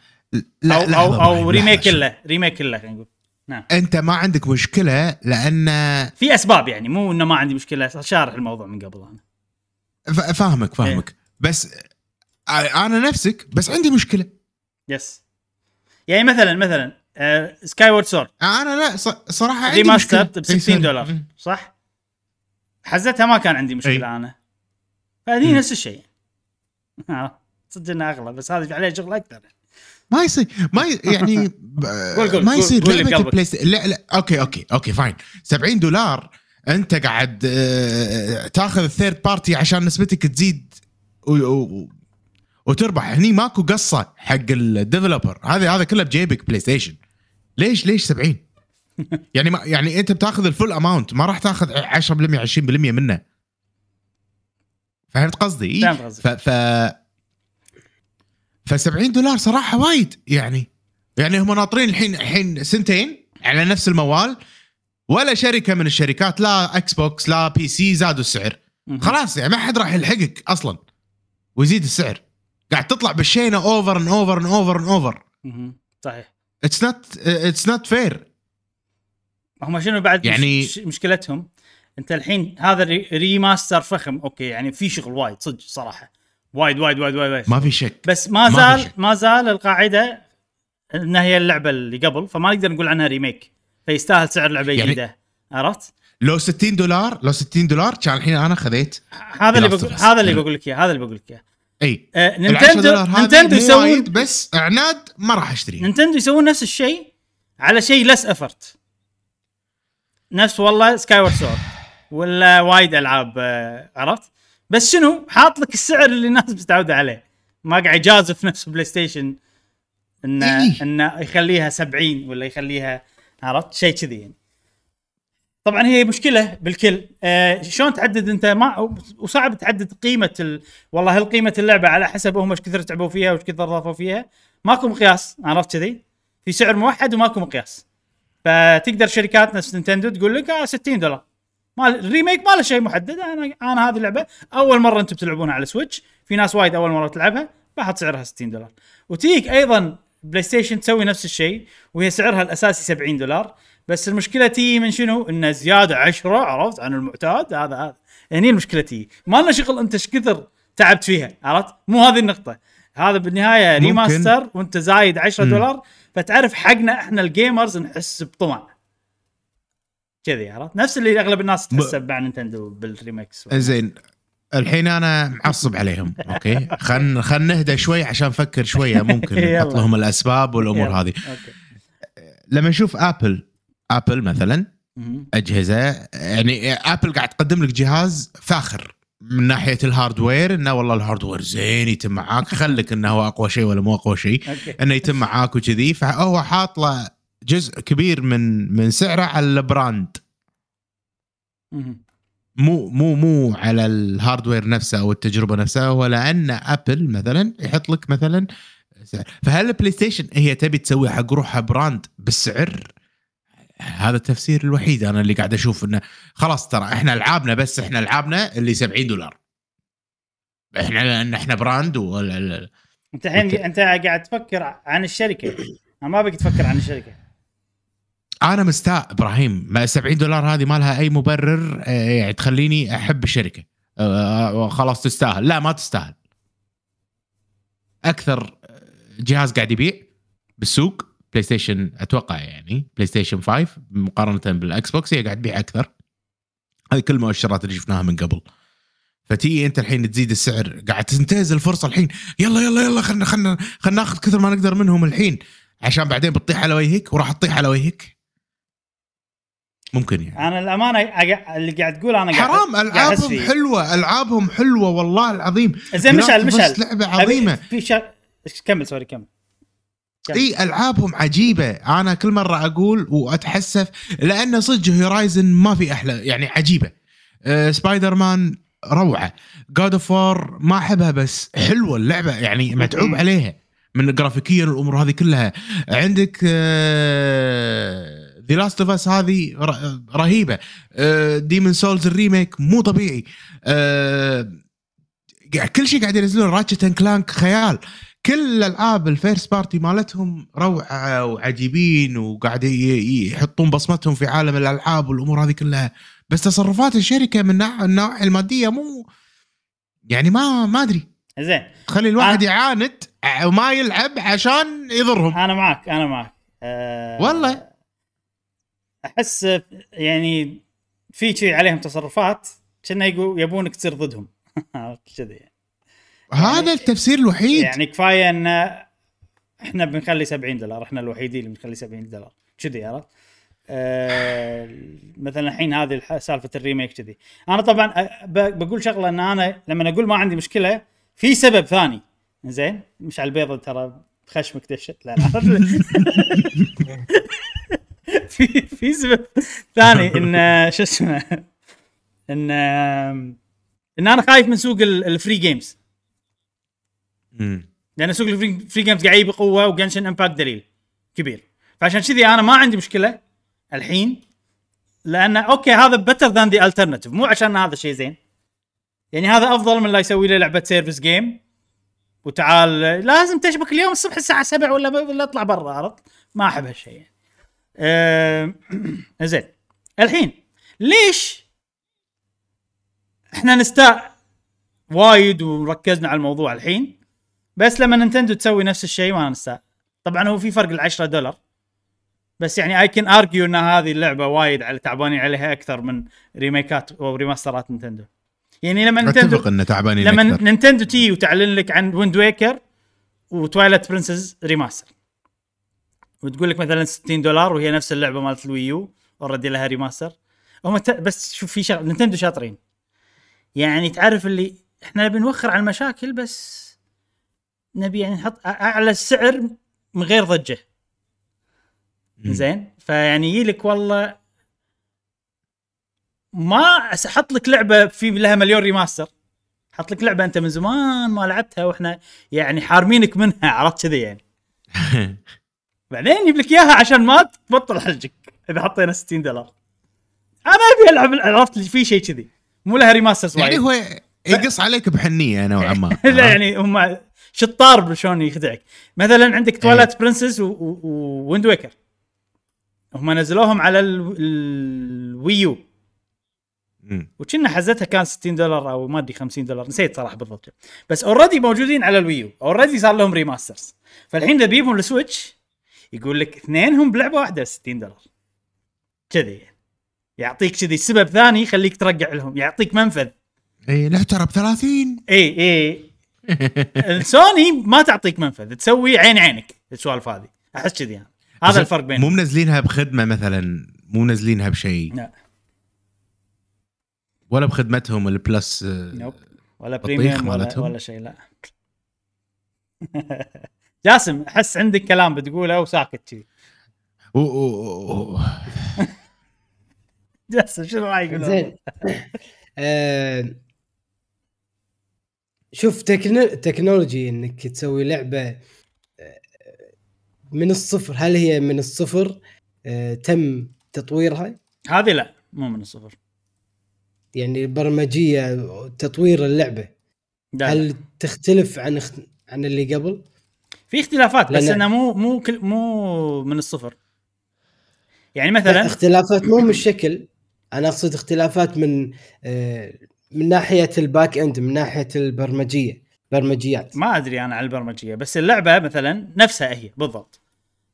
لا أو أو, أو. remake كله remake كله خلينا نقول. نعم. أنت ما عندك مشكلة لأن في أسباب يعني مو إنه ما عندي مشكلة شارح الموضوع من قبل أنا. فاهمك فاهمك. بس آه، أنا نفسك بس عندي مشكلة. yes يعني مثلا مثلا Skyward Sword أنا لا صراحة عندي remaster ب 60 دولار. صح؟ حزتها ما كان عندي مشكلة أي. أنا. فهذه. نفس الشيء. [laughs] آه، صدق إنها أغلى بس هذا في عليه شغل أكثر. ما يصير ما ي... [laughs] يعني ما يصير لعبة بقلبك. بلاي ست... لا لا أوكي أوكي أوكي fine. 70 دولار أنت قاعد آه، تأخذ ال third party عشان نسبتك تزيد و... و... وتربح. هني ماكو قصة حق ال developer هذا هذا كله بجيبك بلاي ستيشن ليش ليش 70 [laughs] يعني ما يعني انت بتاخذ ال full amount ما راح تاخذ 10% 20% منه فهمت قصدي؟ فهمت قصدك. ف ف ف 70 دولار صراحة وايد يعني يعني هم ناطرين الحين الحين سنتين على نفس الموال ولا شركة من الشركات لا إكس بوكس لا بي سي زادوا السعر. خلاص يعني ما حد راح يلحقك أصلا ويزيد السعر قاعد تطلع بالشينة over and over and over and over. صحيح it's not it's not fair هم شنو بعد يعني- مش مشكلتهم انت الحين هذا re- remaster فخم أوكي يعني في شغل وايد صدق صراحة وايد وايد وايد وايد, وايد. ما في شك بس ما ما زال شيء. ما زال القاعدة انها هي اللعبة اللي قبل فما نقدر نقول عنها remake فيستاهل سعر لعبة يعني- جديدة عرفت؟ لو 60 دولار لو 60 دولار كان الحين أنا خذيت هذا اللي بقول. هذا اللي يعني- بقول لك إياه هذا اللي بقول لك إياه إي. آه، ال 10 نينتندو نينتندو يسوون بس عناد ما راح اشتريه نينتندو يسوون نفس الشيء على شيء less effort نفس والله Skyward Sword ولا وايد ألعاب آه، عرفت؟ بس شنو؟ حاط لك السعر اللي الناس متعوده عليه. ما قاعد يجازف نفسه بلاي ستيشن انه إيه. إنه يخليها 70 ولا يخليها عرفت؟ شيء كذي يعني. طبعا هي مشكلة بالكل. آه شلون تحدد أنت ما وصعب تحدد قيمة ال... والله هل قيمة اللعبة على حسب هم إيش كثر تعبوا فيها وايش كثر ضافوا فيها. ماكو مقياس عرفت كذي. في سعر موحد وماكو مقياس. فتقدر شركات نفس نينتندو تقول لك آه 60 دولار. ما ال remake ما له شيء محدد. أنا أنا هذه اللعبة أول مرة أنتم بتلعبونها على سويتش في ناس وايد أول مرة تلعبها بحط سعرها 60 دولار. وتيك أيضا بلاي ستيشن تسوي نفس الشيء وهي سعرها الأساسي 70 دولار. بس المشكلة تي من شنو؟ إنه زيادة 10 عرفت عن المعتاد هذا هذا يعني المشكلة تي ما لنا شغل أنت إيش كثر تعبت فيها عرفت؟ مو هذه النقطة هذا بالنهاية. remaster وأنت زايد 10 مم. دولار فتعرف حقنا إحنا ال gamers نحس بطمع كذي عرفت؟ نفس اللي أغلب الناس تحسه مع نينتندو بال remakes زين الحين أنا معصب عليهم okay خل خل نهدى شوي عشان نفكر شوية ممكن. [laughs] نحط لهم الأسباب والأمور. هذه لما نشوف ابل آبل مثلا. أجهزة يعني آبل قاعد تقدم لك جهاز فاخر من ناحية ال hardware إنه والله ال hardware زين يتم معاك. خلك إنه هو أقوى شيء ولا مو أقوى شيء إنه يتم معاك وكذي. فهو حاط له جزء كبير من من سعره على ال brand. مو مو مو على ال hardware نفسه أو التجربة نفسها هو لأن آبل مثلا يحط لك مثلا سعر. فهل البلاي ستيشن هي تبي تسوي حق روحها brand بالسعر؟ هذا التفسير الوحيد أنا اللي قاعد أشوف إنه خلاص ترى إحنا العابنا بس إحنا العابنا اللي 70 دولار. إحنا لأن إحنا brand لا- أنت الحين. أنت قاعد تفكر عن الشركة. أنا ما بك تفكر عن الشركة. أنا مستاء إبراهيم. ما 70 دولار هذه ما لها أي مبرر آه، يعني تخليني أحب الشركة. آه، آه، خلاص تستاهل. لا ما تستاهل. أكثر جهاز قاعد يبيع بالسوق بلاي ستيشن أتوقع يعني. بلاي ستيشن 5 مقارنة بالإكس بوكس هي قاعد تبيع أكثر. هذه كل المؤشرات اللي شفناها من قبل. فتي أنت الحين تزيد السعر قاعد تنتهز الفرصة الحين. يلا يلا يلا خلنا خلنا خلنا ناخذ كثر ما نقدر منهم الحين. عشان بعدين بتطيح على وجهك وراح تطيح على وجهك. ممكن يعني. أنا الأمانة اللي قاعد تقول أنا قاعد حرام ألعابهم. حلوة ألعابهم حلوة والله العظيم. زين مشعل مشعل. لعبة عظيمة. في شا... كمل sorry كمل. إي ألعابهم عجيبة. أنا كل مرة أقول وأتحسف لأن صدق هورايزن ما في أحلى يعني عجيبة. أه سبايدر مان روعة. جاد اوف وار ما أحبها بس حلوة اللعبة يعني متعوب عليها. من جرافيكيا والامور هذه كلها. عندك ذا لاست اوف اس هذه رهيبة. ديمون سولز ال remake مو طبيعي. آه، كل شيء قاعد ينزلون. راتشت اند كلانك خيال. كل الألعاب ال first party مالتهم روعة وعجيبين وقاعد يحطون بصمتهم في عالم الألعاب والأمور هذه كلها. بس تصرفات الشركة من ناح- النواحي المادية مو يعني ما ما أدري. زين. تخلي الواحد يعاند وما يلعب عشان يضرهم. أنا معك أنا معك أه والله. أحس يعني في شيء عليهم تصرفات كنا يقول يبونك تصير ضدهم. [laughs] عرفت؟ كذي. يعني. هذا التفسير الوحيد. يعني كفاية إن إحنا بنخلي 70 دولار إحنا الوحيدين اللي بنخلي 70 دولار. كذي عرفت؟ أه مثلا الحين هذه سالفة ال remake كذي. أنا طبعا بقول شغلة إن أنا لما أقول ما عندي مشكلة في سبب ثاني. زين؟ مش على البيضة ترى خشمك دشت. لا لا. [laughs] في في سبب ثاني إن شو اسمه إن إن أنا خايف من سوق ال- ال free games مم. لأن سوق ال free free games قاعد يجيب قوة وجنشن امباكت دليل كبير. فعشان كذي أنا ما عندي مشكلة الحين لأن okay هذا better than the alternative مو عشان هذا شيء زين. يعني هذا أفضل من لا يسوي لي لعبة service game وتعال لازم تشبك اليوم الصبح الساعة 7 ولا ولا اطلع برا عرفت؟ ما أحب هالشيء يعني. أه... [clears throat] زين. الحين ليش إحنا نستاء وايد وركزنا على الموضوع الحين؟ بس لما نينتندو تسوي نفس الشيء ما نستاء طبعا هو في فرق ال 10 دولار. بس يعني I can argue إن هذه اللعبة وايد على تعبانين عليها أكثر من ريميكات أو ريماسترات نينتندو. يعني لما نينتندو اتفق انه تعبانين لما أكثر. نينتندو تي وتعلن لك عن ويند ويكر وتوايلايت برنسز remaster وتقول لك مثلا 60 دولار وهي نفس اللعبة مالت الويو already لها remaster هم ت... بس شوف في شغله نينتندو شاطرين. يعني تعرف اللي إحنا نبي نوخر على المشاكل بس نبي يعني نحط أعلى السعر من غير ضجة. زين؟ فيعني يجي لك والله ما أحط لك لعبة في لها مليون ريماستر حط لك لعبة أنت من زمان ما لعبتها وإحنا يعني حارمينك منها عرفت كذي يعني. [laughs] بعدين يجيب لك إياها عشان ما تبطل حجك إذا حطينا 60 دولار. أنا أبي ألعب عرفت في شيء كذي. مو لها remasters يعني هو يقص عليك بحنية نوعا ما. [laughs] لا يعني هم شطار شلون يخدعك. مثلا عندك توايلايت برنسس وويند ويكر هم نزلوهم على ال- الويو. وكنا حزتها كان 60 دولار أو ما أدري 50 دولار. نسيت صراحة بالضبط. بس already موجودين على الويو. already صار لهم remasters فالحين إذا بيجيبهم السويتش يقول لك اثنينهم بلعبة واحدة 60 دولار. كذي. يعني. يعطيك كذي سبب ثاني يخليك ترجع لهم. يعطيك منفذ. اي لا ترى ب 30 اي اي [laughs] السوني ما تعطيك منفذ تسوي عين عينك السوالف هذه. أحس كذي يعني. هذا الفرق مو بينهم منزلينها بخدمة مثلا مو منزلينها بشيء. لا. ولا بخدمتهم البلس آه، nope ولا بطيخ premium ولا؟ ولا شيء لا. [laughs] جاسم أحس عندك كلام بتقوله وساكت كذي [laughs] جاسم شنو رايك؟ زين. آه، شوف تكنو... تكنولوجي إنك تسوي لعبة آه، من الصفر. هل هي من الصفر؟ آه، تم تطويرها؟ هذه لا مو من الصفر. يعني برمجية تطوير اللعبة. لا. هل تختلف عن اخت... عن اللي قبل؟ في اختلافات بس لأن- انها مو مو كل مو من الصفر. يعني لا مثلا اختلافات مو من الشكل. أنا أقصد اختلافات من آه، من ناحية ال back end من ناحية البرمجية برمجيات. ما أدري أنا على البرمجية بس اللعبة مثلا نفسها هي بالضبط.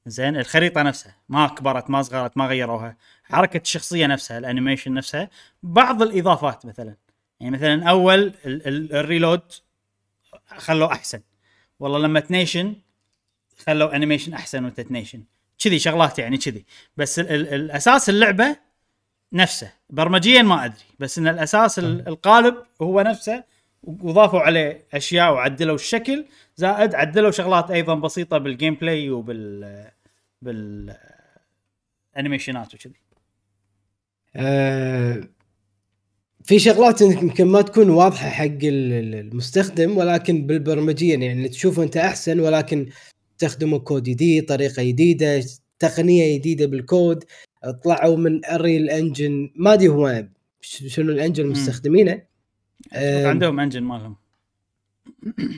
زين الخريطة نفسها ما كبرت ما صغرت ما غيروها. حركة الشخصية نفسها ال animation نفسها بعض الإضافات مثلا. يعني مثلا أول ال- ال- ال reload خلوه أحسن. والله لما تنيشن خلوا animation أحسن وأنت تنيشن. كذي شغلات يعني كذي. بس ال ال الأساس اللعبة نفسه. برمجيا ما أدري بس إن الأساس ال- القالب هو نفسه وضافوا عليه أشياء وعدلوا الشكل زائد عدلوا شغلات أيضا بسيطة بال gameplay وبال بال animation ات وكذي. آه، في شغلات يمكن ما تكون واضحة حق ال- ال- المستخدم ولكن بالبرمجيا يعني تشوفه أنت أحسن ولكن استخدموا كود جديد طريقة جديدة تقنية جديدة بالكود. طلعوا من Unreal Engine ما أدري هو شنو ال engine آم، عندهم engine مالهم.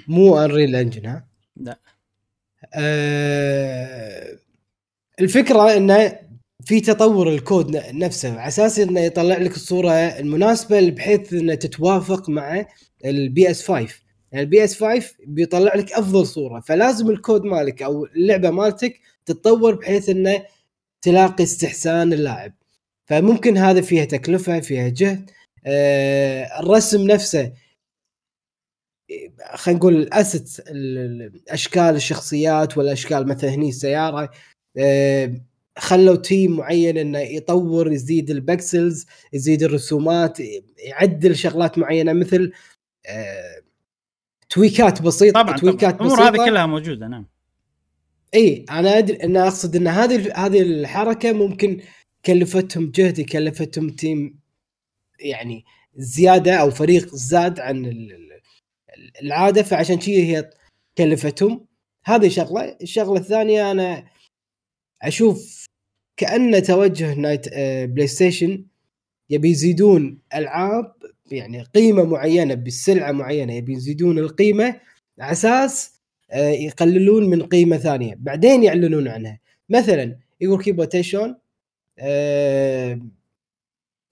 مو Unreal Engine ها؟ لا. آه، الفكرة إنه في تطور الكود نفسه. على أساس إنه يطلع لك الصورة المناسبة بحيث انها تتوافق مع ال PS 5 يعني ال PS 5 بيطلع لك أفضل صورة. فلازم الكود مالك أو اللعبة مالتك تتطور بحيث إنه تلاقي استحسان اللاعب. فممكن هذا فيها تكلفة فيها جهد. آه، الرسم نفسه خلينا نقول ال assets اشكال الشخصيات والأشكال مثلا هني السيارة آه، خلوا team معين إنه يطور يزيد ال pixels يزيد الرسومات يعدل شغلات معينة مثل آه، tweak ات بسيطة طبعا tweak ات طبعا الأمور هذه بسيطة. كلها موجودة نعم. إي أنا أدري أنا أقصد إن هذه هذه الحركة ممكن كلفتهم جهد كلفتهم team يعني زيادة أو فريق زاد عن ال- ال- العادة فعشان شي هي كلفتهم. هذه شغلة. الشغلة الثانية أنا أشوف كانه توجه نايت آه، بلاي ستيشن يبي يزيدون ألعاب يعني قيمة معينة بالسلعه معينة يبي يزيدون القيمة على أساس آه، يقللون من قيمة ثانية بعدين يعلنون عنها. مثلا يقول كيبوتي شلون آه،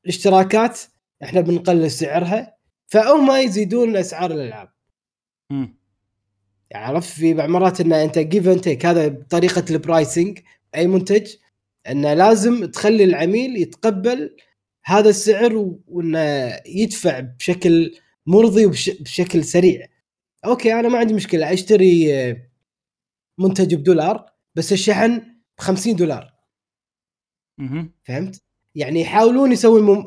الاشتراكات إحنا بنقلل سعرها فهم يزيدون أسعار الألعاب. عرفت؟ في بعض مرات إن أنت give and take هذا طريقة ال pricing أي منتج؟ انه لازم تخلي العميل يتقبل هذا السعر وإنه يدفع بشكل مرضي وبشكل سريع. okay أنا ما عندي مشكلة أشتري آه، منتج بدولار بس الشحن ب 50 دولار مهم. فهمت؟ يعني يحاولون يسوون مم...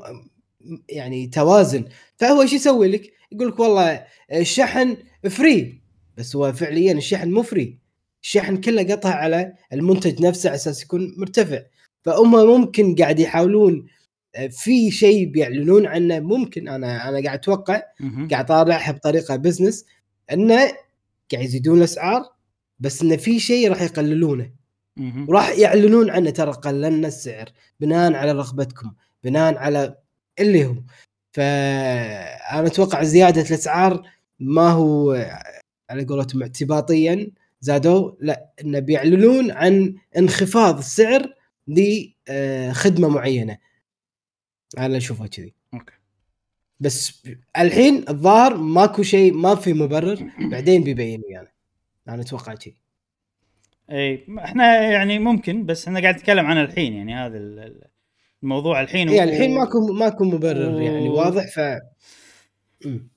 يعني توازن فهو إيش يسوي لك؟ يقول لك والله الشحن free بس هو فعليا الشحن مو free الشحن كله قطع على المنتج نفسه على أساس يكون مرتفع فهم ممكن قاعد يحاولون في شيء بيعلنون عنه ممكن أنا أنا قاعد أتوقع. قاعد طالعها بطريقة business انه قاعد يزيدون الاسعار بس انه في شيء راح يقللونه. وراح يعلنون عنه ترى قللنا السعر بناء على رغبتكم بناء على اللي هو فأنا أتوقع زيادة الأسعار ما هو على قولتهم اعتباطيا زادوا لا انه بيعلنون عن انخفاض السعر لخدمة معينة. أنا أشوفها كذي. بس الحين الظاهر ماكو شيء ما في مبرر [clears throat] بعدين بيبينوا يعني. أنا أتوقع كذي إي إحنا يعني ممكن بس إحنا قاعد نتكلم عن الحين يعني هذا ال- ال- الموضوع الحين يعني الحين ماكو ماكو مبرر يعني و- واضح ف مم.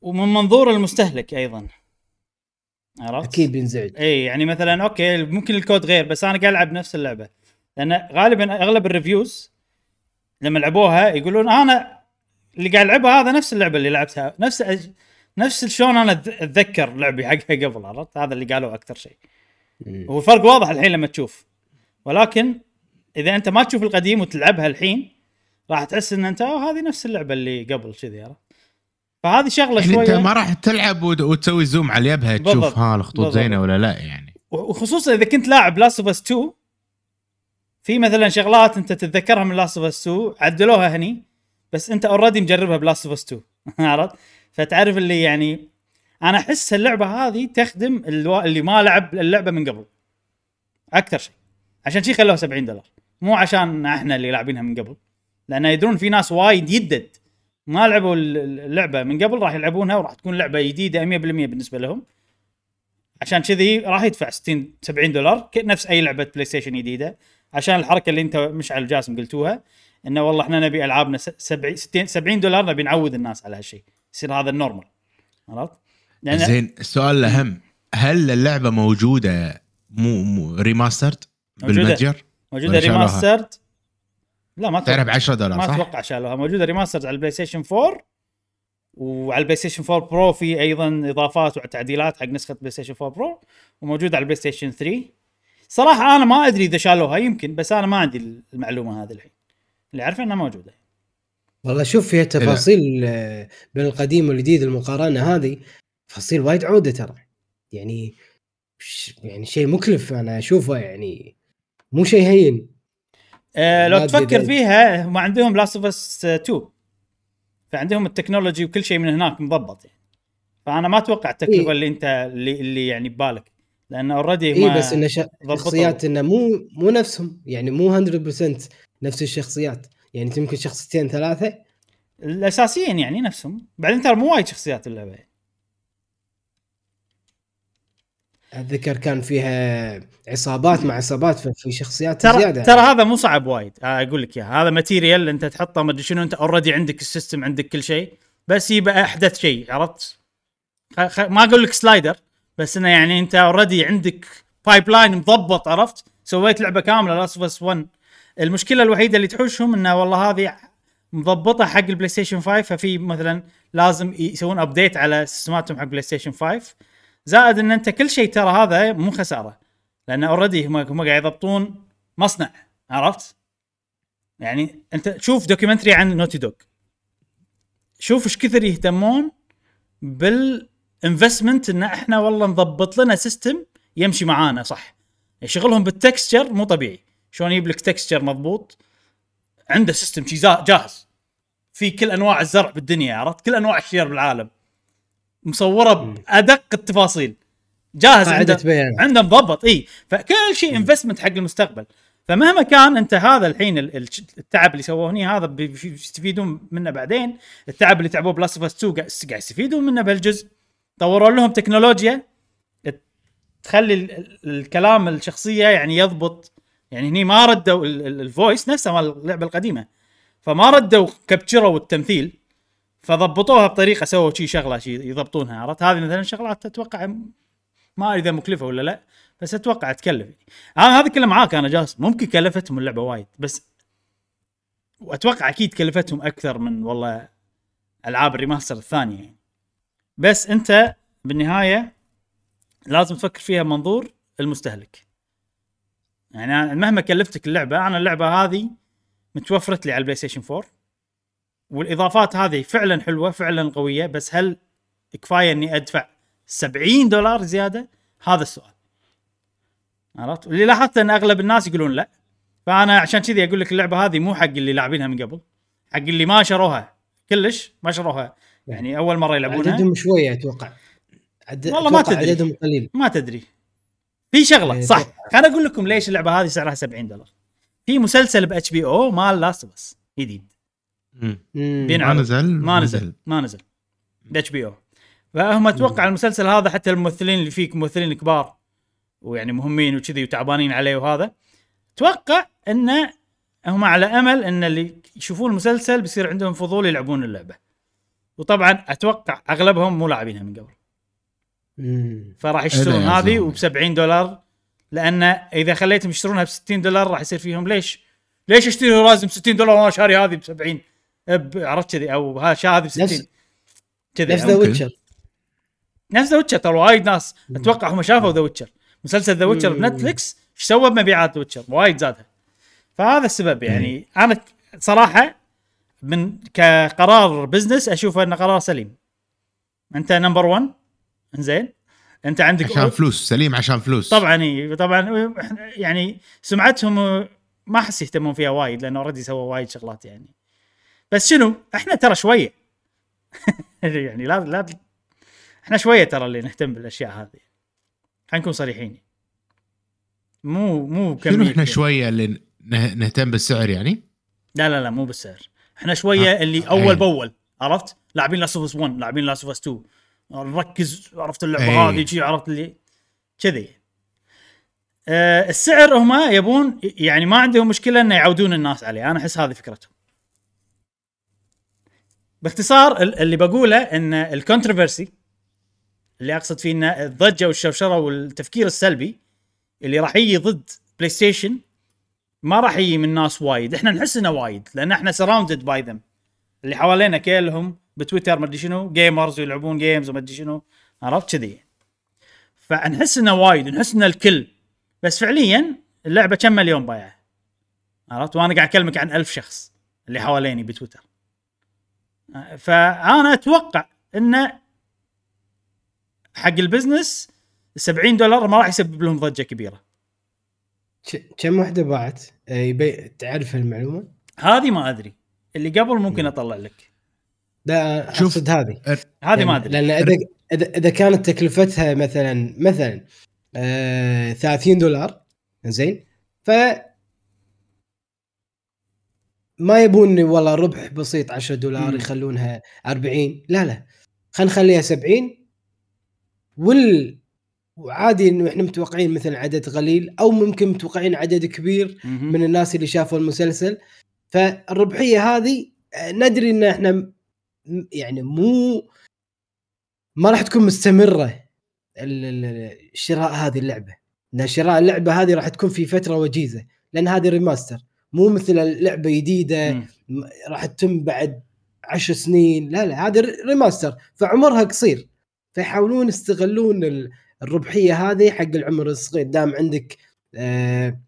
ومن منظور المستهلك أيضا. عرفت؟ أكيد بينزعج. إي يعني مثلا okay ممكن الكود غير بس أنا قاعد ألعب نفس اللعبة. لأن غالبا أغلب ال reviews لما لعبوها يقولون أنا اللي قاعد العبها هذا نفس اللعبة اللي لعبتها. نفس أج... نفس شلون أنا أتذكر لعبي حقها قبل عرفت؟ هذا اللي قالوه أكثر شيء. مم. هو الفرق واضح الحين لما تشوف. ولكن إذا أنت ما تشوف القديم وتلعبها الحين راح تحس إن أنت "أوه، هذه نفس اللعبة اللي قبل كذي عرفت؟ فهذه شغلة يعني أنت شوية ما راح تلعب وت- وتسوي zoom على بالضبط. تشوف ها الخطوط. زينة ولا لا يعني. وخصوصا إذا كنت لاعب Last of Us 2 في مثلا شغلات أنت تتذكرها من Last of Us 2 عدلوها هني. بس انت already مجربها ب Last of Us 2 عرفت؟ فتعرف اللي يعني أنا أحس اللعبة هذه تخدم اللي ما لعب اللعبة من قبل. أكثر شيء. عشان شي خلوها 70 دولار. مو عشان إحنا اللي لاعبينها من قبل. لأن يدرون في ناس وايد يدد. ما لعبوا ال- اللعبة من قبل راح يلعبونها وراح تكون لعبة جديدة 100% بالنسبة لهم. عشان كذي راح يدفع 60 70 دولار. نفس أي لعبة بلاي ستيشن جديدة. عشان الحركة اللي أنت مشعل جاسم قلتوها إنه والله إحنا نبي ألعابنا س- 70 60 70 دولار نبي نعود الناس على هالشيء يصير هذا ال normal عرفت؟ لأن زين السؤال الأهم هل اللعبة موجودة مو, مو remastered. بالمتجر؟ موجودة؟ remastered لا ما تعرف ب أتوقع 10 دولار ما صح؟ أتوقع شالوها موجودة remastered على البلاي ستيشن 4 وعلى ال PlayStation 4 Pro في أيضا إضافات وتعديلات حق نسخة PlayStation 4 Pro وموجودة على ال PlayStation 3 صراحة أنا ما أدري إذا شالوها يمكن بس أنا ما عندي المعلومة هذه الحين اللي اعرفه إنها موجودة. والله شوف فيها تفاصيل آه، بين القديم والجديد المقارنة هذه تفاصيل وايد عودة ترى. يعني ش- يعني شيء مكلف أنا أشوفه يعني مو شيء هين. آه لو تفكر. فيها هم عندهم Last of Us 2 فعندهم ال technology وكل شيء من هناك مضبط يعني. فأنا ما أتوقع التكلفة إيه. اللي أنت اللي اللي يعني ببالك. لأن already اي بس ضبطوا. شخصيات إنه مو مو نفسهم. يعني مو 100% نفس الشخصيات. يعني يمكن شخصيتين ثلاثة. الأساسيين يعني نفسهم. بعدين ترى مو وايد شخصيات اللعبة. يعني. أتذكر كان فيها عصابات مع عصابات في شخصيات ترى زيادة. ترى هذا مو صعب وايد. آه، أقول لك إياها. هذا material أنت تحطه ما أدري شنو أنت already عندك ال system عندك كل شيء بس يبقى أحدث شيء عرفت؟ خ... خ... ما أقول لك slider بس إنه يعني أنت already عندك pipeline مضبط عرفت؟ سويت لعبة كاملة Last of Us 1 المشكلة الوحيدة اللي تحوشهم إنه والله هذه مضبطة حق ال PlayStation 5 ففي مثلا لازم يسوون update على سيستماتهم حق PlayStation 5 زائد إن أنت كل شيء ترى هذا مو خسارة لأن already هم هم قاعد يضبطون مصنع عرفت؟ يعني أنت شوف documentary عن Naughty Dog شوف إيش كثر يهتمون بال investment إن إحنا والله نضبط لنا system يمشي معانا صح؟ شغلهم بال texture مو طبيعي. شلون يجيب لك texture مضبوط. عنده system جاهز. في كل أنواع الزرع بالدنيا عرفت؟ كل أنواع الشجر بالعالم. مصورة بأدق التفاصيل. جاهز عنده عنده مضبط إي. فكل شيء investment حق المستقبل. فمهما كان أنت هذا الحين ال- ال- التعب اللي سووه هني هذا بي- بي- بيستفيدون منه بعدين. التعب اللي تعبوه ب Last of 2 قاعد يستفيدون منه بهالجزء. طوروا لهم تكنولوجيا. تخلي ال- ال- الكلام الشخصية يعني يضبط. يعني هني ما ردوا ال- ال- ال voice نفسه مال اللعبة القديمة. فما ردوا كابتشروا التمثيل فضبطوها بطريقة سووا شي شغلة شي يضبطونها عرفت؟ هذه مثلا شغلات أتوقع ما أدري إذا مكلفة ولا لا بس أتوقع تكلف. أنا هذا كله معاك أنا جالس ممكن كلفتهم اللعبة وايد بس واتوقع أكيد كلفتهم أكثر من والله ألعاب الريماستر الثانية يعني. بس أنت بالنهاية لازم تفكر فيها منظور المستهلك. يعني أنا مهما كلفتك اللعبة أنا اللعبة هذه متوفرت لي على ال PlayStation 4 والإضافات هذه فعلا حلوة فعلا قوية بس هل كفاية إني أدفع 70 دولار زيادة؟ هذا السؤال. عرفت؟ اللي لاحظت إن أغلب الناس يقولون لا. فأنا عشان كذي أقول لك اللعبة هذه مو حق اللي لاعبينها من قبل. حق اللي ما شروها. كلش ما شروها. يعني أول مرة يلعبونها. عددهم شوية أتوقع. عد... والله ما تدري. عددهم قليل. ما تدري. في شغلة إيه، صح. خليني أقول لكم ليش اللعبة هذه سعرها 70 دولار. في مسلسل ب HBO مال Last of Us جديد. ما نزل؟ ما نزل ما نزل. HBO فهم أتوقع المسلسل هذا حتى الممثلين اللي فيه ممثلين كبار ويعني مهمين وكذي وتعبانين عليه وهذا أتوقع انه هم على أمل إن اللي يشوفون المسلسل بيصير عندهم فضول يلعبون اللعبة. وطبعا أتوقع أغلبهم مو لاعبينها من قبل. فراح يشترون إيه، هذه. وب 70 دولار لأن إذا خليتهم يشترونها ب 60 دولار راح يصير فيهم. ليش؟ ليش اشتري Horizon ب 60 دولار وأنا شاري هذه ب 70 ب- عرفت كذي؟ أو ها شا هذه ب 60 نفس- كذي نفس The. Witcher نفس The Witcher ترى وايد ناس. أتوقع هم شافوا The Witcher مسلسل The Witcher. ب Netflix إيش سوى بمبيعات The Witcher وايد زادها. فهذا السبب يعني. أنا صراحة من كقرار business اشوفه انه قرار سليم. أنت number 1 زين أنت عندك عشان فلوس سليم عشان فلوس. طبعا إي، طبعا يعني سمعتهم ما احس يهتمون فيها وايد لأنه already سووا وايد شغلات يعني. بس شنو؟ إحنا ترى شوية. [laughs] يعني لا لا إحنا شوية ترى اللي نهتم بالأشياء هذه. خلينا نكون صريحين. مو مو شنو كمية إحنا كذا. شوية اللي نه- نهتم بالسعر يعني؟ لا لا لا مو بالسعر. إحنا شوية آه، اللي. أول بأول عرفت؟ لاعبين Last of 1 لاعبين Last of 2 نركز عرفت اللعبة أي. هذه شي عرفت اللي كذي. آه السعر هم يبون يعني ما عندهم مشكلة إنه يعودون الناس عليه. أنا أحس هذه فكرتهم. باختصار ال- اللي بقوله إن ال controversy اللي أقصد فيه إن الضجة والشوشرة والتفكير السلبي اللي راح يجي ضد PlayStation ما راح يجي من ناس وايد. إحنا نحس إنه وايد لأن إحنا surrounded by them اللي حوالينا كلهم بتويتر ما أدري شنو gamers ويلعبون games وما أدري شنو عرفت كذي. فنحس إنه وايد نحس إنه الكل. بس فعليا اللعبة كم مليون بايعة؟ عرفت؟ وأنا قاعد أكلمك عن ألف شخص اللي حواليني بتويتر. فأنا أتوقع انه حق البزنس 70 دولار ما راح يسبب لهم ضجة كبيرة. كم وحده باعت؟ يبي تعرف المعلومة؟ هذه ما أدري. اللي قبل ممكن أطلع لك. لا شوف. أقصد هذه. هذه ما لأن- أدري. لأن إذا إذا كانت تكلفتها مثلا مثلا آه 30 دولار زين. ف ما يبون والله ربح بسيط 10 دولار. يخلونها 40 لا لا. خلينا نخليها 70 وال وعادي إنه إحنا متوقعين مثلا عدد قليل أو ممكن متوقعين عدد كبير. من الناس اللي شافوا المسلسل. فالربحية هذه آه، ندري إن إحنا يعني مو ما راح تكون مستمرة شراء هذه اللعبة. لأن شراء اللعبة هذه راح تكون في فترة وجيزة. لأن هذه ريماستر مو مثل اللعبة جديدة راح تتم بعد عشر سنين. لا لا هذه ريماستر فعمرها قصير. فيحاولون يستغلون ال- الربحية هذه حق العمر الصغير. دام عندك آه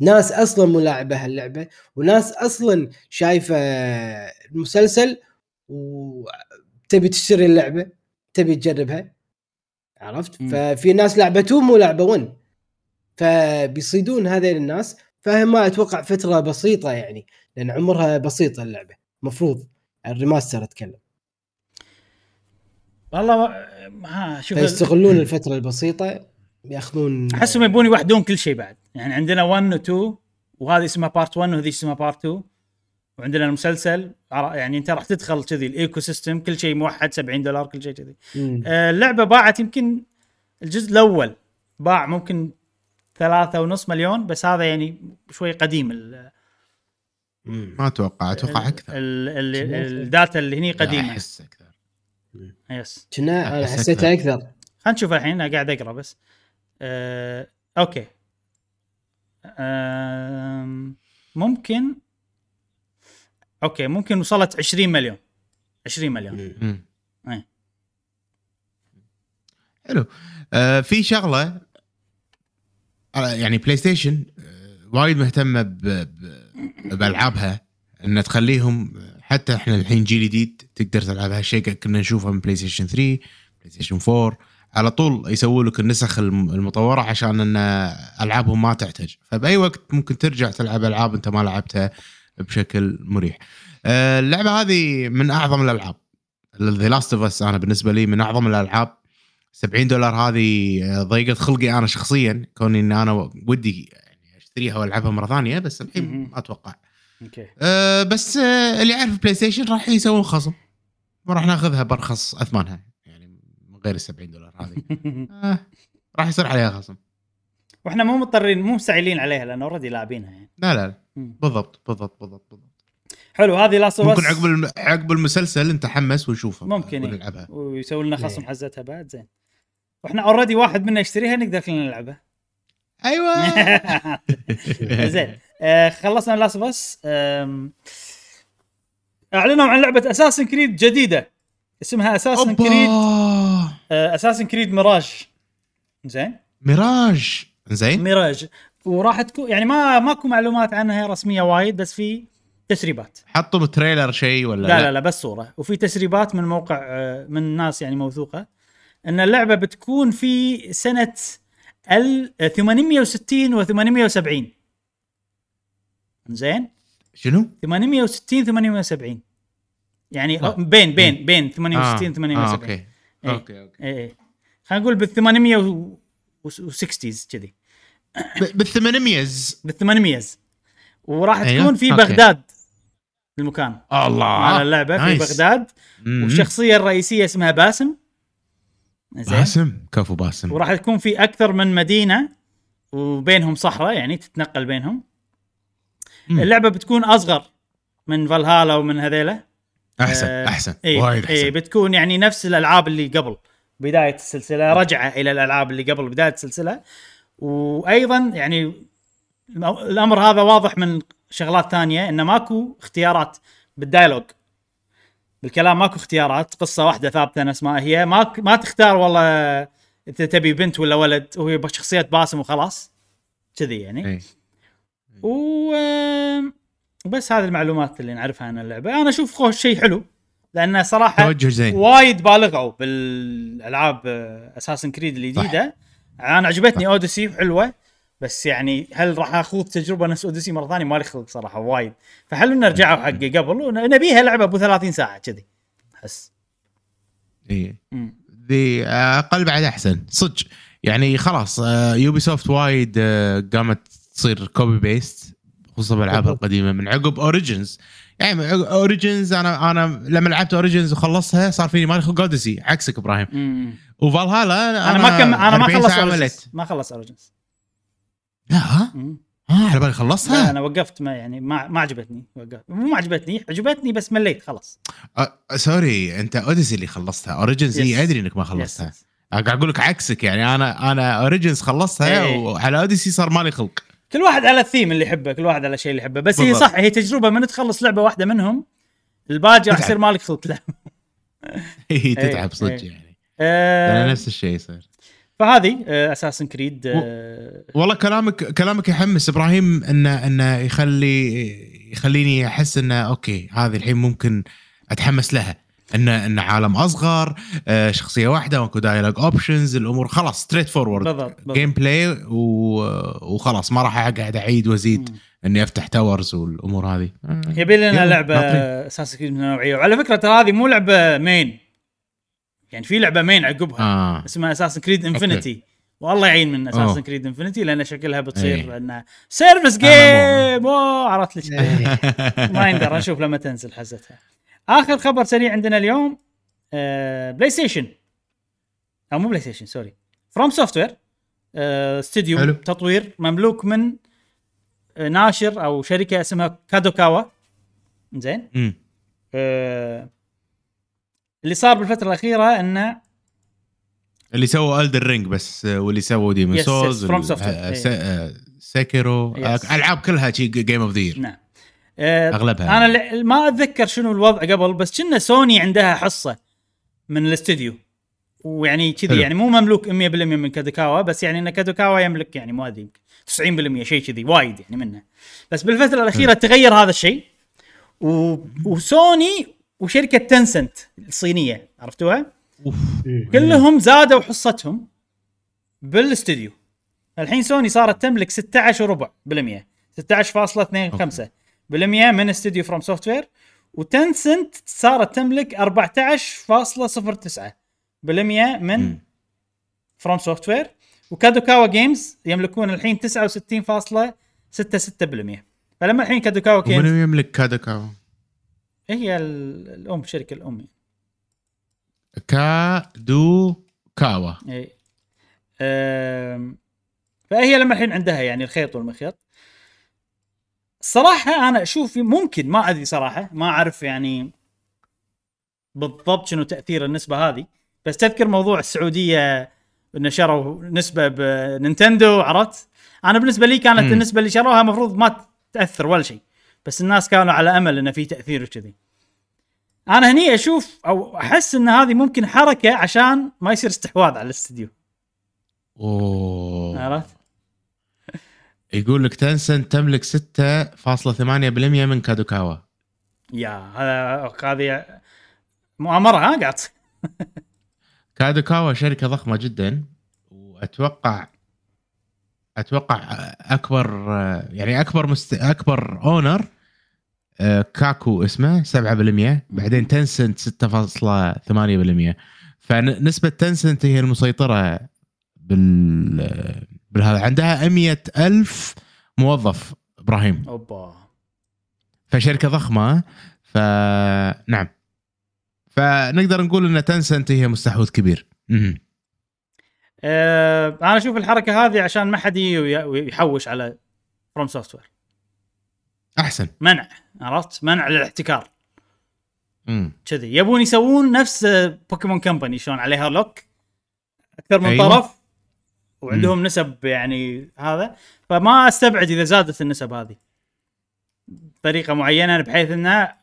ناس أصلا ملاعبه هاللعبه وناس أصلا شايفة المسلسل وتبي تشتري اللعبة تبي تجربها. عرفت؟ مم. ففي ناس لعبه 2 مو لعبه 1 فبيصيدون هذيل الناس. فهم ما أتوقع فترة بسيطة يعني لأن عمرها بسيطة اللعبة. مفروض ال remaster أتكلم. والله ما- ها شوف فيستغلون الفترة البسيطة. ياخذون احسهم يبون يوحدون كل شيء بعد. يعني عندنا 1 و 2 وهذه اسمها Part 1 وهذه اسمها Part 2 وعندنا المسلسل عر- يعني أنت راح تدخل كذي ال ecosystem كل شيء موحد 70 دولار كل شيء كذي. آه، اللعبة باعت يمكن الجزء الأول باع ممكن ثلاثة ونص مليون بس هذا يعني شوي قديم ال. ما أتوقع أتوقع أكثر. ال ال ال data اللي هني قديمة. أحس أكثر. yes. كنا حسيتها أكثر. خلينا نشوف الحين أنا قاعد أقرأ بس. آه، okay. آم، ممكن okay ممكن وصلت 20 مليون. 20 مليون. إيه. حلو. آه في شغلة آه، يعني بلاي ستيشن آه، وايد مهتمة ب- ب- بألعابها ان تخليهم حتى إحنا الحين جيل جديد تقدر تلعب هالشيء كنا نشوفه من بلاي ستيشن 3 بلاي ستيشن 4 على طول يسووا لك النسخ الم- المطورة عشان إن ألعابهم ما تحتاج فبأي وقت ممكن ترجع تلعب ألعاب أنت ما لعبتها بشكل مريح. آه، اللعبة هذه من أعظم الألعاب. The Last of Us أنا بالنسبة لي من أعظم الألعاب. 70 دولار هذه آه، ضيقت خلقي أنا شخصيا. كوني إن أنا ودي يعني أشتريها وألعبها مرة ثانية بس الحين. ما أتوقع. okay. أه بس اللي يعرف بلاي ستيشن راح يسوون خصم. وراح ناخذها برخص أثمانها. غير ال 70 دولار هذه. [laughs] أه راح يصير عليها خصم. وإحنا مو مضطرين مو مستعجلين عليها لأن already لاعبينها يعني. لا لا, لا. بالضبط بالضبط بالضبط بالضبط. حلو هذه Last ممكن عقب الم... عقب المسلسل نتحمس ونشوفها ممكن إيه. ونلعبها ويسوي لنا خصم إيه. حزتها بعد زين. وإحنا already واحد منا يشتريها نقدر كلنا نلعبها. أيوه. [laughs] زين. آه خلصنا Last of Us أعلنوا عن لعبة Assassin's Creed جديدة. اسمها Assassin's Creed Assassin's Creed Mirage. زين ميراج. زين ميراج. وراح تكون يعني ما ماكو معلومات عنها رسمية وايد بس في تسريبات. حطوا trailer شيء ولا لا لا؟ لا بس صورة. وفي تسريبات من موقع آه، من ناس يعني موثوقة. إن اللعبة بتكون في سنة ال 860 و 870 زين شنو؟ 860 870 يعني آه. بين بين بين 68 آه. 78 آه. okay. إيه. okay okay. اي اي خلينا نقول بال 860 كذي. بال 800 بال 800 وراح أيوه. تكون في okay. بغداد المكان الله. على اللعبة في nice. بغداد. والشخصية الرئيسية اسمها باسم. زين. باسم؟ كفو باسم. وراح تكون في أكثر من مدينة وبينهم صحراء يعني تتنقل بينهم. مم. اللعبة بتكون أصغر من فالهالا ومن هذيلا. أحسن آه، أحسن اي وايد اي أحسن. بتكون يعني نفس الألعاب اللي قبل بداية السلسلة رجعة إلى الألعاب اللي قبل بداية السلسلة. وأيضا يعني الأمر هذا واضح من شغلات ثانية انه ماكو اختيارات بال dialogue. بالكلام ماكو اختيارات قصة واحدة ثابتة نفس ما هي. ما ما تختار والله انت تبي بنت ولا ولد وهي شخصية باسم وخلاص. كذي يعني. إي. و وبس هذه المعلومات اللي نعرفها عن اللعبة. أنا أشوف خوش شيء حلو لأنه صراحة توجه زين. وايد بالغوا بالألعاب Assassin's Creed الجديدة. أنا عجبتني Odyssey وحلوه بس يعني هل راح أخوض تجربة نفس Odyssey مرة ثانية؟ مالي خلق صراحة وايد. فحلو ان رجعوا حق قبل؟ ونبيها لعبة أبو 30 ساعة كذي. احس إي. ذي أقل بعد أحسن. صدق. يعني خلاص Ubisoft وايد آه، قامت تصير copy paste خصوصا بالألعاب. القديمة من عقب Origins يعني Origins أنا أنا لما لعبت Origins وخلصتها صار فيني مالي خلق Odyssey عكسك إبراهيم. وفالهالا أنا ما كم أنا ما 40 خلص ساعة Origins مليت ما خلص اوريجنز لا ها؟ آه على بالي لا خلصتها أنا وقفت ما يعني ما ما عجبتني. وقفت. مو ما عجبتني عجبتني بس مليت خلاص. آه sorry أنت Odyssey اللي خلصتها. Origins. هي أدري إنك ما. خلصتها. قاعد أقول لك عكسك يعني أنا أنا Origins خلصتها إيه. وعلى Odyssey صار مالي خلق. كل واحد على الثيم اللي يحبه كل واحد على الشيء اللي يحبه بس هي. صح هي تجربة من تخلص لعبة واحدة منهم الباقي راح تتعب. يصير مالك خلق له [laughs] هي تتعب إيه. صدق يعني آه أنا نفس الشيء يصير فهذه Assassin's Creed آه والله كلامك كلامك يحمس إبراهيم انه انه يخلي يخليني أحس انه okay هذه الحين ممكن أتحمس لها ان إن عالم أصغر آه، شخصية واحدة ماكو dialogue options الأمور خلاص straightforward. gameplay وخلاص ما راح اقعد أعيد وأزيد. إني أفتح towers والأمور هذه آه. يبي لنا لعبة. Assassin's Creed من النوعية وعلى فكرة ترى هذه مو لعبة main يعني في لعبة main عقبها آه اسمها Assassin's Creed Infinity والله يعين من Assassin's أوه. Creed Infinity لأن شكلها بتصير إيه. إنها service game عرفت ليش [laughs] ما يندر نشوف لما تنزل حزتها آخر خبر سريع عندنا اليوم آه بلاي ستيشن أو مو بلاي ستيشن sorry FromSoftware studio. تطوير مملوك من آه، ناشر أو شركة اسمها كادوكاوا زين. آه اللي صار بالفترة الأخيرة انه اللي سووا Elden Ring بس آه، واللي سووا Demon's Souls From Software. إيه. سيكيرو. ألعاب كلها شي game of the نعم أغلبها أنا اللي- ما أتذكر شنو الوضع قبل بس كنا سوني عندها حصة من الاستوديو. ويعني كذي. يعني مو مملوك 100% من كادوكاوا بس يعني إن كادوكاوا يملك يعني مو ادري 90% شيء كذي وايد يعني منه بس بالفترة الأخيرة تغير هذا الشيء. و... وسوني وشركة تنسنت الصينية عرفتوها؟ أوف. كلهم زادوا حصتهم بالاستوديو. الحين سوني صارت تملك 16 وربع بالمية 16.25 بالمية من استوديو فروم سوفت وير وتنسنت صارت تملك 14.09 بالمية من. فروم سوفت وير وكادوكاوا جيمز يملكون الحين 69.66 بالمية فلما الحين كادوكاوا جيمز ومن يملك كادوكاوا؟ هي ال- الام شركة الأم. يعني. كادو كاوا اي أم، فهي لما الحين عندها يعني الخيط والمخيط. الصراحة أنا أشوف ممكن ما أدري صراحة ما أعرف يعني بالضبط شنو تأثير النسبة هذه بس تذكر موضوع السعودية إن شروا نسبة بنينتندو عرفت؟ أنا بالنسبة لي كانت مم. النسبة اللي شروها المفروض ما تأثر ولا شيء بس الناس كانوا على أمل إنه في تأثير وكذي أنا هني أشوف أو أحس إن هذه ممكن حركة عشان ما يصير استحواذ على الاستديو أوه عرفت؟ يقول لك تنسنت تملك 6.8% من كادوكاوا يا هذا هذه مؤامرة ها قاعد. كادوكاوا شركة ضخمة جدا وأتوقع أتوقع أكبر يعني أكبر مست... أكبر اونر آه، كاكو اسمه 7% بعدين تنسنت 6.8% فنسبه تنسنت هي المسيطرة بال بالهذا. عندها 100 ألف موظف إبراهيم. أوبا. فشركة ضخمة فنعم فنقدر نقول إن تنسنت هي مستحوذ كبير. مهم. أه أنا أشوف الحركة هذه عشان ما حد ويحوش على فروم سوفت وير أحسن. منع عرفت؟ منع للاحتكار. كذي. يبون يسوون نفس بوكيمون company شلون عليها lock؟ أكثر من. أيوة. طرف. وعندهم نسب يعني هذا فما استبعد إذا زادت النسب هذه. بطريقه معينة بحيث انها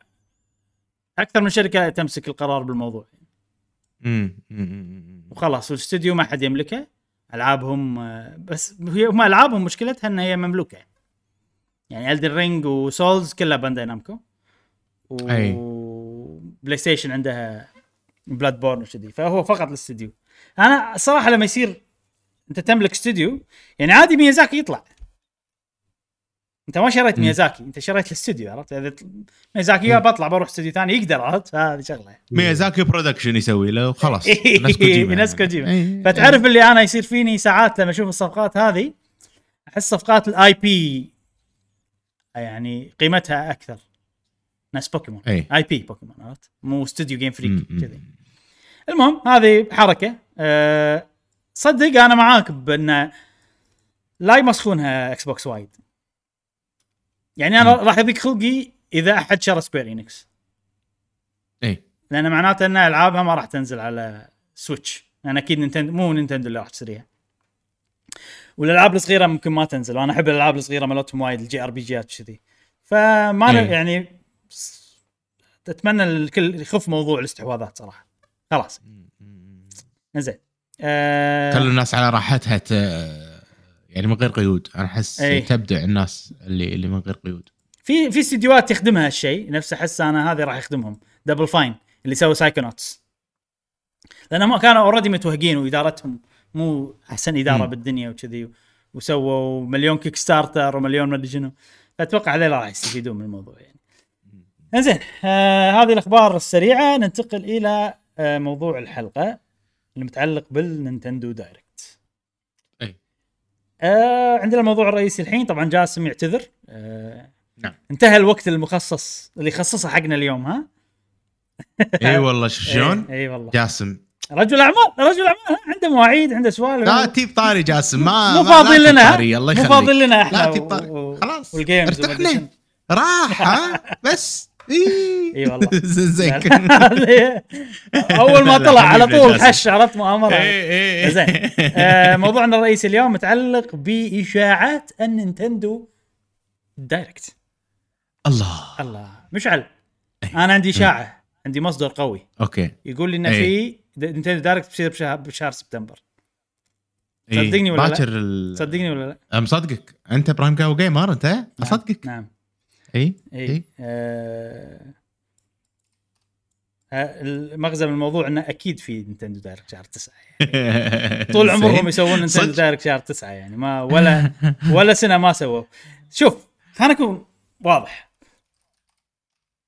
أكثر من شركة تمسك القرار بالموضوع. مم. مم. وخلاص والاستوديو ما حد يملكه. ألعابهم بس هي هم ألعابهم مشكلتها إن هي مملوكة. يعني إلدن رينج وسولز كلها بانداي نامكو. وبلاي ستيشن عندها بلاد بورن وكذي فهو فقط الاستوديو أنا الصراحه لما يصير أنت تملك استوديو يعني عادي ميازاكي يطلع. أنت ما شريت. ميازاكي أنت شريت الاستوديو عرفت؟ إذا ميازاكي إذا بطلع بروح استوديو ثاني يقدر عرفت؟ هذه شغلة. ميازاكي production يسوي له وخلاص [laughs] نفس كوجيما نفس يعني. كوجيما. فتعرف اللي أنا يصير فيني ساعات لما أشوف الصفقات هذه؟ أحس صفقات ال IP يعني قيمتها أكثر. نفس بوكيمون. IP بوكيمون عرفت؟ مو استوديو جيم فريك. كذي. المهم هذه حركة. أه صدق أنا معاك بأن لا يمسخونها إكس بوكس وايد. يعني أنا راح يضيق خلقي إذا أحد شرى سكوير إنكس إي. لأن معناته أن ألعابها ما راح تنزل على سويتش لأن أكيد نينتندو مو نينتندو اللي راح تشتريها. والألعاب الصغيرة ممكن ما تنزل. وأنا أحب الألعاب الصغيرة مالتهم وايد ال JRPG ات كذي. فما. ن- يعني أتمنى الكل يخف موضوع الاستحواذات صراحة. خلاص. زين آه خلوا الناس على راحتها ت... يعني من غير قيود. أنا أحس. تبدع الناس اللي اللي من غير قيود. في في استديوهات تخدمها هالشيء. نفس أحس أنا هذه راح يخدمهم. دبل فاين اللي سووا سايكونوتس لانهم كانوا already متوهقين وإدارتهم مو أحسن إدارة مم. بالدنيا وكذي. وسووا مليون كيك ستارتر ومليون ما أدري شنو. فاتوقع هذول راح يستفيدون من الموضوع يعني. إنزين آه هذه الأخبار السريعة. ننتقل إلى آه موضوع الحلقة. المتعلق بالنينتندو دايركت. أي. آه عندنا الموضوع الرئيسي الحين. طبعا جاسم يعتذر. آه نعم. انتهى الوقت المخصص اللي خصصه حقنا اليوم ها؟ [laughs] اي والله شوف شلون؟ اي إيه والله. جاسم. رجل أعمال رجل أعمال؟ عنده مواعيد عنده سوالف. لا تجيب طاري جاسم ما مو فاضي لنا الله مو فاضي لنا إحنا لا تجيب و- طاري خلاص والجيمز. ارتحنا راح ها؟ [laughs] بس. اي إي والله. [laughs] زين [laughs] أول ما طلع على طول. حش عرفت مؤامرة. اي اي زين. آه، [laughs] موضوعنا الرئيسي اليوم متعلق بإشاعات النينتندو دايركت. الله. الله. مشعل أنا عندي إشاعة عندي مصدر قوي. okay. يقول لي ان إيه. في نينتندو دايركت بتصير بشهر, بشهر سبتمبر. صدقني ولا لا؟ تصدقني ولا لا؟ مصدقك أنت برايم جو gamer أنت؟ اصدقك نعم. إي إي إي. آه... المغزى من الموضوع إنه أكيد في نينتندو دايركت شهر تسعة [laughs] طول عمرهم يسوون نينتندو؟ دايركت شهر تسعة يعني ما ولا ولا سنة ما سووا. شوف خلينا نكون واضح.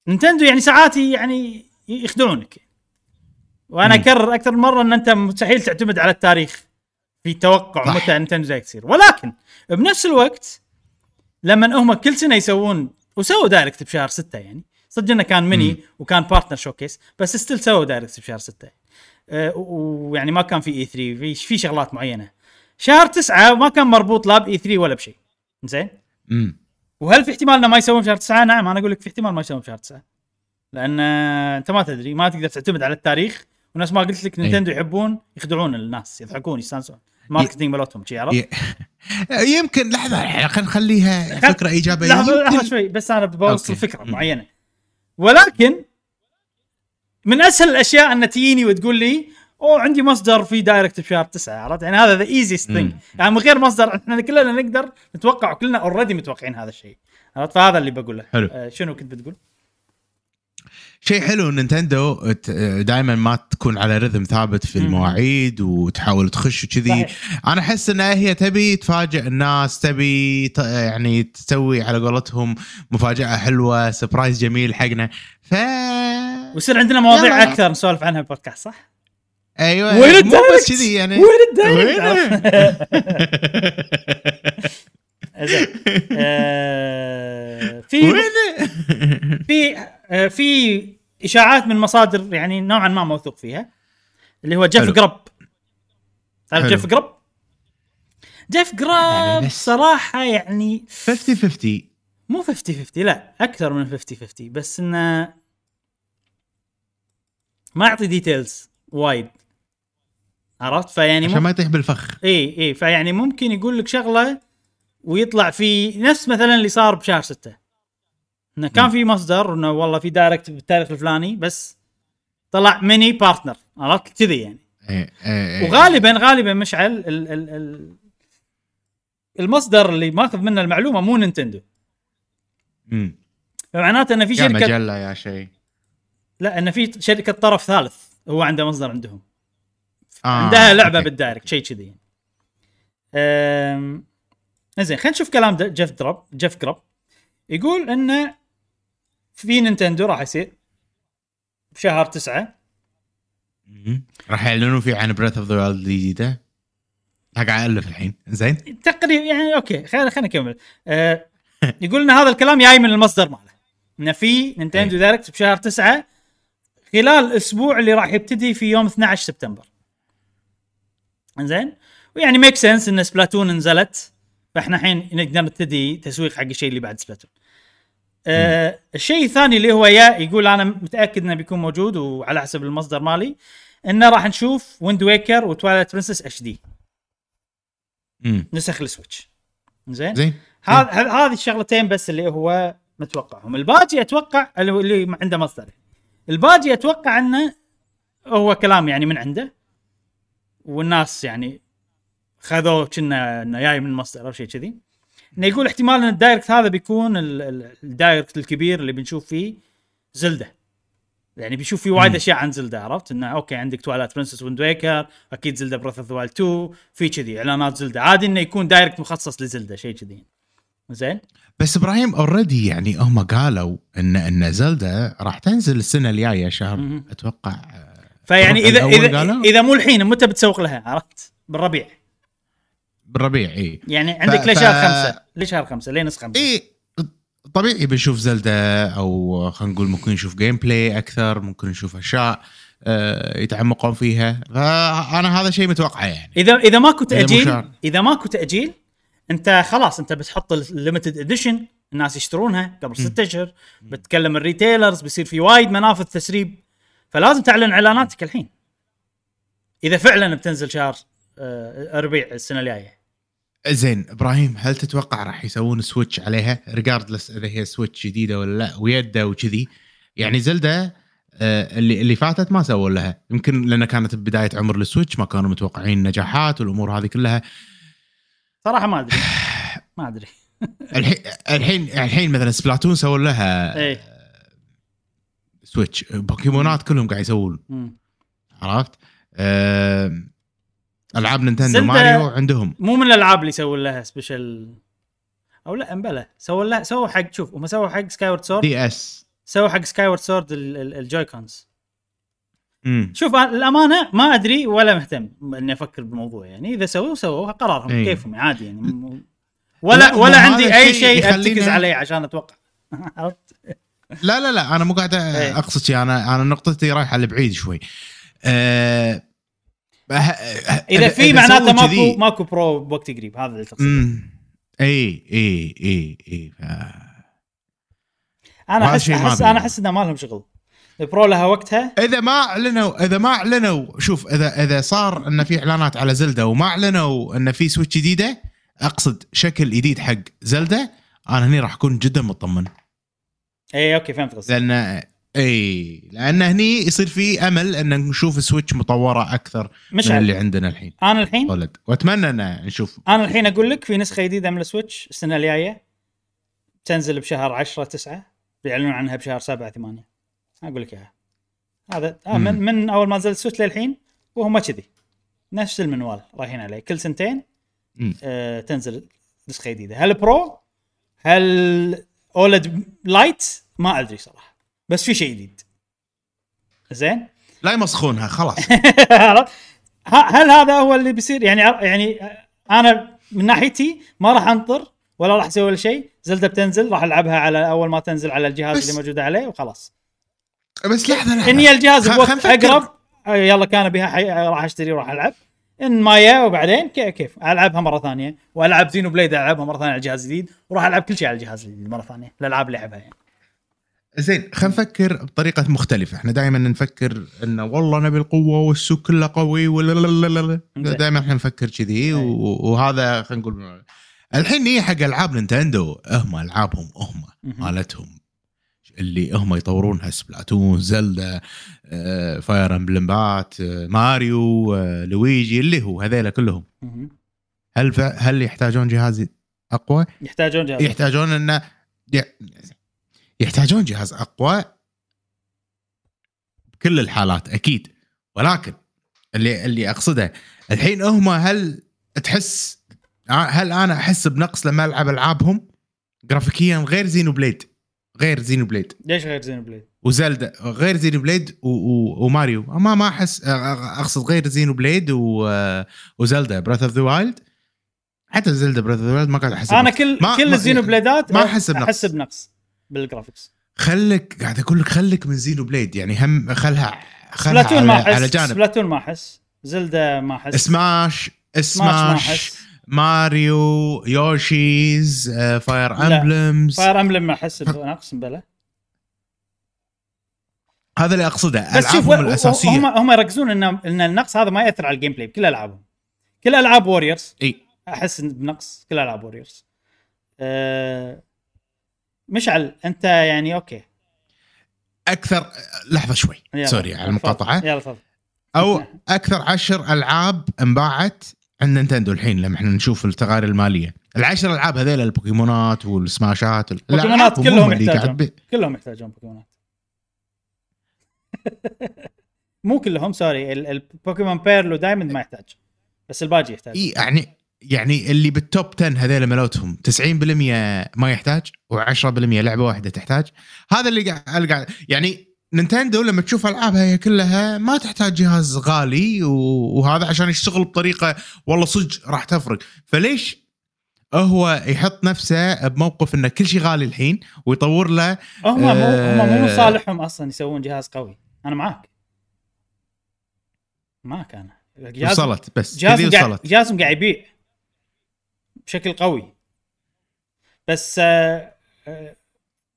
نينتندو يعني ساعات يعني يخدعونك وأنا. أكرر أكثر من مرة إن أنت مستحيل تعتمد على التاريخ في توقع. متى نينتندو دايركت تصير ولكن بنفس الوقت لما هم كل سنة يسوون وسووا دايركت بشهر ستة يعني. صدق إنه كان ميني مم. وكان partner showcase بس still سووا دايركت بشهر ستة. أه، و- ويعني ما كان في E3 في في شغلات معينة. شهر تسعة ما كان مربوط لا ب E3 ولا بشيء زين امم وهل في احتمال إنه ما يسوون بشهر تسعة؟ نعم أنا أقول لك في احتمال ما يسوون بشهر تسعة. لأن آه، أنت ما تدري ما تقدر تعتمد على التاريخ. ونفس ما قلت لك نينتندو يحبون يخدعون الناس يضحكون يستانسون. ال marketing مالتهم شي عرفت؟ يمكن لحظة خلينا نخليها خل- فكرة إيجابية لحظة لحظة يمكن شوي بس أنا بوصل. فكرة. معينة ولكن من أسهل الأشياء أن تجيني وتقول لي أوه عندي مصدر في دايركت بشهر تسعة عرفت يعني هذا the easiest thing. يعني من غير مصدر إحنا كلنا نقدر نتوقع وكلنا already متوقعين هذا الشيء عرفت فهذا اللي بقوله حلو. آه شنو كنت بتقول؟ شيء حلو نينتندو دائما ما تكون على rhythm ثابت في. المواعيد وتحاول تخش وكذي. أنا أحس انها هي تبي تفاجئ الناس تبي يعني تسوي على قولتهم مفاجأة حلوة surprise جميل حقنا ف ويصير عندنا مواضيع يلا. أكثر نسولف عنها بالبودكاست صح؟ أيوه وين مو ال Direct؟ بس كذي يعني وين ال Direct؟ [laughs] [laughs] زين آه، في وين في في إشاعات من مصادر يعني نوعا ما موثوق فيها اللي هو جيف. جرب تعرف. جيف جرب؟ جيف جرب بس. صراحة يعني 50 50 مو 50 50 لا أكثر من 50 50 بس إنه ما يعطي details وايد عرفت فيعني عشان ما يطيح بالفخ إي إي فيعني ممكن يقول لك شغلة ويطلع في نفس مثلا اللي صار بشهر ستة إنه كان. في مصدر إنه والله في Direct بالتاريخ الفلاني بس طلع Mini Partner عرفت كذي يعني إيه، إيه، إيه. وغالبا غالبا مشعل ال ال ال المصدر اللي ماخذ منه المعلومة مو نينتندو مم. فمعناته ان في يا شركه مجلة يا شيء لا ان في شركة طرف ثالث هو عنده مصدر عندهم آه، عندها لعبة أوكي. بال Direct شيء كذي يعني. أم... زين خلينا نشوف كلام جيف جرب جيف جرب يقول إنه في نينتندو راح يصير. بشهر تسعة. راح يعلنون فيه عن Breath of the Wild الجديدة. قاعد ألف الحين. زين. تقريبا يعني أوكي خلينا خلينا نكمل. أه يقول إن هذا الكلام جاي من المصدر ماله. إنه في نينتندو إيه. Direct بشهر تسعة. خلال الأسبوع اللي راح يبتدي في يوم 12 سبتمبر. زين ويعني make sense إن سبلاتون نزلت. فإحنا الحين نقدر نبتدي تسويق حق الشيء اللي بعد سبلاتون. آه الشيء الثاني اللي هو يا يقول أنا متأكد إنه بيكون موجود وعلى حسب المصدر مالي إنه راح نشوف Wind Waker و Twilight Princess HD. نسخ ال Switch. زين؟ زين. هذا ه- هذه الشغلتين بس اللي هو متوقعهم. الباقي أتوقع اللي اللي عنده مصدر. الباقي أتوقع إنه هو كلام يعني من عنده. والناس يعني خذوه كنا إنه جاي من مصدر أو شيء كذي. إنه يقول احتمال إن ال Direct هذا بيكون ال- ال- ال Direct الكبير اللي بنشوف فيه زلدة. يعني بيشوف فيه وايد. أشياء عن زلدة عرفت؟ إنه أوكي عندك Twilight Princess Wind Waker أكيد زلدة Breath of 2 في كذي إعلانات زلدة. عادي إنه يكون Direct مخصص لزلدة شيء كذي. زين؟ بس إبراهيم already يعني هم قالوا ان إن زلدا راح تنزل السنة الجاية شهر. أتوقع آه، فيعني اذا اذا قالوا؟ إذا مو الحين متى بتسوق لها؟ عرفت؟ بالربيع. بالربيع إي. يعني عندك ف- لشهر خمسة؟ لشهر خمسة؟ لين نص خمسة. إي طبيعي بنشوف زلدا أو خلينا نقول ممكن نشوف gameplay أكثر ممكن نشوف أشياء آه، يتعمقون فيها. فأنا هذا شيء متوقعه يعني. اذا إذا ماكو إذا تأجيل شهر. إذا ماكو تأجيل أنت خلاص أنت بتحط ال limited edition الناس يشترونها قبل ستة أشهر بتكلم ال retailers بيصير في وايد منافذ تسريب. فلازم تعلن إعلاناتك الحين. إذا فعلا بتنزل شهر آه، ربيع السنة الجاية. زين إبراهيم هل تتوقع راح يسوون Switch عليها؟ regardless إذا هي Switch جديدة ولا لا جديدة وكذي. يعني زلدا آه، اللي اللي فاتت ما سووا لها. يمكن لأن كانت بداية عمر ال Switch ما كانوا متوقعين نجاحات والأمور هذه كلها. صراحة ما أدري. ما أدري. [sighs] الحين الحين الحين مثلا سبلاتون سووا لها إيه. سويتش بوكيمونات كلهم قاعد يسوون. عرفت؟ آه، ألعاب نينتندو ماريو عندهم. مو من الألعاب اللي يسوون لها سبيشل أو لا امبلا سووا لها سووا حق شوف هم سووا حق سكاي وورد سورد دي اس سووا حق سكاي وورد سورد الجوي كونز شوف الامانه ما أدري ولا مهتم إني أفكر بالموضوع. يعني إذا سووا سووا. قرارهم إيه. كيفهم عادي يعني. م- ولا لا، ولا عندي أي شيء ارتكز عليه عشان أتوقع؟ [laughs] لا لا لا. أنا مو قاعد إيه. أقصد شيء. أنا أنا نقطتي رايحة لبعيد شوي. آه إذا في معناته سووا ماكو ماكو Pro بوقت قريب هذا اللي تقصده. إي إي إي إي ف- أنا احس احس. أنا أحس إنه ما لهم شغل. ال Pro لها وقتها. إذا ما اعلنوا إذا ما اعلنوا شوف اذا إذا صار إن في إعلانات على زلدا وما أعلنوا إن في Switch جديدة أقصد شكل جديد حق زلدا أنا هني راح أكون جدا مطمن. إي أوكي فهمت قصدك. لأن إي لأن هني يصير في أمل أن نشوف Switch مطورة أكثر مش من عارف. اللي عندنا الحين. أنا الحين؟ ولد وأتمنى أن نشوف. أنا الحين أقول لك في نسخة جديدة من ال Switch السنة الجاية تنزل بشهر 10 9 بيعلنون عنها بشهر 7 8 أقول لك إياها. هذا آه من. من أول ما نزل ال Switch للحين وهم كذي. نفس المنوال رايحين عليه. كل سنتين مم. آه تنزل نسخة جديدة. هل Pro؟ هل OLED Lite ما أدري صراحة. بس في شيء جديد. زين؟ لا يمسخونها خلاص. [laughs] هل هذا هو اللي بيصير؟ يعني يعني أنا من ناحيتي ما راح أنطر ولا راح أسوي ولا شيء. زلدة بتنزل راح ألعبها على أول ما تنزل على الجهاز بس- اللي موجود عليه وخلاص. بس لحظة لحظة. اني الجهاز بوقت. أقرب. آه، يلا كان بها حي... راح أشتري وراح ألعب. إن ما يا وبعدين كي- كيف؟ ألعبها مرة ثانية. وألعب زينو بليد ألعبها مرة ثانية على الجهاز الجديد. وراح ألعب كل شيء على الجهاز الجديد مرة ثانية. الألعاب اللي العبها يعني. زين خلينا نفكر بطريقة مختلفة إحنا دائما نفكر انه والله نبي القوة والسوق كله قوي ولا لا لا لا لا زين. دائما إحنا نفكر كذي و- وهذا خلينا نقول الحين نيجي حق ألعاب نينتندو هم ألعابهم هم. مالتهم اللي هم يطورونها سبلاتون زلدا آه، فاير امبلمات آه، ماريو آه، لويجي اللي هو هذيلا كلهم. هل ف... هل يحتاجون جهاز أقوى؟ يحتاجون جهاز يحتاجون انه يحتاجون جهاز أقوى بكل الحالات أكيد. ولكن اللي اللي أقصده الحين هم هل تحس هل أنا أحس بنقص لما ألعب ألعابهم؟ جرافيكيا غير زينو بليد. غير زينو بليد. ليش غير زين بليد؟ وزلدا غير زينو بليد و... و... وماريو. ما ما احس أقصد غير زينو بليد و... وزلدا Breath of the Wild حتى زلدا Breath of the Wild ما قاعد أحس أنا. كل ما- كل الزينو بليدات ما أحس بنقص. أحس بنقص. بال graphics خلك قاعد أقول لك خلك من زينو بليد يعني هم خلها خلها سبلاتون على, ما أحس على جانب. سبلاتون ما أحس زلدا ما أحس. سماش سماش ماريو يوشيز فاير. امبلمز فاير امبلم ما أحس بنقص بلا هذا اللي أقصده بس شوف الأساسية. هم هم يركزون ان إن النقص هذا ما يأثر على ال gameplay بكل ألعابهم. كل ألعاب ووريرز إي. أحس بنقص كل ألعاب ووريرز أه مشعل أنت يعني أوكي. أكثر لحظة شوي. يلا. sorry على. المقاطعة. يلا تفضل. أو أكثر عشر ألعاب انباعت عند نينتندو الحين لما إحنا نشوف التغير المالية. العشر ألعاب هذيل البوكيمونات والسماشات بوكيمونات الألعاب هم كلهم يحتاجون. بي- كلهم يحتاجون بوكيمونات. [laughs] مو كلهم sorry. ال- البوكيمون Pearl و Diamond ما يحتاج بس الباقي يحتاج إي يعني يعني اللي بال top 10 هذيل ملوتهم 90% ما يحتاج و10% لعبة واحدة تحتاج. هذا اللي قاعد يعني نينتندو لما تشوف ألعابها هي كلها ما تحتاج جهاز غالي وهذا عشان يشتغل بطريقة والله صدق راح تفرق. فليش هو يحط نفسه بموقف إنه كل شيء غالي الحين ويطور له هم مو هم مو من آه. صالحهم أصلا يسوون جهاز قوي. أنا معاك. معاك أنا. وصلت بس قاعد جهازهم قاعد يبيع. بشكل قوي. بس آه آه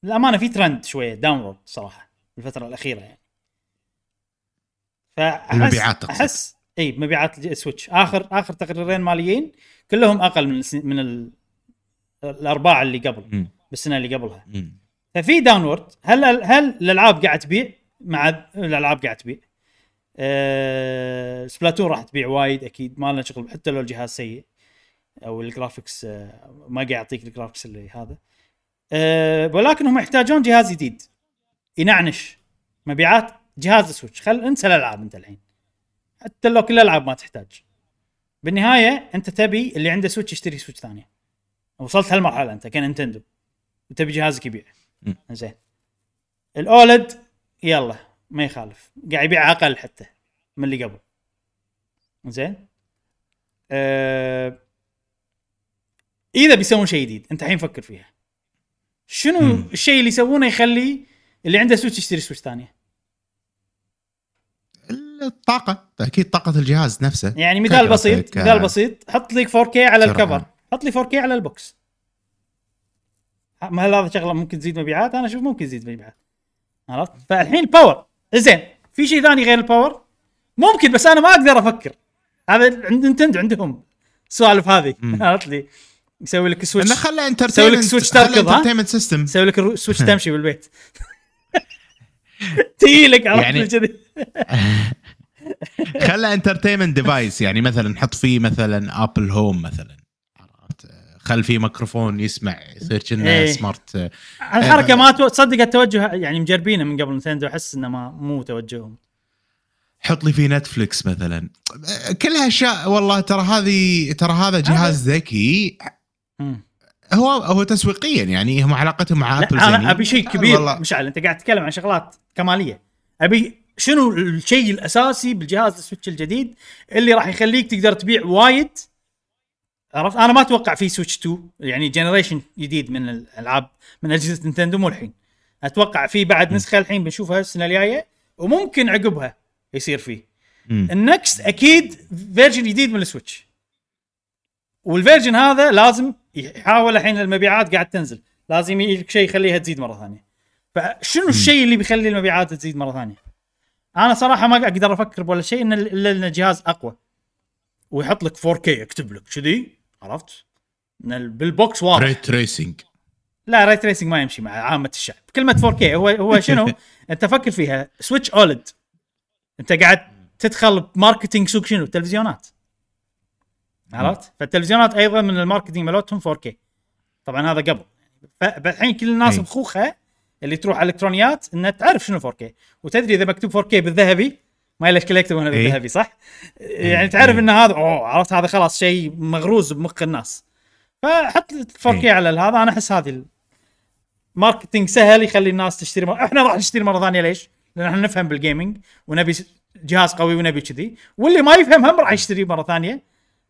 الامانه في ترند شوية downward صراحة الفترة الأخيرة يعني. فاحس. أحس إي مبيعات السويتش آخر آخر تقريرين ماليين كلهم أقل من السن- من ال... الأرباع اللي قبل. بالسنة اللي قبلها. ففي downward هل هل الألعاب قاعد تبيع؟ مع الألعاب قاعد تبيع. أه سبلاتون راح تبيع وايد أكيد ما لنا شغل حتى لو الجهاز سيء. أو ال graphics أه ما قاعد يعطيك ال graphics اللي هذا. أه ولكن هم يحتاجون جهاز جديد. ينعنش. مبيعات جهاز السويتش خل انسى الألعاب أنت الحين. حتى لو كل الألعاب ما تحتاج. بالنهاية أنت تبي اللي عنده سويتش يشتري سويتش ثانية وصلت هالمرحلة أنت كنينتندو. وتبي جهازك يبيع. زين. الأولد يلا ما يخالف. قاعد يبيع أقل حتى من اللي قبل. زين. أه... إذا بيسوون شيء جديد أنت الحين فكر فيها. شنو مم. الشيء اللي يسوونه يخلي اللي عنده سويتش يشتري سويتش ثانية الطاقة أكيد طاقة الجهاز نفسه. يعني مثال بسيط كجرافيك، مثال ك- بسيط حط لك 4K على. الكفر. حط لي 4K على ال box. ما هل هذا شغلة ممكن تزيد مبيعات؟ أنا أشوف ممكن يزيد مبيعات. عرفت؟ فالحين ال power زين في شيء ثاني غير ال power ممكن بس أنا ما أقدر أفكر. هذا عند نينتندو عندهم السوالف هذه. عرفت لي؟ يسوي لك إنه سويتش خلى سوي لك سويتش تركض،؟ entertainment system يسوي لك السويتش [laughs] تمشي بالبيت [laughs] تجيلك عرفت يعني- كذي [laughs] خلى entertainment device يعني مثلا نحط فيه مثلا Apple Home مثلا؟ خل فيه ميكروفون يسمع يصير كأنه إيه. smart الحركة ما تصدق التوجه يعني مجربينه من قبل نينتندو أحس إنه ما مو توجههم حط لي فيه نتفلكس مثلا كلها اشياء والله ترى هذه ترى هذا جهاز ذكي. هو هو تسويقيا يعني هم علاقتهم مع ابل. أنا أبي شيء آه، كبير. والله. مشعل أنت قاعد تتكلم عن شغلات كمالية. أبي شنو الشيء الأساسي بالجهاز السويتش الجديد اللي راح يخليك تقدر تبيع وايد؟ عرفت؟ أنا ما أتوقع في سويتش 2 يعني generation جديد من الالعاب من أجهزة نينتندو مو الحين. أتوقع في بعد نسخة الحين بنشوفها السنة الجاية وممكن عقبها يصير فيه. ال next أكيد version جديد من السويتش. وال version هذا لازم يحاول الحين المبيعات قاعد تنزل. لازم يجيك شيء يخليها تزيد مرة ثانية. فشنو الشيء اللي بيخلي المبيعات تزيد مرة ثانية؟ أنا صراحة ما أقدر أفكر ولا شيء إلا إن الجهاز أقوى. ويحط لك 4K يكتب لك كذي عرفت؟ بال box واضح. ري تريسنج لا راي تريسنج ما يمشي مع عامة الشعب. كلمة 4K هو هو شنو؟ [laughs] أنت فكر فيها. سويتش OLED أنت قاعد تدخل ب marketing سوق شنو؟ تلفزيونات. عرفت فالتلفزيونات أيضا من الماركتينج مالتهم 4K طبعا هذا قبل فالحين كل الناس أي. بخوخها اللي تروح على الإلكترونيات إنها تعرف شنو 4K وتدري إذا مكتوب 4K بالذهبي ما ليش كولكتبل إيه. ذهبي صح؟ يعني تعرف إيه. إن هذا أوه عرفت هذا خلاص شيء مغروز بمخ الناس فحط 4K إيه. على هذا أنا أحس هذه الماركتينج سهل يخلي الناس تشتري مر... إحنا راح نشتري مرة ثانية ليش؟ لأن إحنا نفهم بالجيمنج ونبي جهاز قوي ونبي كذي واللي ما يفهم هم راح يشتري مرة ثانية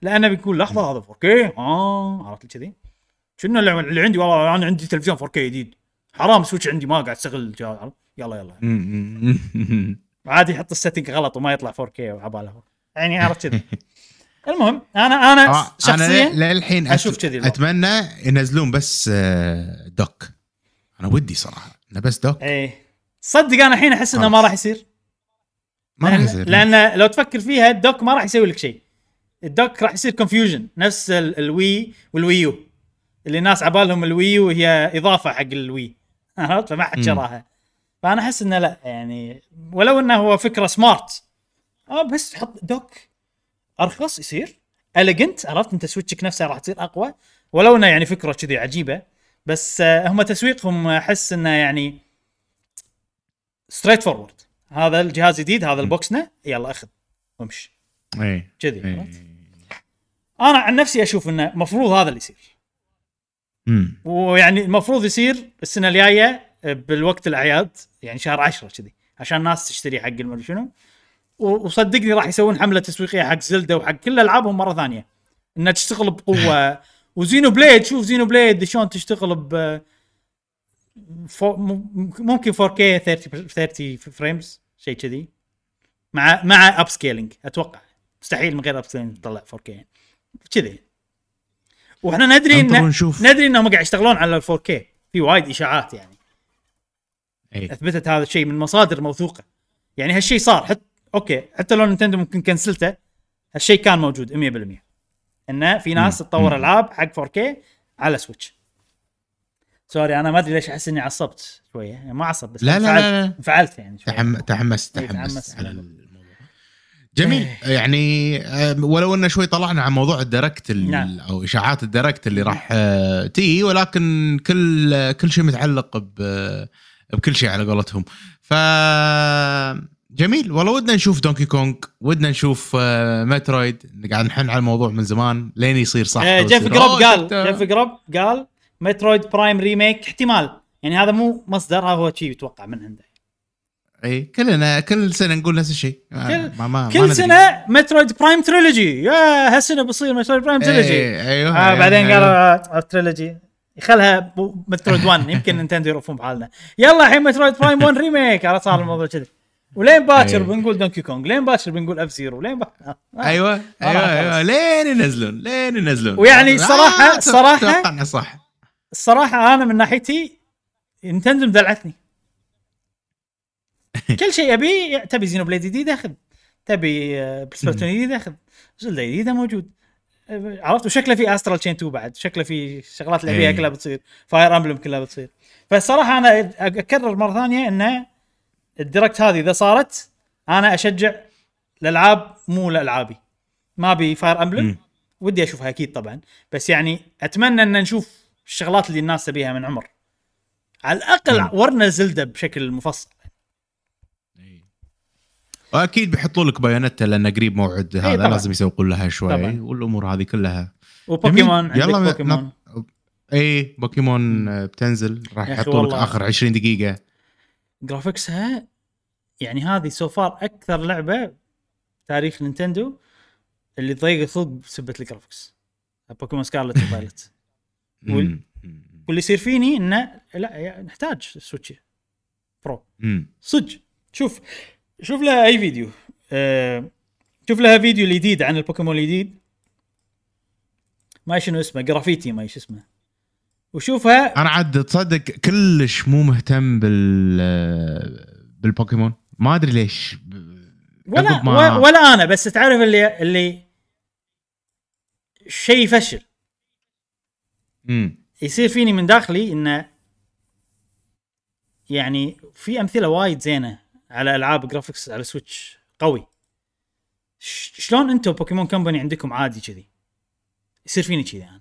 لأنه بيقول لحظة هذا 4K آه عرفت كذي؟ شنو اللي, اللي عندي؟ والله أنا عندي تلفزيون 4K جديد. حرام سويتش عندي ما قاعد اشتغل؟ يلا يلا. [laughs] عادي يحط ال setting غلط وما يطلع 4K وعباله يعني عرفت كذي. [laughs] المهم أنا أنا آه، أنا شخصيا للحين أشوف أت- كذي. أتمنى ينزلون بس آه، dock. أنا ودي صراحة إنه بس دوك. إيه. صدق أنا الحين أحس إنه ما. راح يصير. ما راح لأن, يصير. لأن لو تفكر فيها ال dock ما راح يسوي لك شيء. الدوك راح يصير كونفيوجن نفس ال- الوي والويو. اللي الناس عبالهم ال Wii U هي إضافة حق ال Wii. [laughs] عرفت؟ فما حد. شراها. فأنا أحس إنه لا يعني ولو إنه هو فكرة smart آه بس حط dock أرخص يصير. اليجنت عرفت؟ أنت Switch ك نفسه راح تصير أقوى. ولو إنه يعني فكرة كذي عجيبة. بس آه، هم تسويقهم أحس إنه يعني straightforward هذا الجهاز جديد هذا ال box هنا. يلا أخذ. وامشي. إيه. كذي إيه. أنا عن نفسي أشوف إنه المفروض هذا اللي يصير. مم. ويعني المفروض يصير السنة الجاية بالوقت الأعياد يعني شهر 10 كذي عشان الناس تشتري حق المدري شنو. وصدقني راح يسوون حملة تسويقية حق زلدة وحق كل ألعابهم مرة ثانية. إنها تشتغل بقوة. [laughs] وزينو بليد شوف زينو بليد شلون تشتغل ب ممكن 4K 30 30 frames شيء كذي. مع مع upscaling أتوقع. مستحيل من غير upscaling تطلع 4K يعني. كذي وإحنا ندري ان ونشوف ندري إنهم قاعد يشتغلون على ال 4K في وايد إشاعات يعني إيه. أثبتت هذا الشيء من مصادر موثوقة يعني هالشيء صار حتى أوكي حتى لو نينتندو ممكن cancel ته هالشيء كان موجود 100% إنه في ناس. تطور. ألعاب حق 4K على سويتش sorry أنا ما أدري ليش أحس إني عصبت شوية يعني ما عصب بس لا لا لا, لا. انفعلت يعني شوية. تحم... تحمست إيه، تحمست تحمست. على جميل. يعني آه، ولو إن شوي طلعنا عن موضوع ال Direct ال- نعم. أو إشاعات ال Direct اللي راح آه، تي ولكن كل آه، كل شيء متعلق بكل شيء على قولتهم. ف جميل. والله ودنا نشوف دونكي كونغ ودنا نشوف آه، مترويد قاعد نحن على الموضوع من زمان. لين يصير صح. آه، جيف ويصير، جروب قال جيف جروب قال مترويد برايم remake احتمال. يعني هذا مو مصدر هذا هو شيء يتوقع من عنده. اي كلنا كل سنة نقول نفس الشيء. كل- ما ما ما كل ندري. سنة مترويد برايم trilogy يا هالسنة بيصير مترويد برايم trilogy أيوه آه بعدين أيوه. قالوا آه، trilogy يخلها بو- مترويد 1 [laughs] يمكن نينتندو يعرفون بحالنا. يلا الحين مترويد برايم 1 remake عرفت صار الموضوع كذي. ولين باكر أيوه. بنقول دونكي كونغ لين باكر بنقول اف زيرو لين با... آه. أيوه أيوه. أيوه. لين ينزلون لين ينزلون. ويعني آه، صراحة- توقعنا صح. الصراحه أنا من ناحيتي نينتندو مدلعتني. [laughs] كل شيء ابي تبي زينو بليد جديد اخذ تبي آه، سبلاتون جديد اخذ زلدا جديده موجود. آه، عرفت؟ وشكله في استرال تشين 2 بعد شكله في شغلات اللي ابيها إيه. كلها بتصير فاير امبلم كلها بتصير. فالصراحة أنا أكرر مرة ثانية إنه ال Direct هذه إذا صارت أنا أشجع الألعاب مو لألعابي. ما أبي فاير امبلم. ودي أشوفها أكيد طبعا. بس يعني أتمنى إن نشوف الشغلات اللي الناس تبيها من عمر. على الأقل. ورنا زلدة بشكل مفصل. وأكيد بيحطوا لك بايونيتا لأن قريب موعد هذا إيه، طبعاً. لازم يسوقون لها شوي طبعاً. والأمور هذه كلها. وبوكيمون يلا بوكيمون. نط- اي بوكيمون آه، بتنزل. راح يحطوا لك. آخر 20 دقيقة. جرافيكسها يعني هذه so far أكثر لعبة تاريخ نينتندو اللي تضيق الخلق بسبة ال graphics. بوكيمون سكارلت [laughs] وفايلت. وال-. واللي يصير فيني انه لا نحتاج سويتش برو. صدق. شوف شوف لها أي فيديو. آه شوف لها فيديو الجديد عن البوكيمون الجديد. ما شنو اسمه جرافيتي ما إيش اسمه. وشوفها. أنا عاد تصدق كلش مو مهتم بال بالبوكيمون. ما أدري ليش. ولا ما- ولا أنا بس تعرف اللي اللي شيء يفشل. مم. يصير فيني من داخلي إنه يعني في أمثلة وايد زينة. على ألعاب graphics على سويتش قوي. شلون أنتم بوكيمون كومباني عندكم عادي كذي؟ يصير فيني كذي أنا.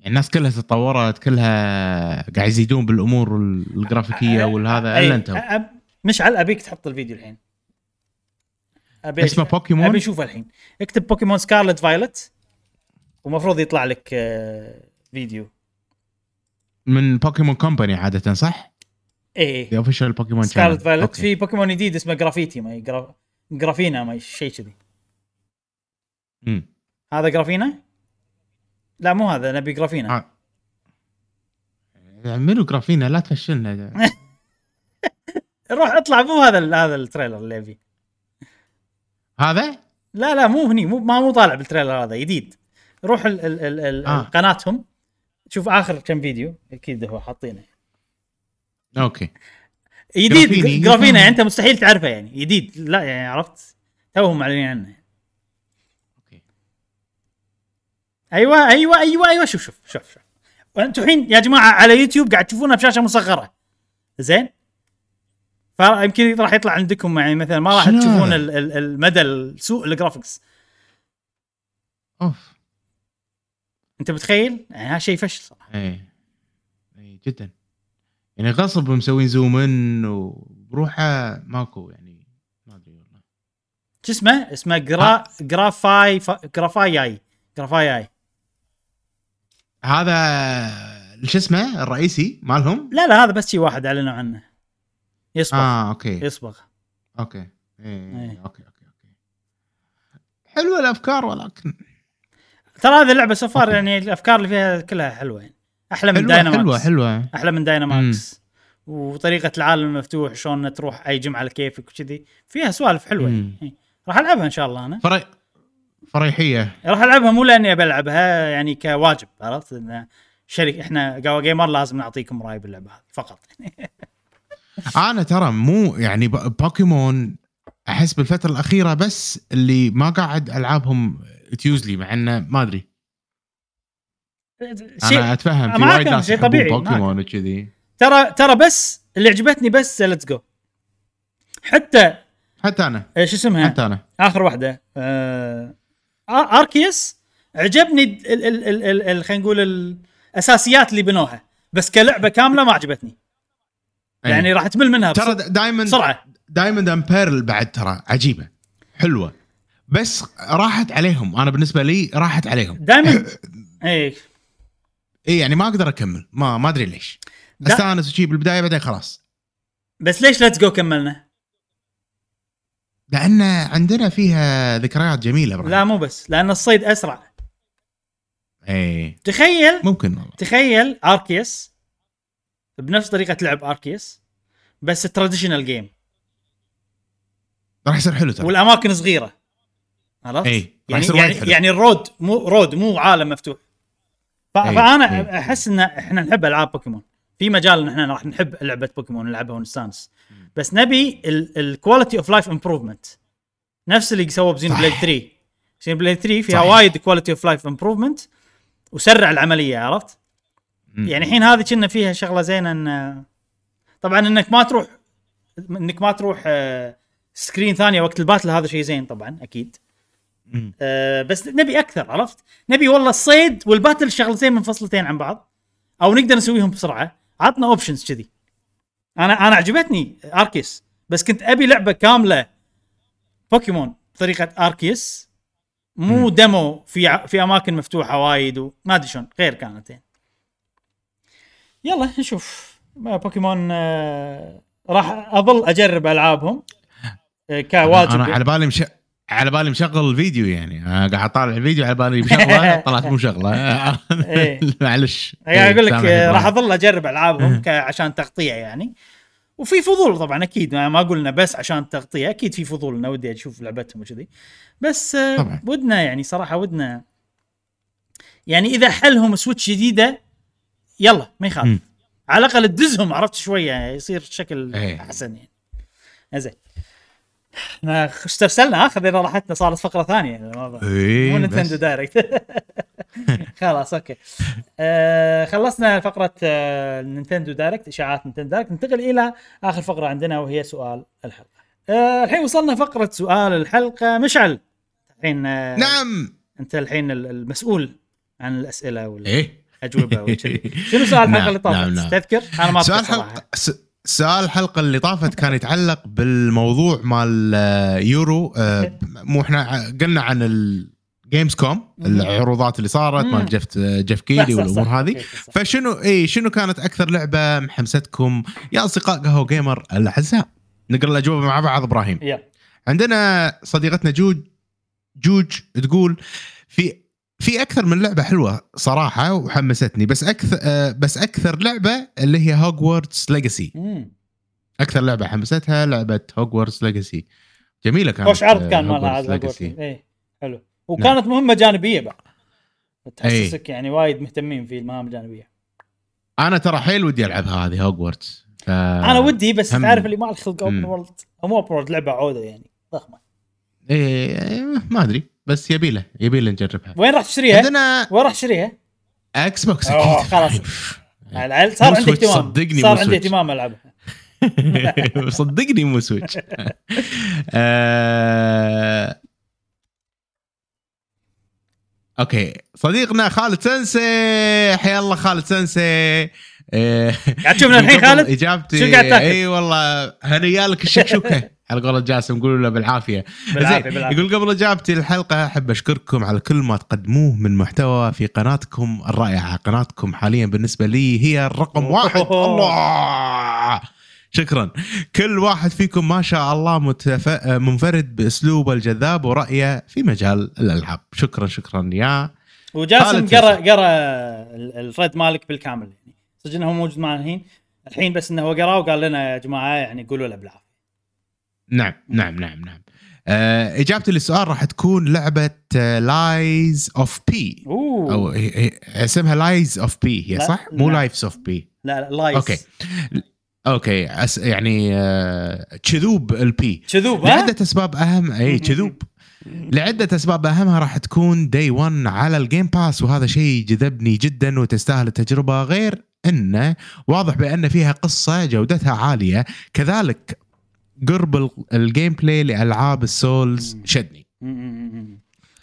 يعني الناس كلها تطورت كلها قاعد يزيدون بالأمور الجرافيكيه والهذا إلا أنت. أ- أ- مشعل أبيك تحط الفيديو الحين. أبي اسمه بوكيمون أبي أشوفه الحين. اكتب بوكيمون سكارلت فايلت ومفروض يطلع لك آه، فيديو. من بوكيمون كومباني عادة صح؟ إيه. the official بوكيمون سكارلت فايلت في بوكيمون جديد اسمه جرافيتي ما جرا... جرافينا ما شيء كذي. هذا جرافينا؟ لا مو هذا نبي جرافينا آه. منو جرافينا لا تفشلنا. [laughs] روح اطلع مو هذا ال- هذا ال trailer اللي ابي هذا؟ لا لا مو هني مو ما مو طالع بال trailer هذا جديد. روح ال ال ال ال آه. قناتهم. شوف آخر كم فيديو أكيد هو حاطينه. أوكي. جديد جرافيني. جرافينا يعني انت مستحيل تعرفه يعني. جديد لا يعني عرفت؟ توهم معلنين عنه. أوكي. أيوه أيوه أيوه أيوه. شوف شوف شوف شوف. وأنتم الحين يا جماعة على يوتيوب قاعد تشوفونها بشاشة مصغرة. زين؟ فيمكن راح يطلع عندكم يعني مثلا ما راح تشوفون المدى السوء ال graphics أوف. أنت متخيل؟ يعني هذا شيء فشل صراحة. إيه. إيه جدا. يعني غصب مسوين zoom in وبروحه ماكو يعني ما أدري والله. شو اسمه؟ اسمه جرا جرافاي ف... جرافاي جرافاي هذا شو اسمه؟ الرئيسي مالهم؟ لا لا هذا بس شيء واحد أعلنوا عنه. يصبغ. آه أوكي. يصبغ أوكي. إيه إيه. أوكي أوكي أوكي. حلوة الأفكار ولكن ترى هذه اللعبه so far يعني الأفكار اللي فيها كلها حلوة يعني. أحلى من Dynamax حلوة حلوة. أحلى من Dynamax وطريقة العالم المفتوح شلون تروح أي جمعه لكيفك وكذي. فيها سوالف حلوة. يعني. راح ألعبها إن شاء الله أنا. فري... فريحية. راح ألعبها مو لأني أبي ألعبها يعني كواجب عرفت؟ إن شركه إحنا قهوة جيمر لازم نعطيكم رأي باللعبة هذه فقط. [laughs] أنا ترى مو يعني بوكيمون أحس بالفترة الأخيرة بس اللي ما قاعد ألعابهم تيوزلي مع إنه ما أدري. أنا شيء أتفهم في وايد ناس شيء طبيعي، بوكيمون وكذي. ترى ترى بس اللي عجبتني بس Let's Go حتى حتى أنا. شو اسمها؟ حتى أنا. آخر واحدة. آه Arceus عجبني ال- ال- ال- ال- ال- خلينا نقول الأساسيات اللي بنوها. بس كلعبة كاملة ما عجبتني. أي. يعني راح تمل منها ترى دائما بسرعة. Diamond Pearl بعد ترى عجيبة حلوة. بس راحت عليهم. أنا بالنسبة لي راحت عليهم. دائما [laughs] اي اي يعني ما أقدر أكمل. ما ما أدري ليش. أستانس وشي بالبداية بعدين خلاص. بس ليش Let's Go كملنا؟ لأن عندنا فيها ذكريات جميلة برا. لا مو بس. لأن الصيد أسرع. اي تخيل ممكن والله. تخيل Arceus بنفس طريقة لعب Arceus بس traditional game راح يصير حلو ترى. والأماكن صغيرة. عرفت؟ اي يعني يعني, يعني ال road مو road مو عالم مفتوح. فأنا إي. أحس إن إحنا نحب ألعاب بوكيمون في مجال إن إحنا راح نحب لعبة بوكيمون نلعبها ونستانس بس نبي ال quality of life improvement نفس اللي سووه ب Xeno. Blade 3 Xenoblade 3 فيها. وايد quality of life improvement وسرع العملية عرفت؟ مم. يعني الحين هذه كنا فيها شغلة زينة ان طبعا إنك ما تروح إنك ما تروح آه، screen ثانية وقت ال battle هذا شيء زين طبعا أكيد. آه، بس نبي أكثر عرفت؟ نبي والله الصيد وال battle شغلتين منفصلتين عن بعض أو نقدر نسويهم بسرعة. عطنا options كذي. أنا أنا عجبتني Arceus بس كنت أبي لعبة كاملة بوكيمون بطريقة Arceus. مو. demo في في أماكن مفتوحة وايد وما أدري شلون غير كانت يعني. يلا نشوف. بوكيمون آه، راح أظل أجرب ألعابهم. آه، كواجب أنا على بالي مش على بالي مشغل الفيديو يعني أنا قاعد أطالع الفيديو على بالي مشغلة [laughs] طلعت مو مشغله إيه. [laughs] معلش يعني أقول لك سامحني. آه، راح أظل أجرب ألعابهم عشان تغطية يعني وفي فضول طبعا أكيد ما قلنا بس عشان تغطية أكيد في فضول إنه ودي أشوف لعبتهم وكذي بس آه، طبعاً. ودنا يعني صراحة ودنا يعني إذا حلهم سويتش جديدة يلا ما يخالف. على الأقل تدزهم عرفت شوية يصير شكل إيه. أحسن يعني زين إحنا استرسلنا ها خذينا راحتنا صارت فقرة ثانية. يعني مو. Nintendo Direct. [laughs] خلاص أوكي. آه خلصنا فقرة آه Nintendo Direct إشاعات Nintendo Direct. ننتقل إلى آخر فقرة عندنا وهي سؤال الحلقة. آه الحين وصلنا فقرة سؤال الحلقة. مشعل الحين آه نعم. أنت الحين ال- المسؤول عن الأسئلة والاجوبه إيه. [laughs] شنو سؤال الحلقة نعم، اللي طافت؟ نعم، نعم. تذكر؟ أنا ما سؤال أذكر صراحة. حلقه س... سؤال الحلقة اللي طافت كان يتعلق بالموضوع مال آه، يورو آه، مو إحنا قلنا عن ال Gamescom العروضات اللي صارت. مال جيف جيف صح، كيلي والأمور. هذه أوكي، صح. فشنو اي شنو كانت أكثر لعبة محمستكم يا أصدقاء قهوة جيمر الأعزاء نقرأ الأجوبة مع بعض إبراهيم عندنا صديقتنا جوج جوج تقول في في أكثر من لعبة حلوة صراحة وحمستني بس أكثر آه، بس أكثر لعبة اللي هي Hogwarts Legacy. أكثر لعبة حمستها لعبة Hogwarts Legacy جميلة كانت خوش عرض آه، كان مالها هوجورتس عاد ليجاسي. اي حلو. وكانت مهمة جانبية بعد إيه. تحسسك يعني وايد مهتمين في المهام الجانبية. أنا ترى حيل ودي ألعبها هذه هوجورتس ف... أنا ودي بس هم- تعرف اللي ما له خلق open. world أو مو open world لعبة عودة يعني ضخمة. إيه ما أدري. بس يبي له يبي له نجربها وين راح تشتريها؟ عندنا وين راح تشتريها؟ Xbox أكيد خلاص. [laughs] العيال صار عندي اهتمام صدقني صار عندي. اهتمام ألعبها [laughs] صدقني مو Switch [laughs] آه، أوكي صديقنا خالد سنسي حيا الله خالد سنسي آه، قاعد تشوفنا الحين خالد؟ إجابتي شو قاعد تاكل؟ إي والله هنيالك الشكشوكة على قولة جاسم قولوا له بالعافية. زين بالعافية. يقول قبل إجابتي للحلقه أحب أشكركم على كل ما تقدموه من محتوى في قناتكم الرائعة. قناتكم حاليا بالنسبة لي هي الرقم واحد. الله! شكرا. كل واحد فيكم ما شاء الله متف... منفرد باسلوبه الجذاب ورأيه في مجال الألعاب. شكرا شكرا يا وجاسم قرا. قرأ ال- الرد مالك بالكامل يعني. صدق انه هو موجود معنا الحين. الحين بس إنه هو قراه وقال لنا يا جماعة يعني قولوا له بالعافية. نعم نعم نعم نعم. آه، إجابتي للسؤال راح تكون لعبة Lies of P أو اسمها Lies of P هي لا، صح؟ مو لا. Lies of P لا لا Lies أوكي. أوكي أس يعني آه، كذوب ال P كذوب ها؟ لعدة أسباب أهم اي كذوب. لعدة أسباب أهمها راح تكون day 1 على ال Game Pass وهذا شيء جذبني جدا وتستاهل التجربة غير إنه واضح بأن فيها قصة جودتها عالية. كذلك قرب ال- gameplay لألعاب ال Souls. شدني.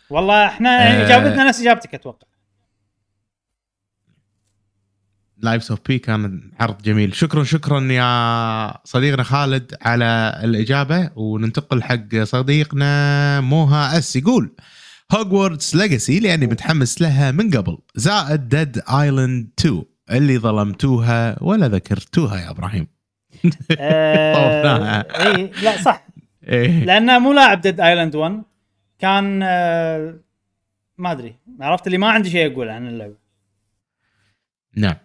والله إحنا آه. اجابتنا نفس إجابتك أتوقع. Lies of P كان عرض جميل. شكرا شكرا يا صديقنا خالد على الإجابة وننتقل حق صديقنا موها اس يقول Hogwarts Legacy لأني متحمس لها من قبل. زائد Dead Island 2 اللي ظلمتوها ولا ذكرتوها يا إبراهيم؟ آه، طوفناها. إي لا صح. إيه. لأنه مو لاعب Dead Island 1 كان آه، ما أدري. عرفت اللي ما عندي شيء أقول عن اللعبة. نعم.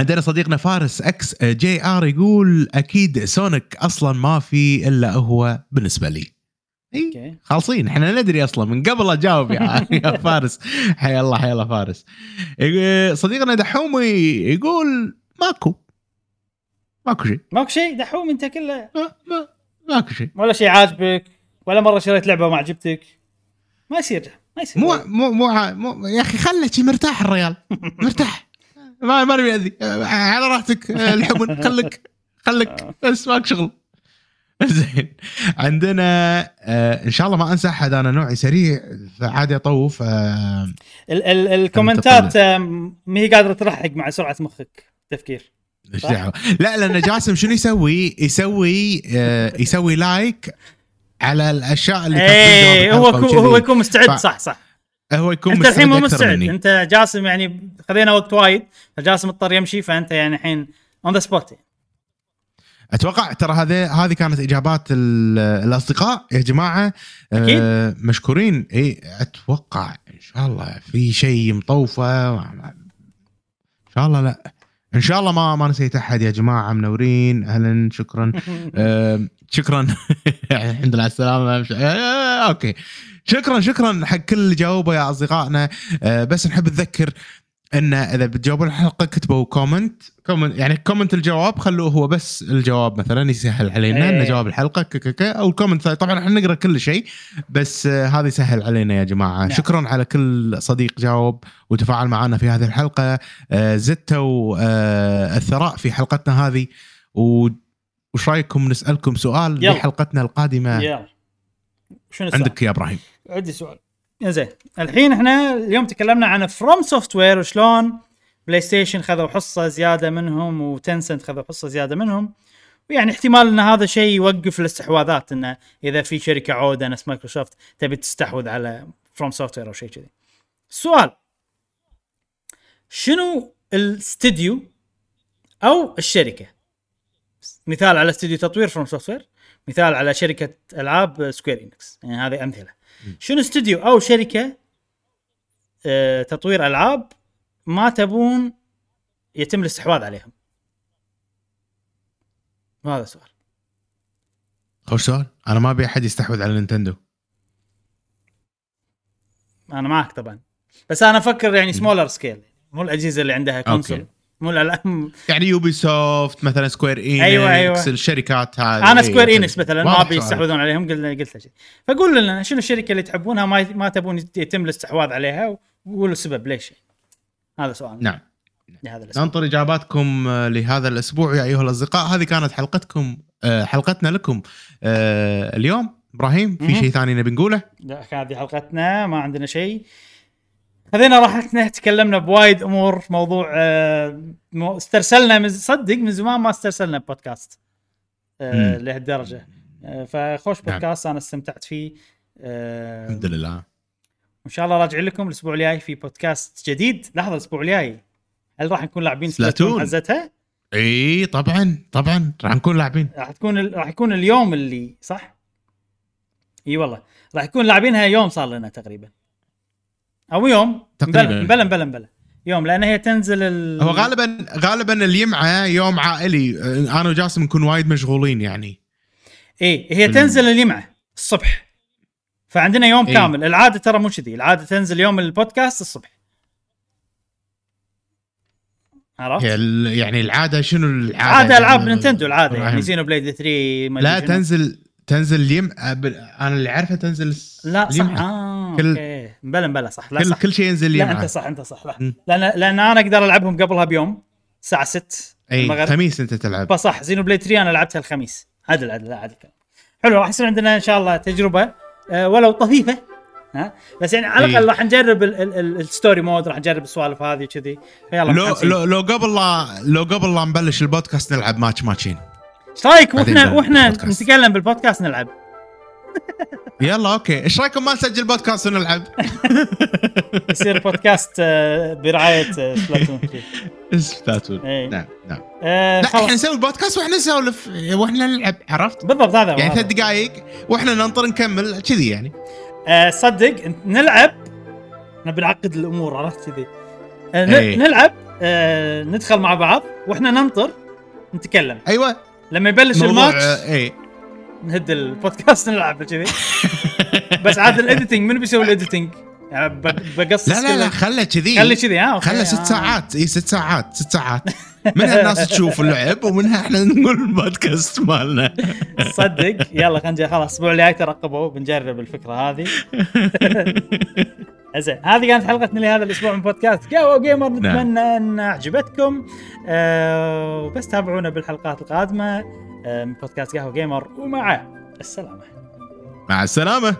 عندنا صديقنا فارس XGR يقول أكيد Sonic أصلا ما في إلا هو بالنسبة لي. إي خالصين. إحنا ندري أصلا. من قبل اجاوب يا, [laughs] يا فارس. حيا الله حيا الله فارس. يق- صديقنا دحومي يقول ماكو. ماكو شيء. ماكو شيء؟ دحوم انت كله. ما ما ماكو شيء. ولا شيء عاجبك ولا مرة شريت لعبة وما عجبتك. ما يصير ما يصير. مو مو مو, مو يا أخي شي مرتاح الريال. [laughs] مرتاح. ما ما نبي يأذي على راحتك الحبن خلك خلك. بس ماك شغل. زين. عندنا آه إن شاء الله ما أنسى أحد أنا نوعي سريع فعادي أطوف آه ال- ال- الكومنتات ما هي قادرة تلحق مع سرعة مخك. تفكير. لا لأن جاسم شنو يسوي؟ يسوي آه يسوي like على الأشياء اللي إيه هو. هو يكون مستعد صح صح هو يكون أنت الحين مو مستعد مني. أنت جاسم يعني خذينا وقت وايد فجاسم اضطر يمشي فأنت يعني الحين on the spot أتوقع ترى هذه هذه كانت إجابات ال- الأصدقاء يا جماعة أكيد. آه مشكورين اي أتوقع إن شاء الله في شيء مطوفة إن شاء الله لا إن شاء الله ما ما نسيت أحد يا جماعة منورين أهلا شكرا. [laughs] آه شكرا. [laughs] الحمد لله على السلامه آه okay. شكرا شكرا حق كل اللي جاوبوا يا أصدقائنا. آه بس نحب نذكر ان إذا بتجاوبون الحلقة كتبوا comment comment يعني comment الجواب خلوه هو بس الجواب مثلا يسهل علينا إيه. ان جواب الحلقة ك ك ك أو ال comment طبعا إحنا نقرأ كل شيء بس آه هذا يسهل علينا يا جماعة. نعم. شكرا على كل صديق جاوب وتفاعل معنا في هذه الحلقة. آه زدتوا آه الثراء في حلقتنا هذه. و وش رأيكم نسألكم سؤال يلا. لحلقتنا القادمة؟ يلا. شنو السؤال؟ عندك يا إبراهيم. عندي سؤال. زين الحين إحنا اليوم تكلمنا عن FromSoftware وشلون PlayStation خذوا حصة زيادة منهم و Tencent خذوا حصة زيادة منهم ويعني احتمال إن هذا شيء يوقف الاستحواذات انه إذا في شركة عودة نفس مايكروسوفت تبي تستحوذ على FromSoftware أو شيء كذي. السؤال شنو الاستديو أو الشركة؟ مثال على استديو تطوير FromSoftware مثال على شركة ألعاب Square Enix يعني هذه أمثلة شنو استوديو أو شركة آه، تطوير ألعاب ما تبون يتم الاستحواذ عليهم. هذا السؤال خوش سؤال. أنا ما أبي أحد يستحوذ على Nintendo. أنا معك طبعا. بس أنا أفكر يعني smaller scale مو الأجهزة اللي عندها console okay. مو الألعاب- يعني Ubi soft مثلا Square Enix أيوة، أيوة. الشركات هذه. أنا Square أيوة. Enix مثلا ما أبي. يستحوذون عليهم قلنا قلت له شيء. فقول لنا شنو الشركة اللي تحبونها؟ ما ما تبون يتم الاستحواذ عليها وقولوا السبب ليش. هذا سؤال. نعم. لهذا الأسبوع. ننطر إجاباتكم آه، لهذا الأسبوع يا أيها الأصدقاء. هذه كانت حلقتكم آه، حلقتنا لكم آه، اليوم. إبراهيم في. شيء ثاني نبي نقوله؟ لا هذه حلقتنا ما عندنا شيء. خذينا راحتنا تكلمنا بوايد أمور موضوع آه، استرسلنا من صدق من زمان ما استرسلنا بودكاست آه،. لهالدرجة آه، فخوش نعم. بودكاست أنا استمتعت فيه الحمد لله وإن شاء الله راجع لكم الأسبوع الجاي في بودكاست جديد لحظة الأسبوع الجاي هل راح نكون لاعبين. سبلاتون حزتها؟ إي طبعا طبعا راح نكون لاعبين راح تكون ال- راح يكون اليوم اللي صح؟ إي والله راح يكون لاعبينها يوم صار لنا تقريبا أو يوم تقريباً. بلا بلا بلا يوم لأن هي تنزل ال... هو غالبا غالبا اليمعة يوم عائلي آه، أنا وجاسم نكون وايد مشغولين يعني إيه هي تنزل اليمعة الصبح فعندنا يوم إيه. كامل العادة ترى مو كذي العادة تنزل يوم البودكاست الصبح عرفت؟ يعني العادة شنو العادة؟ عادة ألعاب يعني Nintendo العادة يعني. Xeno blade 3 ما لا. تنزل تنزل اليم أنا اللي عارفه تنزل لا صح. آه كل- okay بلا بلا صح لا كل صح. كل شيء ينزل لا أنت صح أنت صح. لا. لأن لأن أنا أقدر ألعبهم قبلها بيوم الساعة 6 أي المغرب. خميس أنت تلعب. فصح Xenoblade 3 أنا لعبتها الخميس. عدل عدل عدل. حلو راح يصير عندنا إن شاء الله تجربة آه، ولو طفيفة ها؟ بس يعني على إيه. الاقل راح نجرب ال- ال- ال- ال story mode راح نجرب السوالف هذه وكذي. فيلا لو. لو لو قبل لا لو قبل لا نبلش البودكاست نلعب ماتش ماتشين. إيش رأيك؟ وإحنا وإحنا. نتكلم بالبودكاست نلعب. [laughs] يلا okay. إيش رأيكم ما نسجل بودكاست ونلعب؟ [laughs] يصير بودكاست آه، برعاية آه، Splatoon. Splatoon؟ إيه. نعم نعم. آه، لا. إحنا نسوي البودكاست وإحنا نسولف. وإحنا نلعب عرفت؟ بالضبط هذا يعني ثلاث. دقائق وإحنا ننطر نكمل كذي يعني. آه، صدق نلعب. نبي نعقد الأمور عرفت؟ كذي. آه، إيه. نلعب ندخل مع بعض وإحنا ننطر نتكلم. أيوه. لما يبلش الماتش. اي نهد البودكاست نلعب كذي. بس عاد ال editing من بيسوي ال editing يعني بقصص لا لا لا. خله كذي. خلي كذي ها okay، خله ست آه. ساعات. إي ست ساعات ست ساعات. منها الناس تشوف اللعب ومنها إحنا نقول البودكاست مالنا. صدق؟ يلا خلينا خلاص الأسبوع الجاي ترقبوا بنجرب الفكرة هذه. [laughs] زين هذه كانت حلقتنا لهذا الأسبوع من بودكاست قهوه Gamer نتمنى أن عجبتكم أه وبس تابعونا بالحلقات القادمة. من بودكاست قهوة Gamer ومع السلامة. مع السلامة.